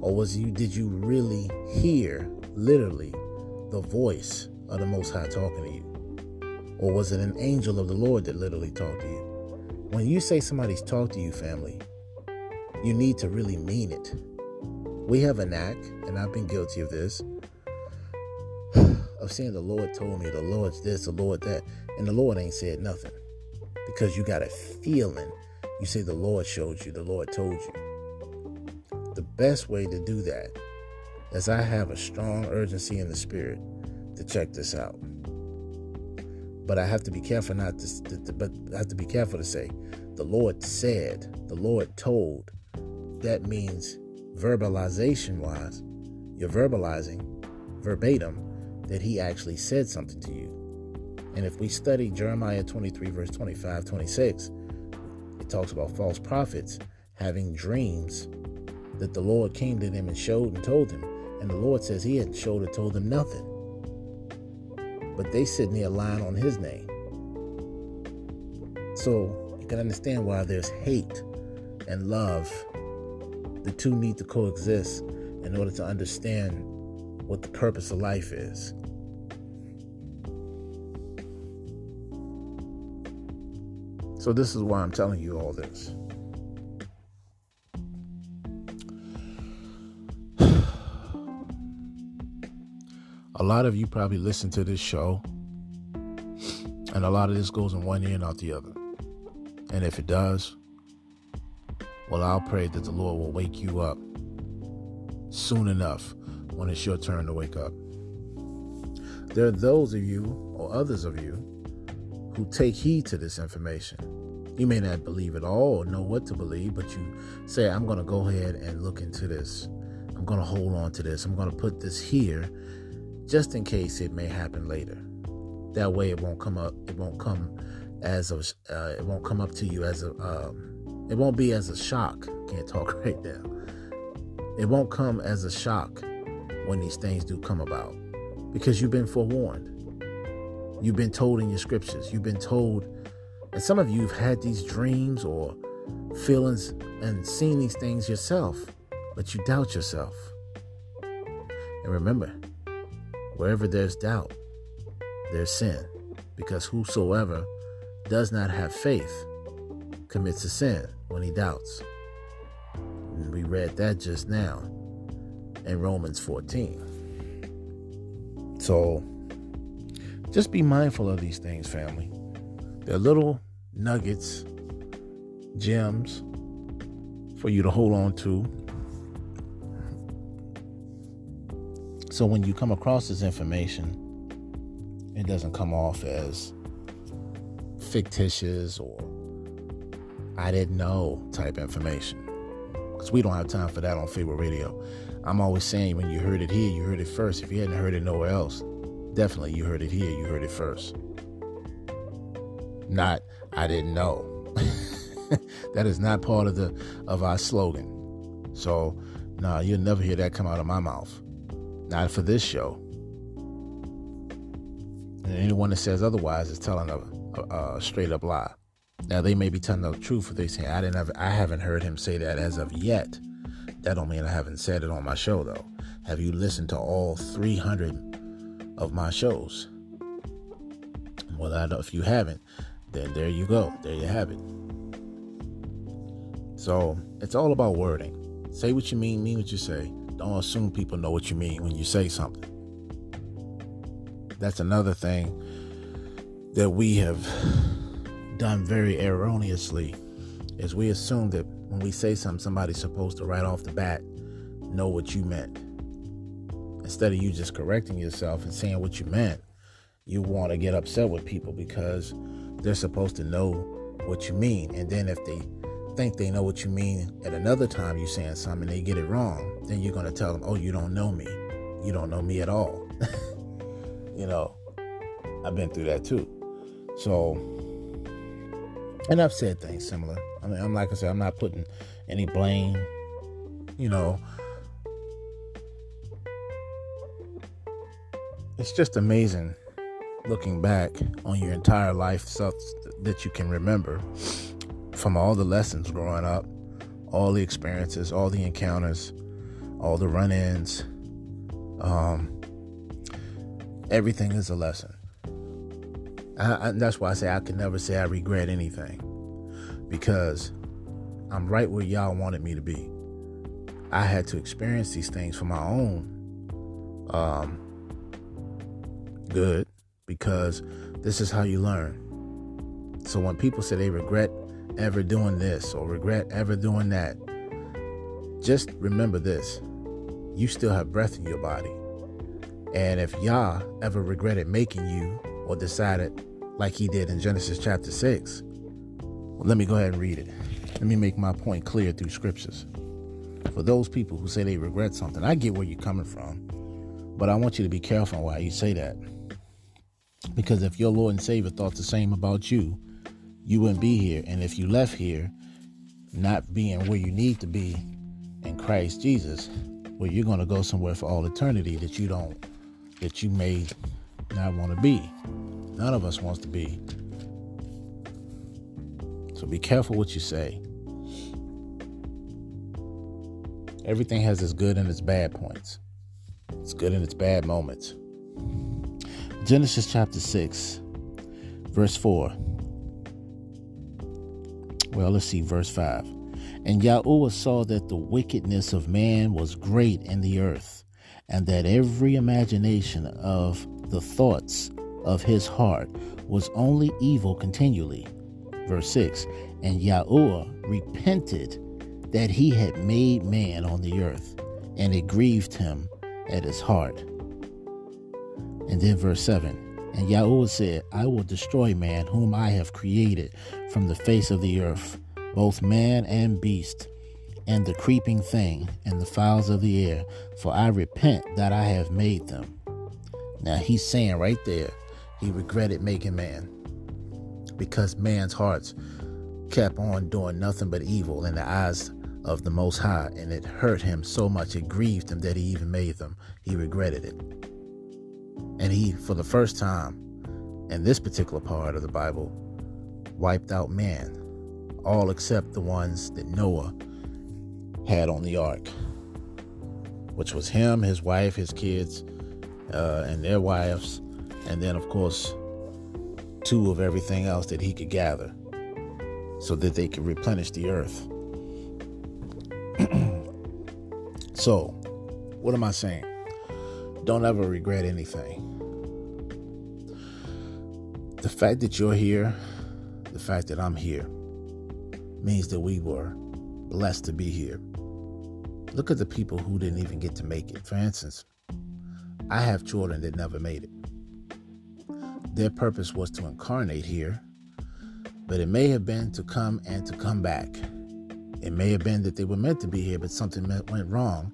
Or was you did you really hear literally the voice of the Most High talking to you? Or was it an angel of the Lord that literally talked to you? When you say somebody's talked to you, family, you need to really mean it. We have a knack, and I've been guilty of this, of saying the Lord told me, the Lord's this, the Lord that, and the Lord ain't said nothing. Because you got a feeling. You say the Lord showed you, the Lord told you. The best way to do that is I have a strong urgency in the spirit to check this out. But I have to be careful not to, but I have to be careful to say, the Lord said, the Lord told. That means verbalization wise, you're verbalizing verbatim that he actually said something to you. And if we study Jeremiah 23, verse 25, 26, it talks about false prophets having dreams that the Lord came to them and showed and told them. And the Lord says he hadn't showed or told them nothing. But they sitting there lying on his name. So you can understand why there's hate and love the two need to coexist in order to understand what the purpose of life is. So, this is why I'm telling you all this. A lot of you probably listen to this show, and a lot of this goes in one ear and out the other. And if it does, well, I'll pray that the Lord will wake you up soon enough when it's your turn to wake up. There are those of you, or others of you, who take heed to this information. You may not believe it all or know what to believe, but you say, I'm going to go ahead and look into this. I'm going to hold on to this. I'm going to put this here just in case it may happen later. That way it won't come up, it won't come as a, uh, it won't come up to you as a, um, it won't be as a shock. Can't talk right now. It won't come as a shock when these things do come about because you've been forewarned. You've been told in your scriptures. You've been told, and some of you have had these dreams or feelings and seen these things yourself, but you doubt yourself. And remember, wherever there's doubt, there's sin, because whosoever does not have faith commits a sin when he doubts. And we read that just now in Romans 14. So just be mindful of these things, family. They're little nuggets, gems for you to hold on to. So when you come across this information, it doesn't come off as fictitious or I didn't know type information. Because we don't have time for that on Pharaoh Radio. I'm always saying when you heard it here, you heard it first. If you hadn't heard it nowhere else, definitely you heard it here, you heard it first. Not, I didn't know. that is not part of the of our slogan. So, nah, you'll never hear that come out of my mouth. Not for this show. And anyone that says otherwise is telling a, a, a straight up lie. Now they may be telling the truth if they say I didn't have I haven't heard him say that as of yet. That don't mean I haven't said it on my show though. Have you listened to all 300 of my shows? Well, I don't, if you haven't, then there you go. There you have it. So it's all about wording. Say what you mean, mean what you say. Don't assume people know what you mean when you say something. That's another thing that we have done very erroneously is we assume that when we say something, somebody's supposed to right off the bat know what you meant. Instead of you just correcting yourself and saying what you meant, you want to get upset with people because they're supposed to know what you mean. And then if they think they know what you mean at another time you're saying something they get it wrong, then you're going to tell them, oh, you don't know me. You don't know me at all. you know, I've been through that too. So, and I've said things similar. I mean, I'm like I said, I'm not putting any blame, you know. It's just amazing looking back on your entire life stuff that you can remember from all the lessons growing up, all the experiences, all the encounters, all the run ins. Um, everything is a lesson. I, I, that's why I say I can never say I regret anything because I'm right where y'all wanted me to be. I had to experience these things for my own um, good because this is how you learn. So when people say they regret ever doing this or regret ever doing that, just remember this you still have breath in your body. And if Yah ever regretted making you or decided, like he did in Genesis chapter 6, well, let me go ahead and read it. Let me make my point clear through scriptures. For those people who say they regret something, I get where you're coming from, but I want you to be careful why you say that. Because if your Lord and Savior thought the same about you, you wouldn't be here. And if you left here not being where you need to be in Christ Jesus, well, you're going to go somewhere for all eternity that you don't, that you may not want to be. None of us wants to be. So be careful what you say. Everything has its good and its bad points. It's good and its bad moments. Genesis chapter 6, verse 4. Well, let's see, verse 5. And Yahuwah saw that the wickedness of man was great in the earth, and that every imagination of the thoughts of his heart was only evil continually. Verse 6 And Yahuwah repented that he had made man on the earth, and it grieved him at his heart. And then verse 7 And Yahweh said, I will destroy man whom I have created from the face of the earth, both man and beast, and the creeping thing, and the fowls of the air, for I repent that I have made them. Now he's saying right there, he regretted making man because man's hearts kept on doing nothing but evil in the eyes of the Most High, and it hurt him so much, it grieved him that he even made them. He regretted it. And he, for the first time in this particular part of the Bible, wiped out man, all except the ones that Noah had on the ark, which was him, his wife, his kids, uh, and their wives, and then, of course, two of everything else that he could gather so that they could replenish the earth. so, what am I saying? Don't ever regret anything. The fact that you're here, the fact that I'm here, means that we were blessed to be here. Look at the people who didn't even get to make it. For instance, I have children that never made it. Their purpose was to incarnate here, but it may have been to come and to come back. It may have been that they were meant to be here, but something went wrong,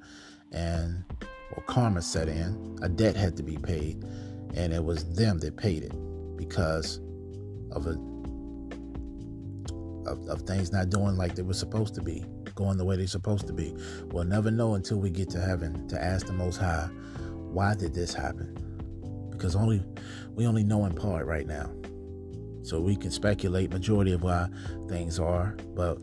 and or karma set in. A debt had to be paid, and it was them that paid it because of a of, of things not doing like they were supposed to be, going the way they're supposed to be. We'll never know until we get to heaven to ask the Most High, why did this happen? Because only we only know in part right now. So we can speculate majority of why things are, but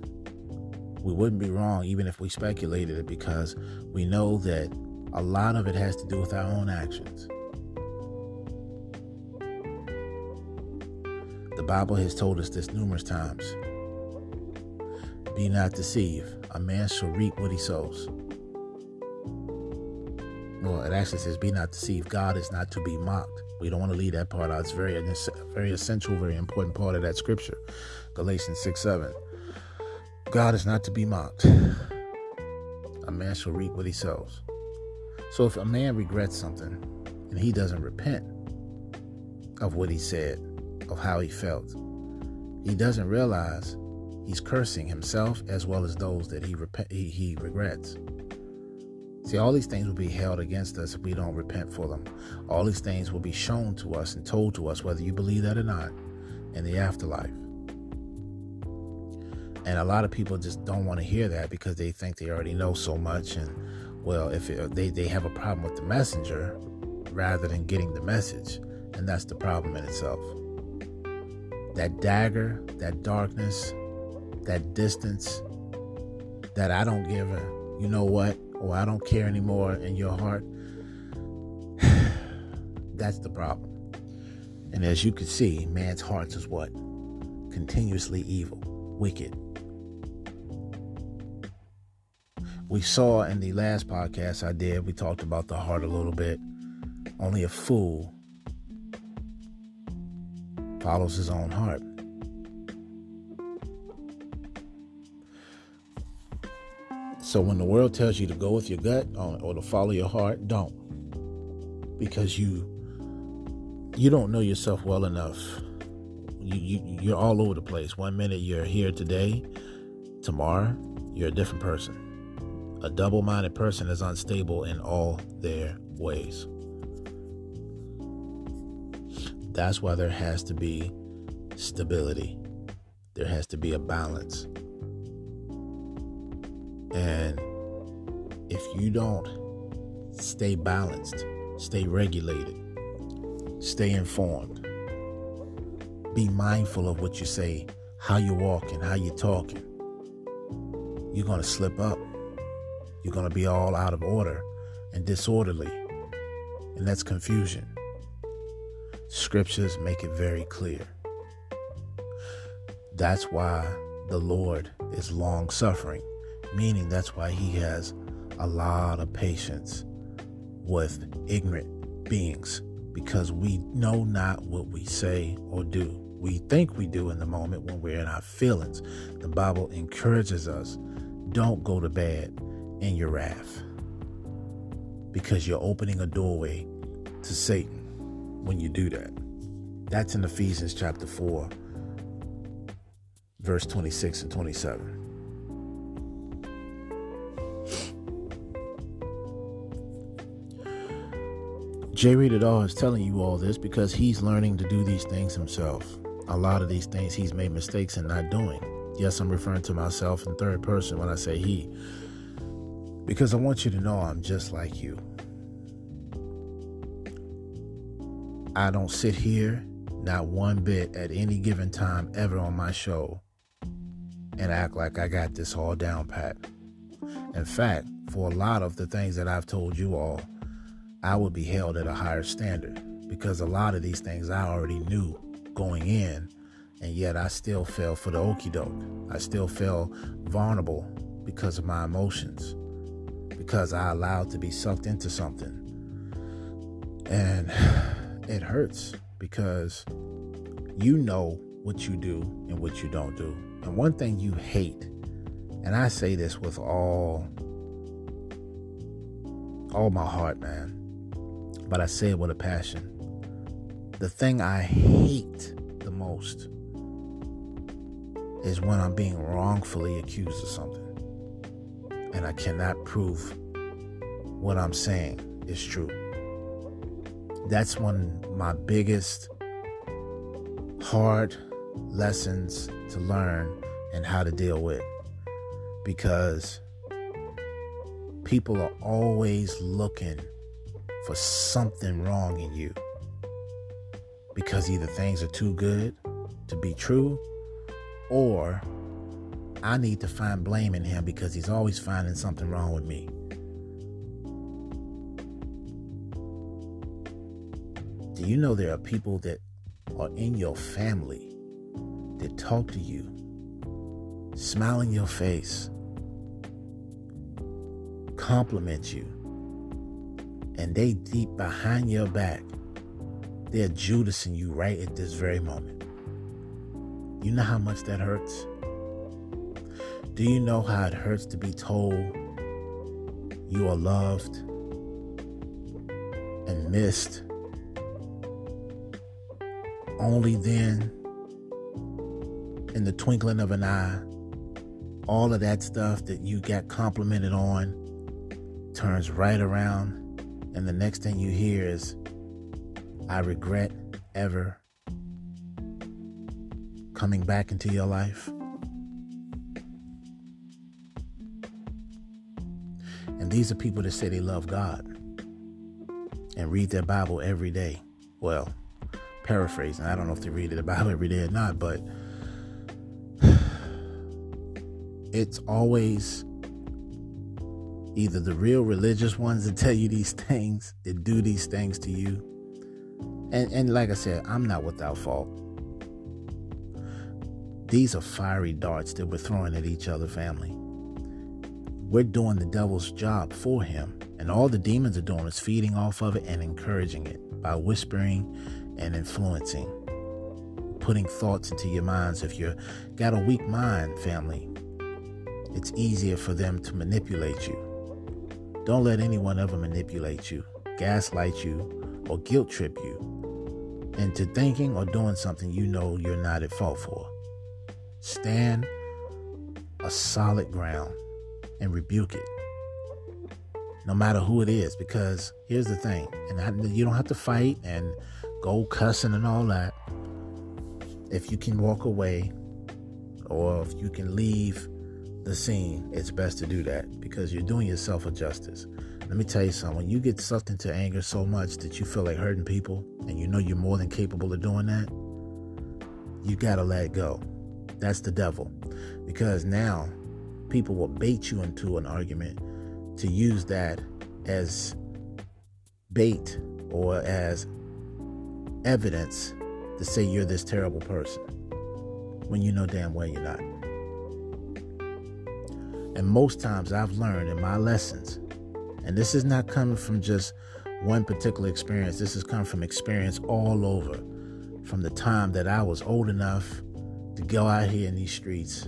we wouldn't be wrong even if we speculated it because we know that a lot of it has to do with our own actions. The Bible has told us this numerous times. Be not deceived. A man shall reap what he sows. Well, it actually says, Be not deceived. God is not to be mocked. We don't want to leave that part out. It's very, very essential, very important part of that scripture. Galatians 6 7. God is not to be mocked. A man shall reap what he sows. So if a man regrets something and he doesn't repent of what he said, of how he felt, he doesn't realize he's cursing himself as well as those that he, rep- he, he regrets. See, all these things will be held against us if we don't repent for them. All these things will be shown to us and told to us, whether you believe that or not, in the afterlife. And a lot of people just don't want to hear that because they think they already know so much. And well, if it, they, they have a problem with the messenger rather than getting the message. And that's the problem in itself. That dagger, that darkness, that distance, that I don't give a, you know what, or I don't care anymore in your heart, that's the problem. And as you can see, man's heart is what? Continuously evil, wicked. We saw in the last podcast I did, we talked about the heart a little bit. Only a fool follows his own heart. So when the world tells you to go with your gut or to follow your heart, don't. Because you you don't know yourself well enough. You, you you're all over the place. One minute you're here today, tomorrow you're a different person. A double minded person is unstable in all their ways. That's why there has to be stability, there has to be a balance. And if you don't stay balanced, stay regulated, stay informed, be mindful of what you say, how you walk, and how you're talking, you're going to slip up you're going to be all out of order and disorderly. And that's confusion. Scriptures make it very clear. That's why the Lord is long suffering, meaning that's why he has a lot of patience with ignorant beings because we know not what we say or do. We think we do in the moment when we're in our feelings. The Bible encourages us don't go to bed in your wrath because you're opening a doorway to Satan when you do that. That's in Ephesians chapter 4, verse 26 and 27. J at all is telling you all this because he's learning to do these things himself. A lot of these things he's made mistakes in not doing. Yes, I'm referring to myself in third person when I say he because I want you to know I'm just like you. I don't sit here, not one bit at any given time ever on my show, and act like I got this all down pat. In fact, for a lot of the things that I've told you all, I would be held at a higher standard because a lot of these things I already knew going in, and yet I still fell for the okey doke. I still fell vulnerable because of my emotions because I allowed to be sucked into something. And it hurts because you know what you do and what you don't do. And one thing you hate, and I say this with all all my heart, man, but I say it with a passion. The thing I hate the most is when I'm being wrongfully accused of something and I cannot prove what I'm saying is true. That's one of my biggest hard lessons to learn and how to deal with because people are always looking for something wrong in you because either things are too good to be true or I need to find blame in him because he's always finding something wrong with me. Do you know there are people that are in your family that talk to you smile in your face, compliment you, and they deep behind your back, they're Judasing you right at this very moment. You know how much that hurts? Do you know how it hurts to be told you are loved and missed? Only then, in the twinkling of an eye, all of that stuff that you got complimented on turns right around, and the next thing you hear is, I regret ever coming back into your life. And these are people that say they love God and read their Bible every day. Well, paraphrasing. I don't know if they read the Bible every day or not, but it's always either the real religious ones that tell you these things, that do these things to you. And, and like I said, I'm not without fault. These are fiery darts that we're throwing at each other, family. We're doing the devil's job for him. And all the demons are doing is feeding off of it and encouraging it by whispering and influencing, putting thoughts into your minds. If you've got a weak mind, family, it's easier for them to manipulate you. Don't let anyone ever manipulate you, gaslight you, or guilt trip you into thinking or doing something you know you're not at fault for. Stand a solid ground and rebuke it. No matter who it is, because here's the thing, and I, you don't have to fight and go cussing and all that. If you can walk away or if you can leave the scene, it's best to do that because you're doing yourself a justice. Let me tell you something. When you get sucked into anger so much that you feel like hurting people and you know you're more than capable of doing that, you got to let go. That's the devil. Because now people will bait you into an argument to use that as bait or as evidence to say you're this terrible person when you know damn well you're not. And most times I've learned in my lessons, and this is not coming from just one particular experience, this has come from experience all over. From the time that I was old enough to go out here in these streets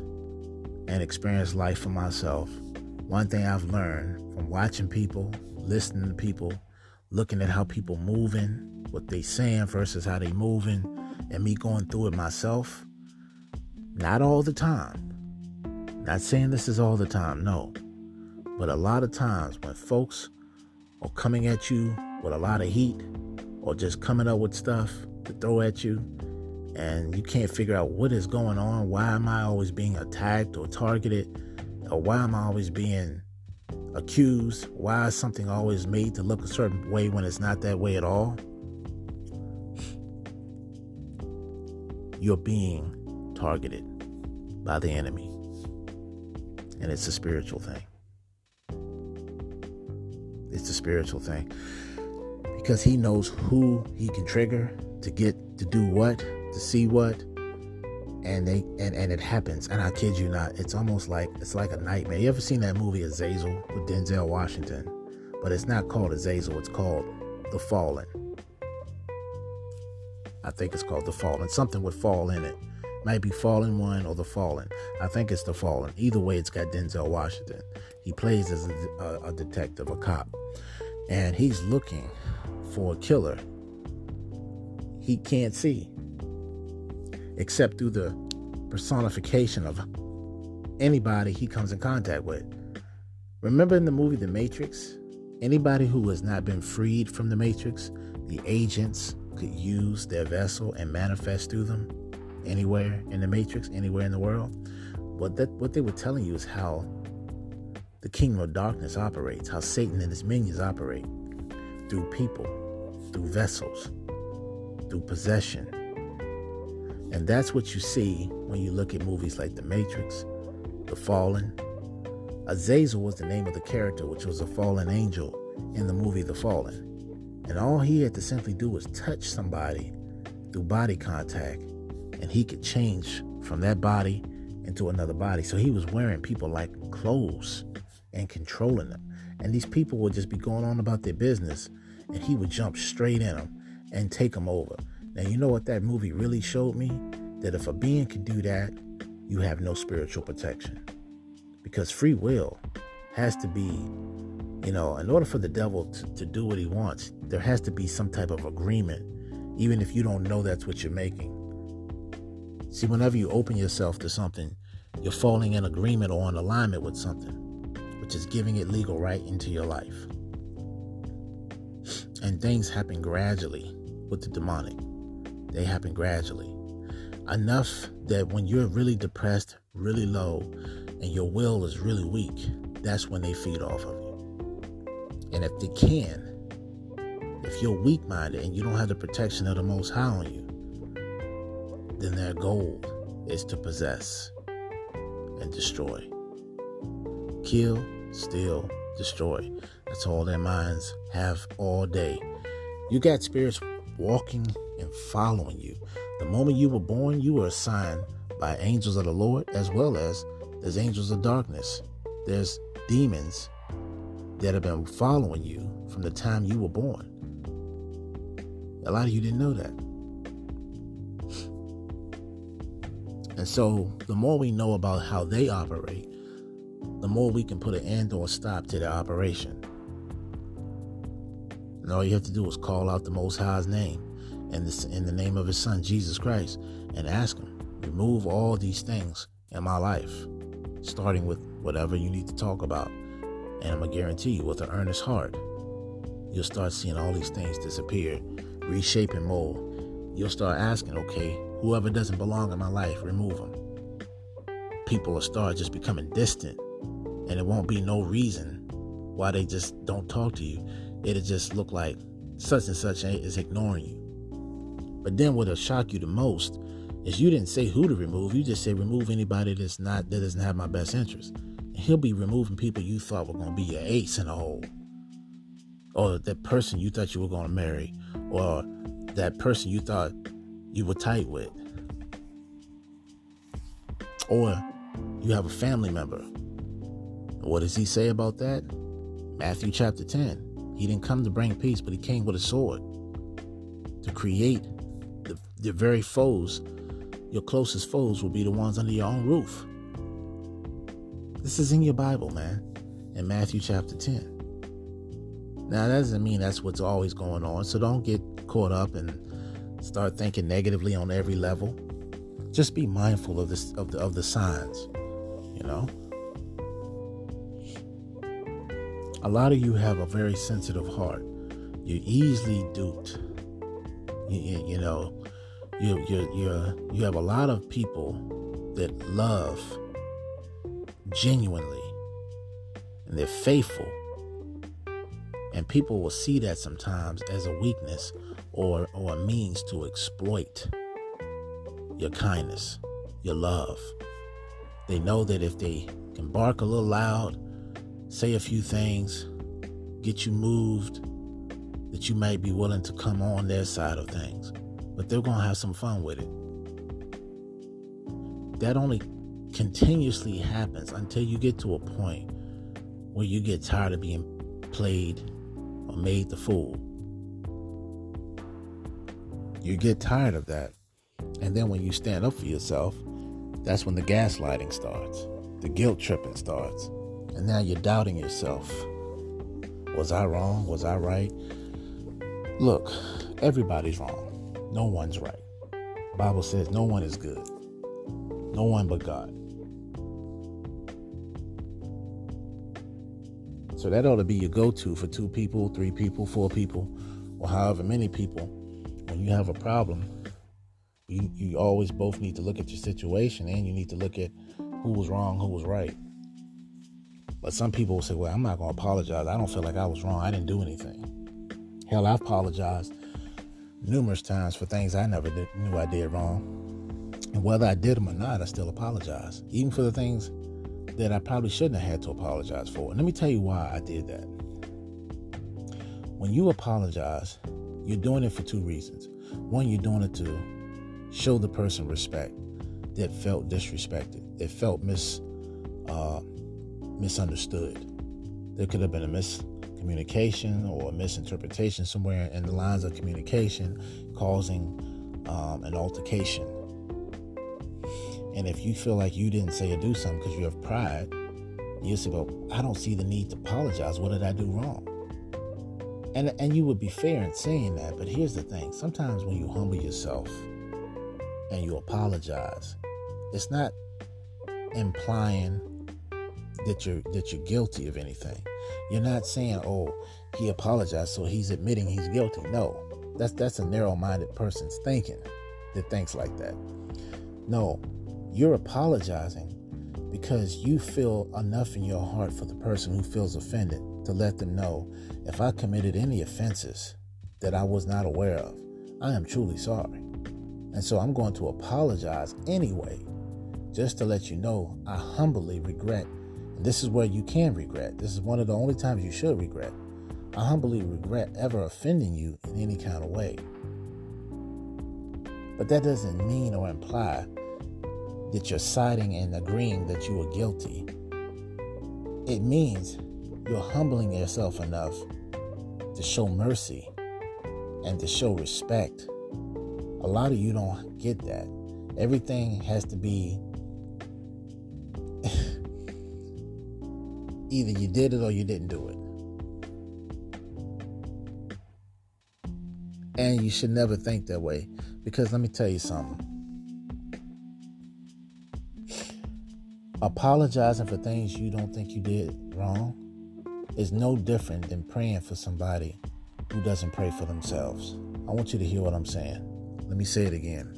and experience life for myself. One thing I've learned from watching people, listening to people, looking at how people moving, what they saying versus how they moving, and me going through it myself. Not all the time. Not saying this is all the time, no. But a lot of times when folks are coming at you with a lot of heat or just coming up with stuff to throw at you, and you can't figure out what is going on, why am I always being attacked or targeted, or why am I always being accused, why is something always made to look a certain way when it's not that way at all? You're being targeted by the enemy. And it's a spiritual thing. It's a spiritual thing. Because he knows who he can trigger to get to do what, to see what, and they and, and it happens. And I kid you not, it's almost like it's like a nightmare. You ever seen that movie Azazel with Denzel Washington? But it's not called Azazel, it's called The Fallen. I think it's called The Fallen. Something with fall in it. Might be Fallen One or The Fallen. I think it's The Fallen. Either way, it's got Denzel Washington. He plays as a, a, a detective, a cop. And he's looking for a killer he can't see except through the personification of anybody he comes in contact with. Remember in the movie The Matrix? Anybody who has not been freed from the Matrix, the agents could use their vessel and manifest through them anywhere in the Matrix, anywhere in the world. What that what they were telling you is how the kingdom of darkness operates, how Satan and his minions operate through people, through vessels, through possession. And that's what you see when you look at movies like The Matrix, The Fallen. Azazel was the name of the character, which was a fallen angel in the movie The Fallen. And all he had to simply do was touch somebody through body contact, and he could change from that body into another body. So he was wearing people like clothes and controlling them. And these people would just be going on about their business, and he would jump straight in them and take them over. Now, you know what that movie really showed me? That if a being can do that, you have no spiritual protection. Because free will has to be, you know, in order for the devil to, to do what he wants, there has to be some type of agreement, even if you don't know that's what you're making. See, whenever you open yourself to something, you're falling in agreement or in alignment with something, which is giving it legal right into your life. And things happen gradually with the demonic. They happen gradually. Enough that when you're really depressed, really low, and your will is really weak, that's when they feed off of you. And if they can, if you're weak minded and you don't have the protection of the Most High on you, then their goal is to possess and destroy. Kill, steal, destroy. That's all their minds have all day. You got spirits walking and following you. The moment you were born, you were assigned by angels of the Lord as well as there's angels of darkness. There's demons that have been following you from the time you were born. A lot of you didn't know that. And so, the more we know about how they operate, the more we can put an end or stop to their operation. And all you have to do is call out the Most High's name and in the name of His Son, Jesus Christ, and ask Him, remove all these things in my life, starting with whatever you need to talk about. And I'm going to guarantee you, with an earnest heart, you'll start seeing all these things disappear, reshape and mold. You'll start asking, okay, Whoever doesn't belong in my life, remove them. People will start just becoming distant, and it won't be no reason why they just don't talk to you. It'll just look like such and such is ignoring you. But then what'll shock you the most is you didn't say who to remove. You just say remove anybody that's not that doesn't have my best interest. He'll be removing people you thought were gonna be your ace in the hole. Or that person you thought you were gonna marry. Or that person you thought you were tight with. Or you have a family member. What does he say about that? Matthew chapter 10. He didn't come to bring peace, but he came with a sword to create the, the very foes. Your closest foes will be the ones under your own roof. This is in your Bible, man, in Matthew chapter 10. Now, that doesn't mean that's what's always going on, so don't get caught up and start thinking negatively on every level. Just be mindful of this of the of the signs, you know. A lot of you have a very sensitive heart. You're easily duped. You, you, you know, you you you you have a lot of people that love genuinely and they're faithful. And people will see that sometimes as a weakness or, or a means to exploit your kindness, your love. They know that if they can bark a little loud, say a few things, get you moved, that you might be willing to come on their side of things. But they're going to have some fun with it. That only continuously happens until you get to a point where you get tired of being played or made the fool. You get tired of that. And then when you stand up for yourself, that's when the gaslighting starts, the guilt tripping starts. And now you're doubting yourself. Was I wrong? Was I right? Look, everybody's wrong. No one's right. The Bible says no one is good. No one but God. So that ought to be your go to for two people, three people, four people, or however many people when you have a problem, you, you always both need to look at your situation and you need to look at who was wrong, who was right. But some people will say, well, I'm not going to apologize. I don't feel like I was wrong. I didn't do anything. Hell, I've apologized numerous times for things I never did, knew I did wrong. And whether I did them or not, I still apologize. Even for the things that I probably shouldn't have had to apologize for. And let me tell you why I did that. When you apologize, you're doing it for two reasons. One, you're doing it to show the person respect. that felt disrespected, that felt mis uh, misunderstood. There could have been a miscommunication or a misinterpretation somewhere in the lines of communication, causing um, an altercation. And if you feel like you didn't say or do something because you have pride, you say, "Well, I don't see the need to apologize. What did I do wrong?" And and you would be fair in saying that, but here's the thing: sometimes when you humble yourself and you apologize, it's not implying that you're that you're guilty of anything. You're not saying, "Oh, he apologized, so he's admitting he's guilty." No, that's that's a narrow-minded person's thinking that thinks like that. No, you're apologizing because you feel enough in your heart for the person who feels offended to let them know if I committed any offenses that I was not aware of, I am truly sorry. And so I'm going to apologize anyway, just to let you know I humbly regret. And this is where you can regret. This is one of the only times you should regret. I humbly regret ever offending you in any kind of way. But that doesn't mean or imply that you're siding and agreeing that you are guilty. It means you're humbling yourself enough to show mercy and to show respect. A lot of you don't get that. Everything has to be either you did it or you didn't do it. And you should never think that way because let me tell you something. Apologizing for things you don't think you did wrong is no different than praying for somebody who doesn't pray for themselves. I want you to hear what I'm saying. Let me say it again.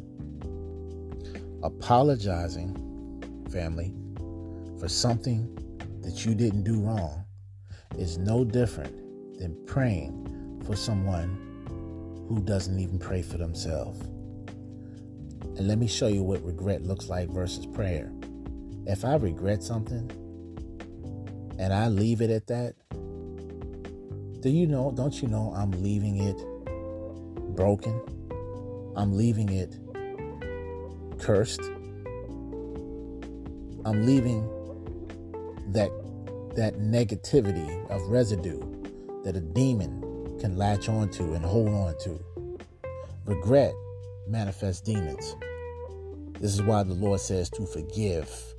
Apologizing, family, for something that you didn't do wrong is no different than praying for someone who doesn't even pray for themselves. And let me show you what regret looks like versus prayer. If I regret something and I leave it at that, do you know, don't you know I'm leaving it broken? I'm leaving it cursed. I'm leaving that that negativity of residue that a demon can latch onto and hold on to. Regret manifests demons. This is why the Lord says to forgive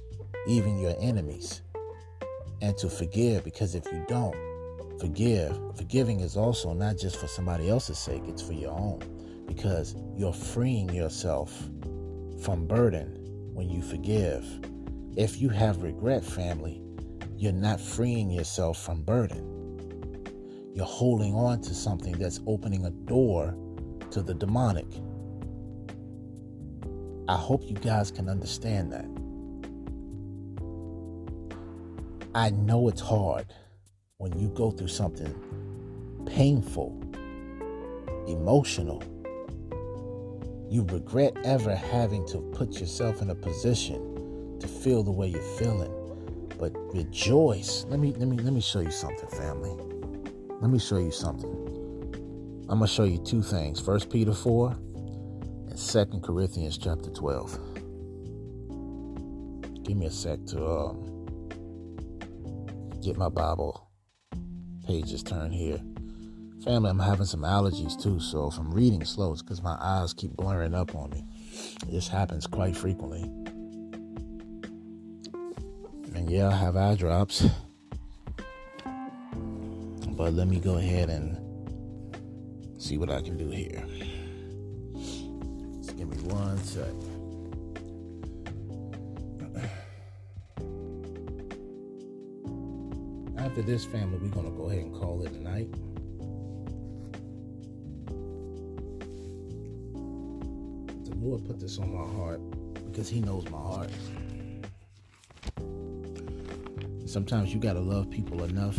even your enemies and to forgive because if you don't forgive, forgiving is also not just for somebody else's sake, it's for your own because you're freeing yourself from burden when you forgive. If you have regret, family, you're not freeing yourself from burden. You're holding on to something that's opening a door to the demonic. I hope you guys can understand that. I know it's hard when you go through something painful, emotional. You regret ever having to put yourself in a position to feel the way you're feeling. But rejoice. Let me let me let me show you something, family. Let me show you something. I'm gonna show you two things. First Peter 4 and Second Corinthians chapter 12. Give me a sec to um, get my Bible pages turned here. Family, I'm having some allergies too, so if I'm reading slow, it's because my eyes keep blurring up on me. This happens quite frequently. And yeah, I have eye drops. But let me go ahead and see what I can do here. Just give me one sec. After this family, we're going to go ahead and call it a night. The Lord put this on my heart because He knows my heart. Sometimes you got to love people enough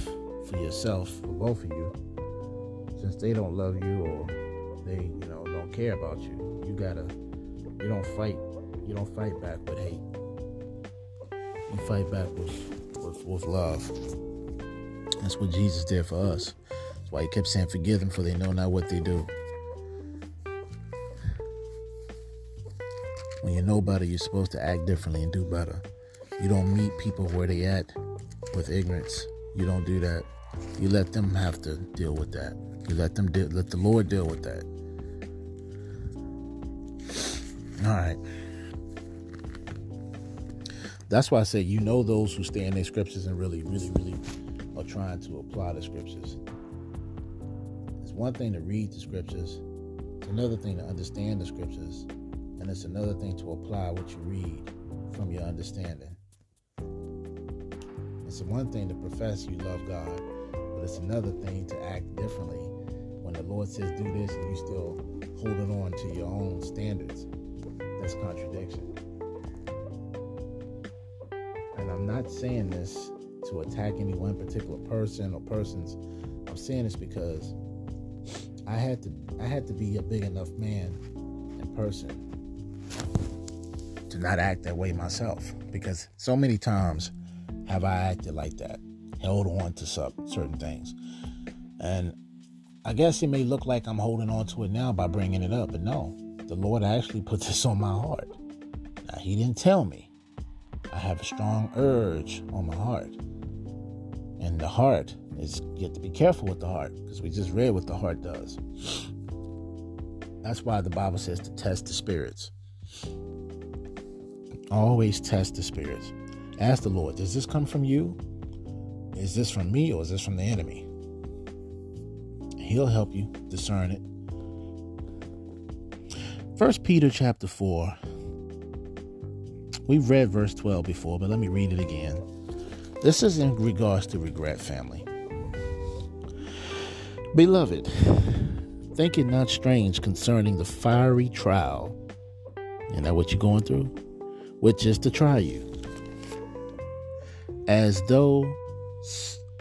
for yourself, for both of you, since they don't love you or they, you know, don't care about you. You gotta, you don't fight, you don't fight back with hate. You fight back with, with, with love. That's what Jesus did for us. That's why he kept saying, "Forgive them, for they know not what they do." When you know better, you're supposed to act differently and do better. You don't meet people where they at with ignorance. You don't do that. You let them have to deal with that. You let them de- let the Lord deal with that. All right. That's why I say you know those who stay in their scriptures and really, really, really are trying to apply the scriptures. It's one thing to read the scriptures, it's another thing to understand the scriptures, and it's another thing to apply what you read from your understanding. It's one thing to profess you love God, but it's another thing to act differently when the Lord says do this and you still holding on to your own standards. That's contradiction. And I'm not saying this to attack any one particular person or persons. I'm saying this because I had to I had to be a big enough man and person to not act that way myself because so many times have I acted like that, held on to certain things. And I guess it may look like I'm holding on to it now by bringing it up, but no, the Lord actually put this on my heart. Now, He didn't tell me. I have a strong urge on my heart. And the heart is, you have to be careful with the heart because we just read what the heart does. That's why the Bible says to test the spirits. Always test the spirits. Ask the Lord, does this come from you? Is this from me or is this from the enemy? He'll help you discern it. First Peter chapter 4. We've read verse 12 before, but let me read it again. This is in regards to regret, family. Beloved, think it not strange concerning the fiery trial. Isn't that what you're going through? Which is to try you as though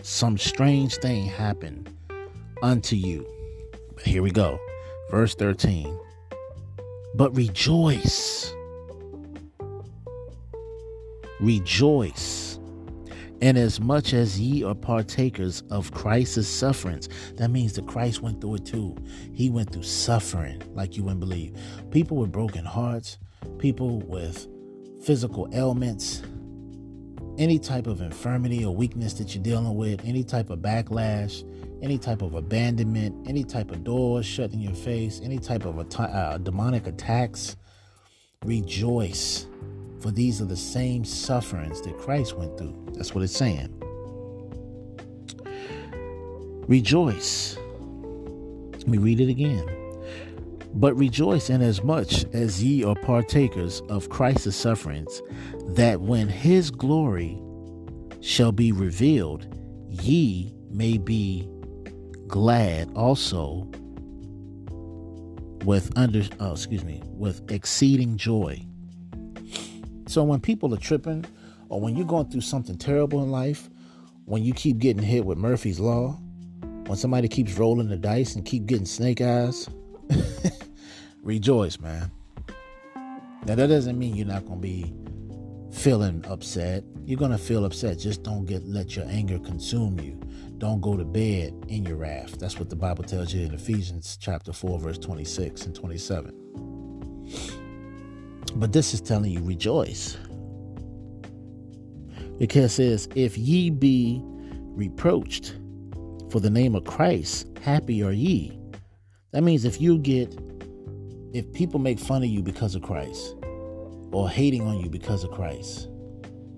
some strange thing happened unto you. But here we go. Verse 13. But rejoice. Rejoice. And as much as ye are partakers of Christ's sufferings, that means that Christ went through it too. He went through suffering like you wouldn't believe. People with broken hearts, people with physical ailments, any type of infirmity or weakness that you're dealing with, any type of backlash, any type of abandonment, any type of doors shut in your face, any type of uh, demonic attacks, rejoice. For these are the same sufferings that Christ went through. That's what it's saying. Rejoice. Let me read it again. But rejoice inasmuch as ye are partakers of Christ's sufferings, that when his glory shall be revealed, ye may be glad also with under uh, excuse me with exceeding joy so when people are tripping or when you're going through something terrible in life when you keep getting hit with murphy's law when somebody keeps rolling the dice and keep getting snake eyes rejoice man now that doesn't mean you're not going to be feeling upset. You're gonna feel upset. Just don't get let your anger consume you. Don't go to bed in your wrath. That's what the Bible tells you in Ephesians chapter 4, verse 26 and 27. But this is telling you rejoice. Because it says, if ye be reproached for the name of Christ, happy are ye. That means if you get if people make fun of you because of Christ, or hating on you because of Christ,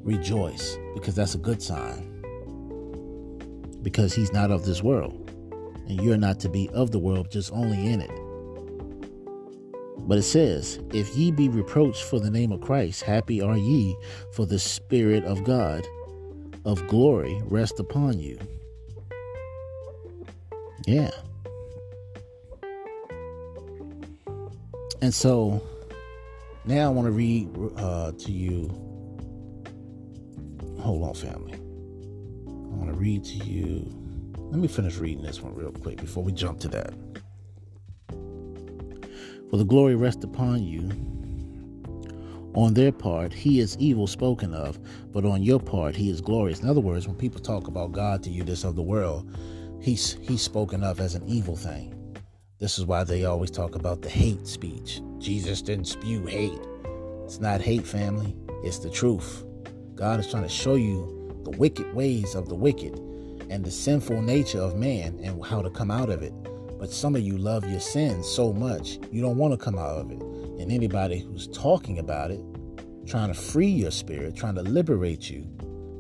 rejoice because that's a good sign. Because he's not of this world, and you're not to be of the world, just only in it. But it says, If ye be reproached for the name of Christ, happy are ye, for the Spirit of God of glory rest upon you. Yeah. And so now I want to read uh, to you. Hold on, family. I want to read to you. Let me finish reading this one real quick before we jump to that. For the glory rest upon you. On their part, he is evil spoken of, but on your part, he is glorious. In other words, when people talk about God to you, this of the world, he's he's spoken of as an evil thing. This is why they always talk about the hate speech. Jesus didn't spew hate. It's not hate, family. It's the truth. God is trying to show you the wicked ways of the wicked and the sinful nature of man and how to come out of it. But some of you love your sins so much, you don't want to come out of it. And anybody who's talking about it, trying to free your spirit, trying to liberate you,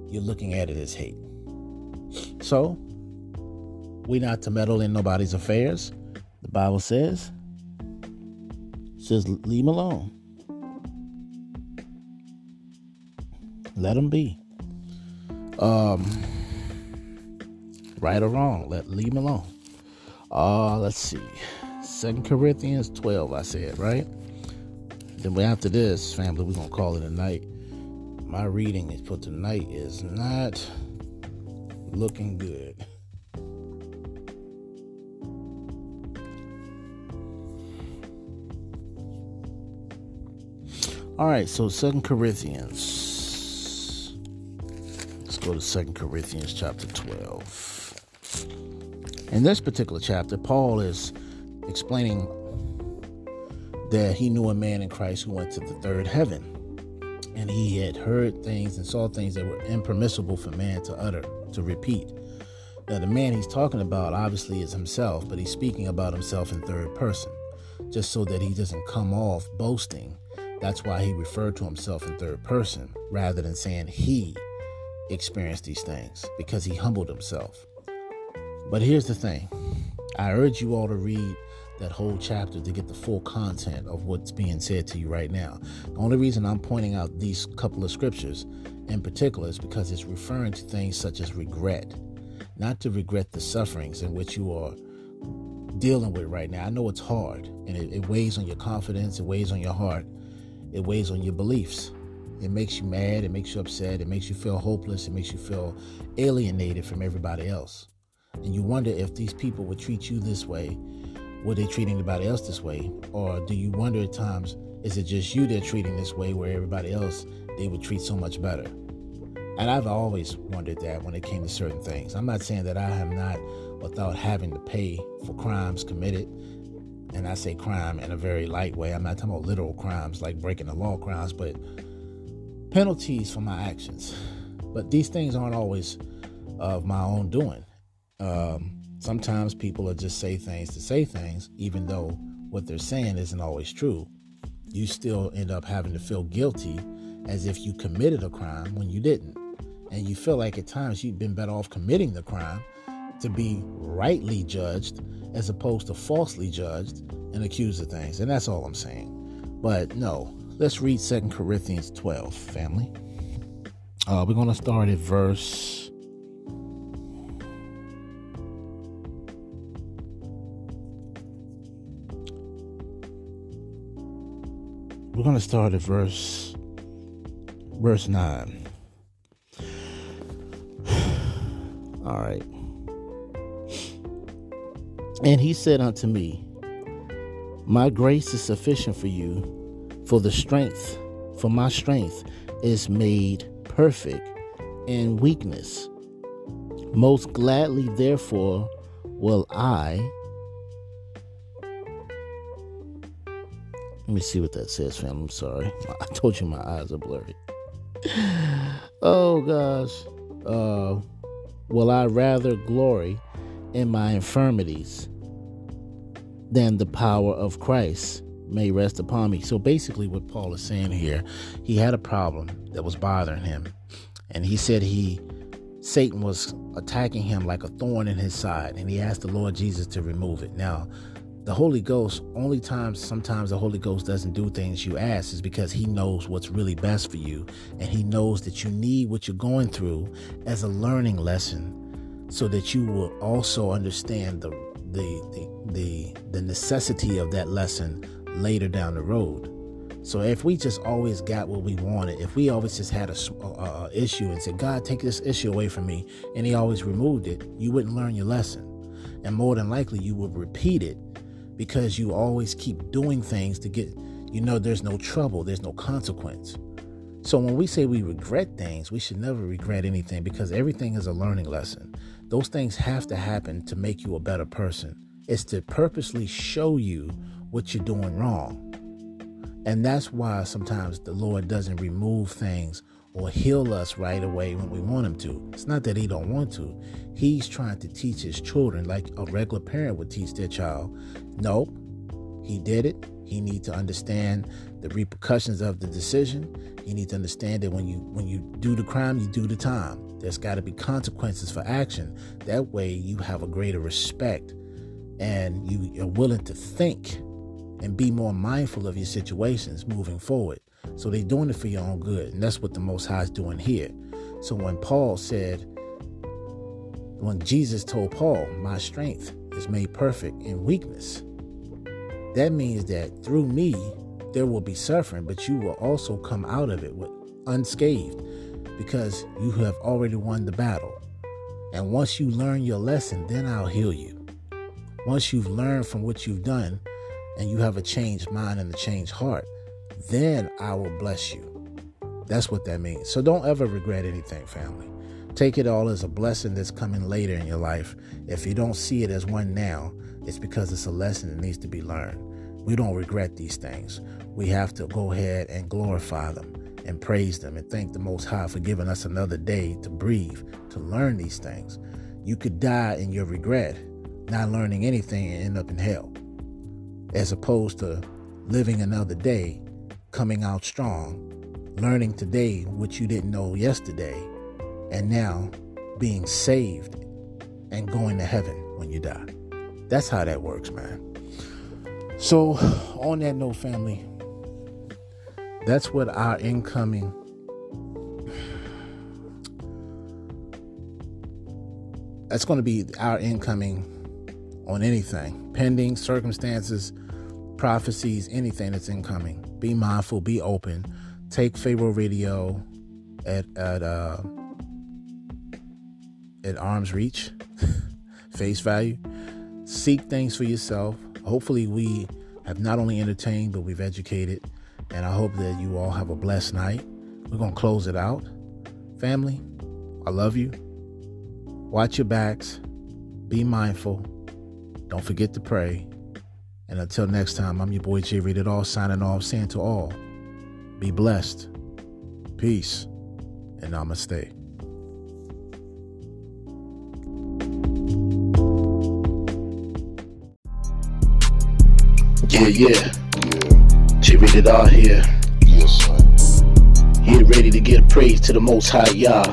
you're looking at it as hate. So, we're not to meddle in nobody's affairs. The Bible says, says leave them alone. Let them be. Um, right or wrong, let leave them alone. Uh, let's see. Second Corinthians 12, I said, right? Then we're after this, family, we're gonna call it a night. My reading is for tonight is not looking good. All right, so Second Corinthians. Let's go to Second Corinthians chapter 12. In this particular chapter, Paul is explaining that he knew a man in Christ who went to the third heaven. And he had heard things and saw things that were impermissible for man to utter, to repeat. Now, the man he's talking about obviously is himself, but he's speaking about himself in third person, just so that he doesn't come off boasting that's why he referred to himself in third person rather than saying he experienced these things because he humbled himself. But here's the thing I urge you all to read that whole chapter to get the full content of what's being said to you right now. The only reason I'm pointing out these couple of scriptures in particular is because it's referring to things such as regret, not to regret the sufferings in which you are dealing with right now. I know it's hard and it, it weighs on your confidence, it weighs on your heart it weighs on your beliefs. It makes you mad, it makes you upset, it makes you feel hopeless, it makes you feel alienated from everybody else. And you wonder if these people would treat you this way, would they treat anybody else this way? Or do you wonder at times, is it just you they're treating this way where everybody else they would treat so much better? And I've always wondered that when it came to certain things. I'm not saying that I have not without having to pay for crimes committed and I say crime in a very light way. I'm not talking about literal crimes like breaking the law crimes, but penalties for my actions. But these things aren't always of my own doing. Um, sometimes people will just say things to say things, even though what they're saying isn't always true. You still end up having to feel guilty as if you committed a crime when you didn't. And you feel like at times you've been better off committing the crime to be rightly judged as opposed to falsely judged and accused of things. And that's all I'm saying. But no, let's read Second Corinthians 12, family. Uh, we're going to start at verse. We're going to start at verse verse 9. All right. And he said unto me, My grace is sufficient for you, for the strength, for my strength is made perfect in weakness. Most gladly, therefore, will I. Let me see what that says, fam. I'm sorry. I told you my eyes are blurry. oh, gosh. Uh, will I rather glory in my infirmities, then the power of Christ may rest upon me. So basically, what Paul is saying here, he had a problem that was bothering him. And he said he Satan was attacking him like a thorn in his side, and he asked the Lord Jesus to remove it. Now, the Holy Ghost, only times sometimes the Holy Ghost doesn't do things you ask is because he knows what's really best for you, and he knows that you need what you're going through as a learning lesson so that you will also understand the the the the, the necessity of that lesson later down the road. So if we just always got what we wanted, if we always just had a, a, issue and said, "God, take this issue away from me," and He always removed it, you wouldn't learn your lesson, and more than likely you would repeat it because you always keep doing things to get. You know, there's no trouble, there's no consequence. So when we say we regret things, we should never regret anything because everything is a learning lesson. Those things have to happen to make you a better person. It's to purposely show you what you're doing wrong. And that's why sometimes the Lord doesn't remove things or heal us right away when we want him to. It's not that he don't want to. He's trying to teach his children like a regular parent would teach their child. Nope. He did it. He needs to understand the repercussions of the decision. You need to understand that when you when you do the crime, you do the time. There's got to be consequences for action. That way you have a greater respect and you are willing to think and be more mindful of your situations moving forward. So they're doing it for your own good. And that's what the Most High is doing here. So when Paul said, when Jesus told Paul, My strength is made perfect in weakness, that means that through me, there will be suffering, but you will also come out of it with unscathed because you have already won the battle. And once you learn your lesson, then I'll heal you. Once you've learned from what you've done and you have a changed mind and a changed heart, then I will bless you. That's what that means. So don't ever regret anything, family. Take it all as a blessing that's coming later in your life. If you don't see it as one now, it's because it's a lesson that needs to be learned. We don't regret these things. We have to go ahead and glorify them and praise them and thank the Most High for giving us another day to breathe, to learn these things. You could die in your regret, not learning anything and end up in hell, as opposed to living another day coming out strong, learning today what you didn't know yesterday, and now being saved and going to heaven when you die. That's how that works, man. So, on that note, family, that's what our incoming that's going to be our incoming on anything pending circumstances prophecies anything that's incoming be mindful, be open. Take Pharaoh Radio at at uh, at arm's reach, face value. Seek things for yourself. Hopefully, we have not only entertained but we've educated. And I hope that you all have a blessed night. We're gonna close it out, family. I love you. Watch your backs. Be mindful. Don't forget to pray. And until next time, I'm your boy Jayratedr signing off, saying to all, be blessed, peace, and namaste. Yeah, yeah. Yeah. Jayratedr here. Yes, son. Here ready to give praise to the Most High Yah.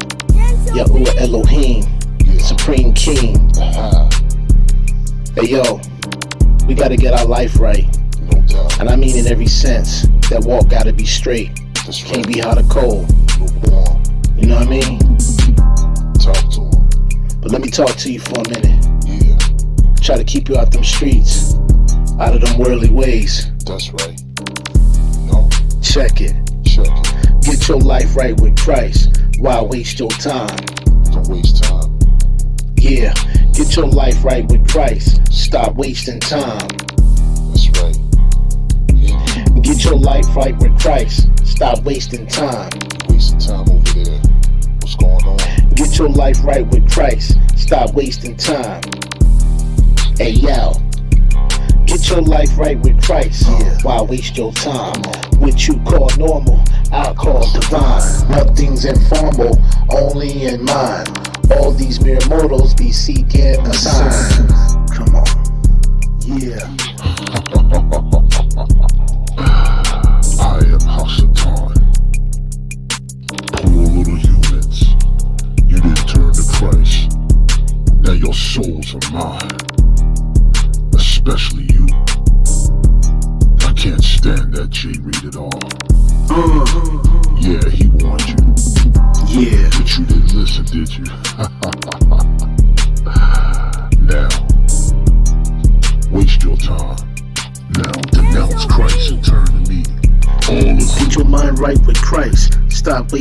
Yahuwah Elohim, Yeah. Supreme King. Uh-huh. Hey yo, we gotta get our life right. No doubt. And I mean in every sense. That walk gotta be straight. That's Can't right. be hot or cold. Lukewarm. You know what I mean? Talk to him. But let me talk to you for a minute. Yeah. Try to keep you out them streets. Out of them worldly ways. That's right. No. Check it. Check it. Get your life right with Christ. Why waste your time? Don't waste time. Yeah, get your life right with Christ. Stop wasting time. That's right. Yeah. Get your life right with Christ. Stop wasting time. Wasting time over there. What's going on? Get your life right with Christ. Stop wasting time. Hey yo. Get your life right with Christ. Why waste your time? What you call normal, I call divine. Nothing's informal, only in mind. All these mere mortals be seeking a sign. Come on. Yeah.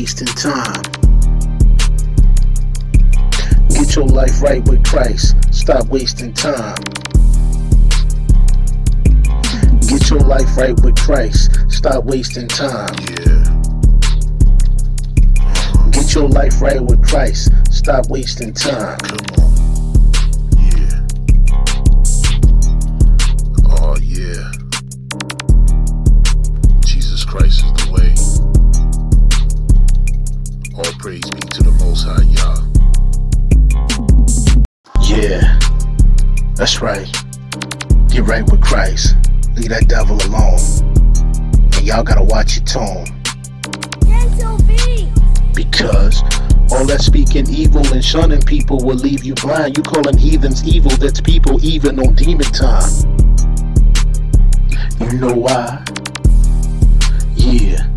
Wasting time. Get your life right with Christ. Stop wasting time. Get your life right with Christ. Stop wasting time. Yeah. Get your life right with Christ. Stop wasting time. That's right. Get right with Christ. Leave that devil alone. And y'all gotta watch your tone. Because all that speaking evil and shunning people will leave you blind. You calling heathens evil, that's people even on demon time. You know why? Yeah.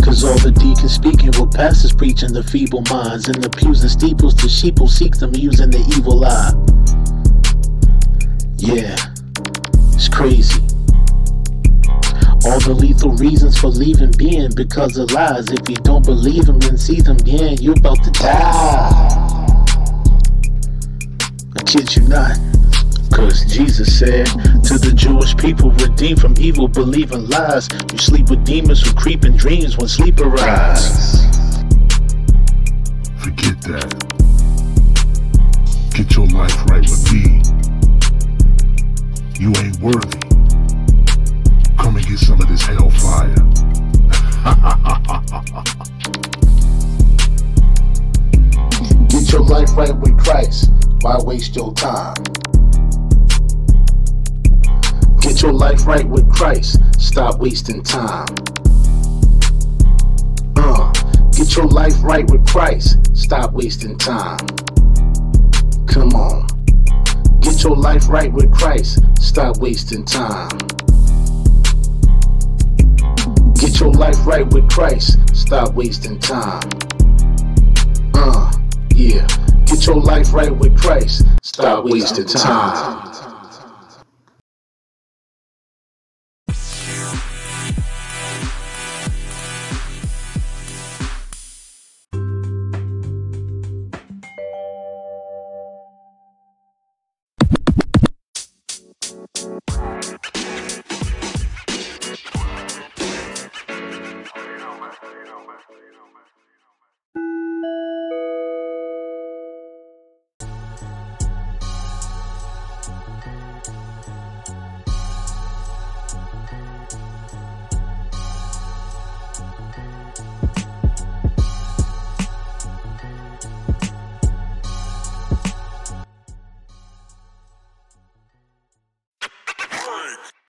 Cause all the deacons speaking what pastors preaching the feeble minds and the pews and steeples the sheep will seek them using the evil eye. Yeah, it's crazy. All the lethal reasons for leaving being because of lies. If you don't believe them and see them again, you're about to die. I kid you not. Cause Jesus said to the Jewish people, redeemed from evil, believing lies. You sleep with demons who creep in dreams when sleep arrives. Forget that. Get your life right with me. You ain't worthy. Come and get some of this hellfire. Get your life right with Christ. Why waste your time? Get your life right with Christ. Stop wasting time. Uh, get your life right with Christ. Stop wasting time. Come on. Get your life right with Christ. Stop wasting time. Get your life right with Christ. Stop wasting time. Uh, yeah. Get your life right with Christ. Stop wasting time.